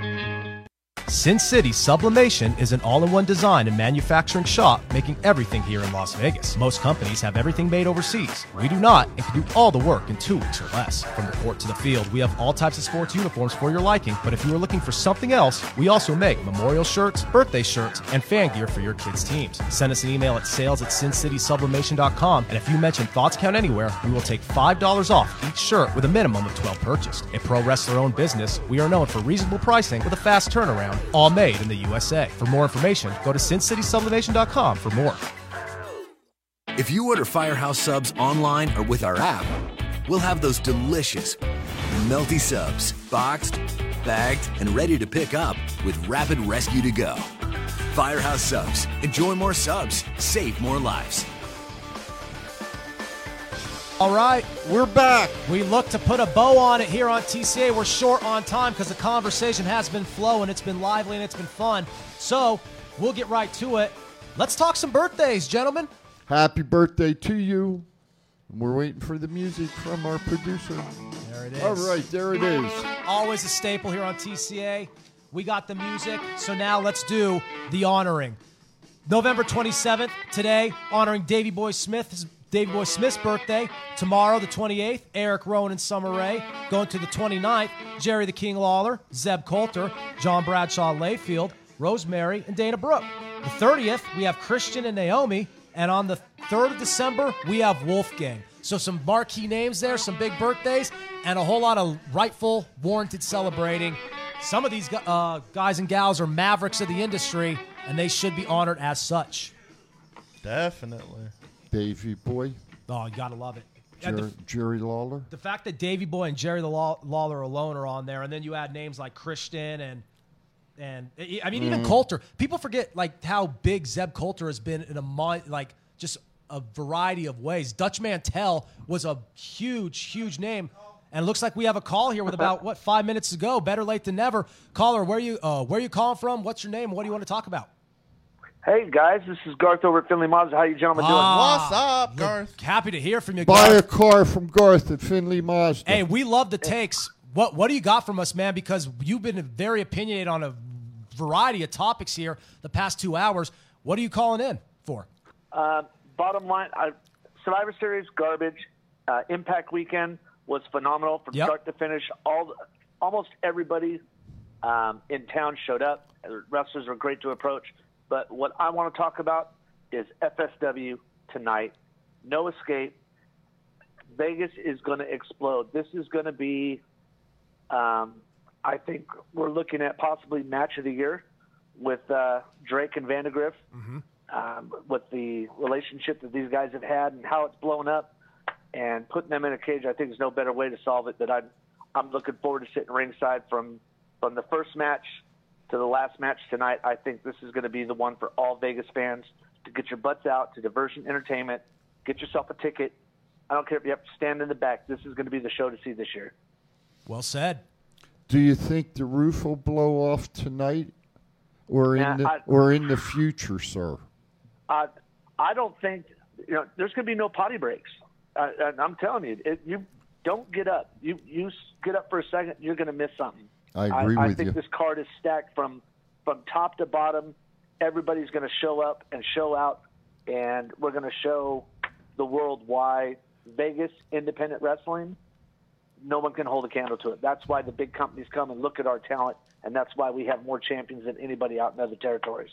Sin City Sublimation is an all in one design and manufacturing shop making everything here in Las Vegas. Most companies have everything made overseas. We do not and can do all the work in two weeks or less. From the court to the field, we have all types of sports uniforms for your liking, but if you are looking for something else, we also make memorial shirts, birthday shirts, and fan gear for your kids' teams. Send us an email at sales at sincitysublimation.com, and if you mention Thoughts Count Anywhere, we will take $5 off each shirt with a minimum of 12 purchased. A pro wrestler owned business, we are known for reasonable pricing with a fast turnaround, all made in the USA. For more information, go to sincitysublimation.com for more. If you order Firehouse Subs online or with our app, we'll have those delicious, melty subs boxed, bagged, and ready to pick up with rapid rescue to go. Firehouse Subs. Enjoy more subs, save more lives. All right, We're back. we look to put a bow on it here on TCA. We're short on time because the conversation has been flowing. It's been lively and it's been fun. So we'll get right to it. Let's talk some birthdays, gentlemen. Happy birthday to you. We're waiting for the music from our producer. There it is. All right, there it is. Always a staple here on TCA. We got the music. So now let's do the honoring. November 27th, today, honoring Davy Boy Smith. Davy Boy Smith's birthday. Tomorrow, the 28th, Eric Rowan and Summer Rae. Going to the 29th, Jerry the King Lawler, Zeb Colter, John Bradshaw Layfield, Rosemary, and Dana Brooke. The 30th, we have Christian and Naomi. And on the 3rd of December, we have Wolfgang. So some marquee names there, some big birthdays, and a whole lot of rightful, warranted celebrating. Some of these uh, guys and gals are mavericks of the industry, and they should be honored as such. Definitely. Davy boy. Oh, you gotta love it. and the, Jerry, Lawler. the fact that Davy Boy and Jerry the Law, Lawler alone are on there, and then you add names like Christian and and I mean even Colter. People forget like how big Zeb Colter has been in a mon- like just a variety of ways. Dutch Mantell was a huge, huge name. And it looks like we have a call here with about what five minutes to go. Better late than never. Caller, where are you uh, where you calling from? What's your name? What do you want to talk about? Hey guys, this is Garth over at Findlay Mazda. How you gentlemen Ah, What's up, Garth? Happy to hear from you. Buy Garth. a car from Garth at Findlay Mazda. Hey, we love the takes. What what do you got from us, man? Because you've been very opinionated on a variety of topics here the past two hours. What are you calling in for? Uh, bottom line, I, Survivor Series garbage. Uh, Impact Weekend was phenomenal from Yep. start to finish. All almost everybody um, in town showed up. Wrestlers were great to approach. But what I want to talk about is FSW tonight. No escape. Vegas is going to explode. This is going to be, um, I think we're looking at possibly match of the year with uh, Drake and Vandegrift. Um, with the relationship that these guys have had and how it's blown up, and putting them in a cage, I think there's no better way to solve it. That I'm, I'm looking forward to sitting ringside from from the first match to the last match tonight. I think this is going to be the one for all Vegas fans to get your butts out to Diversion Entertainment, get yourself a ticket. I don't care if you have to stand in the back. This is going to be the show to see this year. Well said. Do you think the roof will blow off tonight, or in Nah, the I- or in the future, sir? Uh, I don't think you know. There's going to be no potty breaks. Uh, and I'm telling you, it, you don't get up. You you get up for a second, you're going to miss something. I agree I, with think you. this card is stacked from from top to bottom. Everybody's going to show up and show out, and we're going to show the world why Vegas independent wrestling. No one can hold a candle to it. That's why the big companies come and look at our talent, and that's why we have more champions than anybody out in other territories.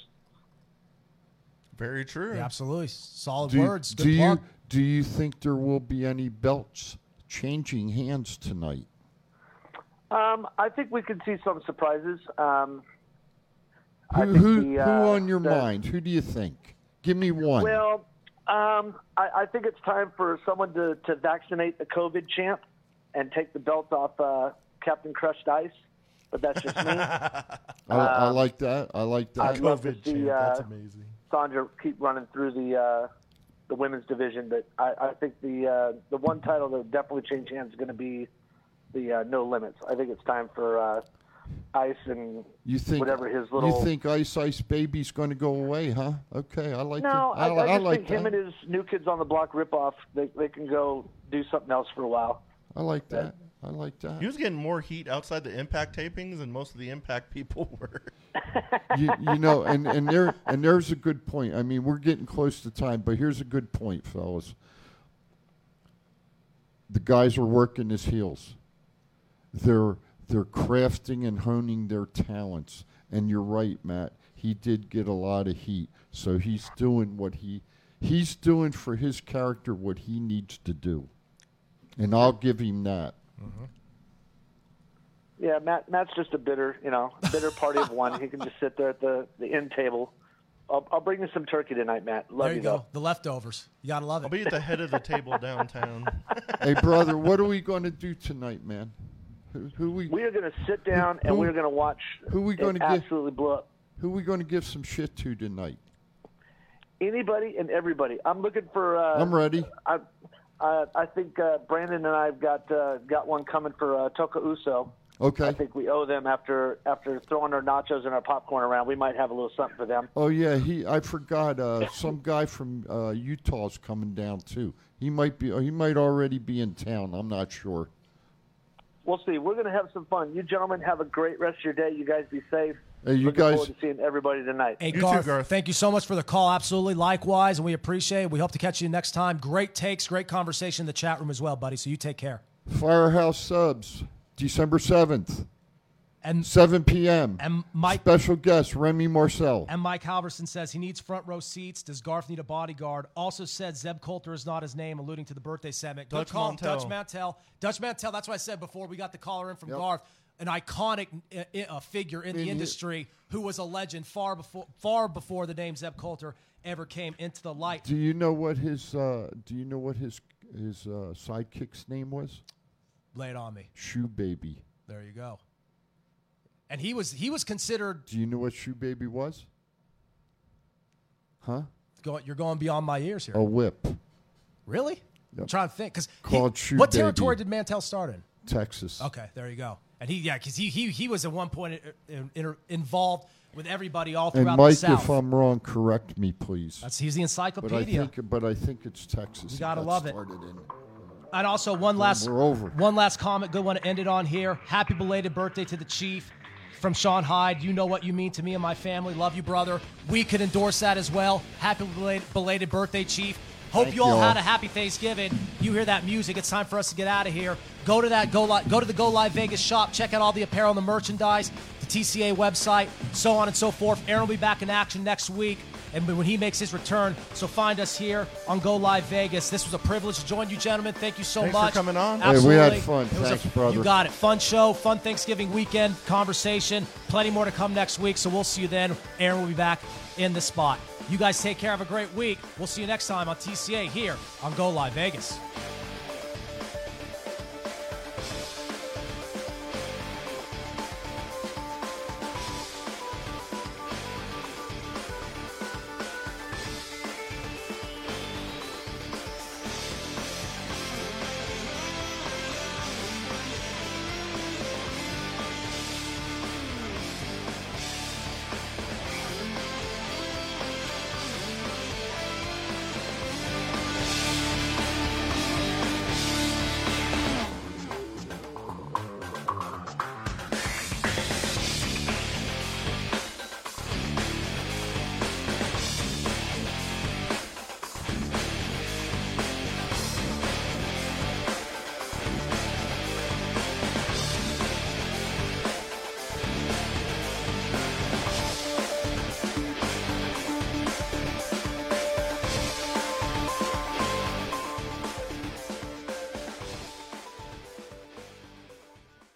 Very true. Yeah, absolutely. Solid Do, words. Good do you do you think there will be any belts changing hands tonight? Um, I think we could see some surprises. Um, I Who think who, the, who uh, on your the- mind? Who do you think? Give me one. Well, um, I, I think it's time for someone to, to vaccinate the COVID champ and take the belt off uh, Captain Crushed Ice. But that's just me. I, I um, like that. I like that. I'd love to see champ, that's uh, amazing. Sandra keep running through the uh, the women's division, but I, I think the uh, the one title that would definitely change hands is going to be the uh, No Limits. I think it's time for uh, Ice and You think whatever his little. You think Ice Ice Baby's going to go away, huh? Okay, I like No, that. I, I, just like think him and his New Kids on the Block ripoff, they they can go do something else for a while. I like that. I like that. He was getting more heat outside the Impact tapings than most of the Impact people were. you, you know, and and there and there's a good point. I mean, we're getting close to time, but here's a good point, fellas. The guys are working his heels. They're they're crafting and honing their talents. And you're right, Matt. He did get a lot of heat, so he's doing what he he's doing for his character what he needs to do, and I'll give him that. Mm-hmm. Yeah, Matt. Matt's just a bitter, you know, bitter party of one. He can just sit there at the the end table. I'll, I'll bring you some turkey tonight, Matt. Love There you though. go. The leftovers. You gotta love it. I'll be at the head of the table downtown. hey, brother, what are we going to do tonight, man? Who, who we We are going to sit down and we're going to watch. who we gonna give- absolutely blow up. who we going to give some shit to tonight? Anybody and everybody. I'm looking for. Uh, I'm ready. I, I, I think uh, Brandon and I've got uh, got one coming for uh, Toka Uso. Okay. I think we owe them after after throwing our nachos and our popcorn around. We might have a little something for them. Oh yeah, he. I forgot. Uh, some guy from uh, Utah's coming down too. He might be. He might already be in town. I'm not sure. We'll see. We're going to have some fun. You gentlemen have a great rest of your day. You guys be safe. Hey, you Looking guys- forward to seeing everybody tonight. Hey, Garth, thank you so much for the call. Absolutely. Likewise, and we appreciate it. We hope to catch you next time. Great takes, great conversation in the chat room as well, buddy. So you take care. Firehouse subs, December seventh, and 7 p.m. And Mike special guest Remy Marcel. And Mike Halverson says he needs front row seats. Does Garth need a bodyguard? Also said Zeb Colter is not his name, alluding to the birthday segment. Good Dutch call, Mantell. Dutch Mantell. Dutch Mantell. That's what I said before we got the caller in from Garth. An iconic uh, uh, figure in the In hi- industry who was a legend far before far before the name Zeb Colter ever came into the light. Do you know what his? Uh, do you know what his his uh, sidekick's name was? Lay it on me. Shoe Baby. There you go. And he was he was considered. Do you know what Shoe Baby was? Huh? Go, you're going beyond my ears here. A whip. Really? I'm trying to think because Called Shoe what Baby. territory did Mantell start in? Texas. Okay, there you go. And he yeah, because he, he he was at one point uh, in, in, involved with everybody all And throughout Mike, the South. if I'm wrong, correct me, please. That's he's the encyclopedia. but I think, but I think it's Texas. You gotta got love it. in. And also one last we're over. one last comment, good one to end it on here. Happy belated birthday to the chief from Sean Hyde. You know what you mean to me and my family. Love you, brother. We could endorse that as well. Happy belated, belated birthday, chief. Hope Thank you all you all. had a happy Thanksgiving. You hear that music? It's time for us to get out of here. Go to that go live, go to the Go Live Vegas shop. Check out all the apparel and the merchandise, the TCA website, so on and so forth. Aaron will be back in action next week, and when he makes his return, so find us here on Go Live Vegas. This was a privilege to join you, gentlemen. Thank you so Thanks for much. coming on. Hey, we had fun. It was a- brother. You got it. Fun show, fun Thanksgiving weekend conversation. Plenty more to come next week, so we'll see you then. Aaron will be back in the spot. You guys take care. Have a great week. We'll see you next time on TCA here on Go Live Vegas.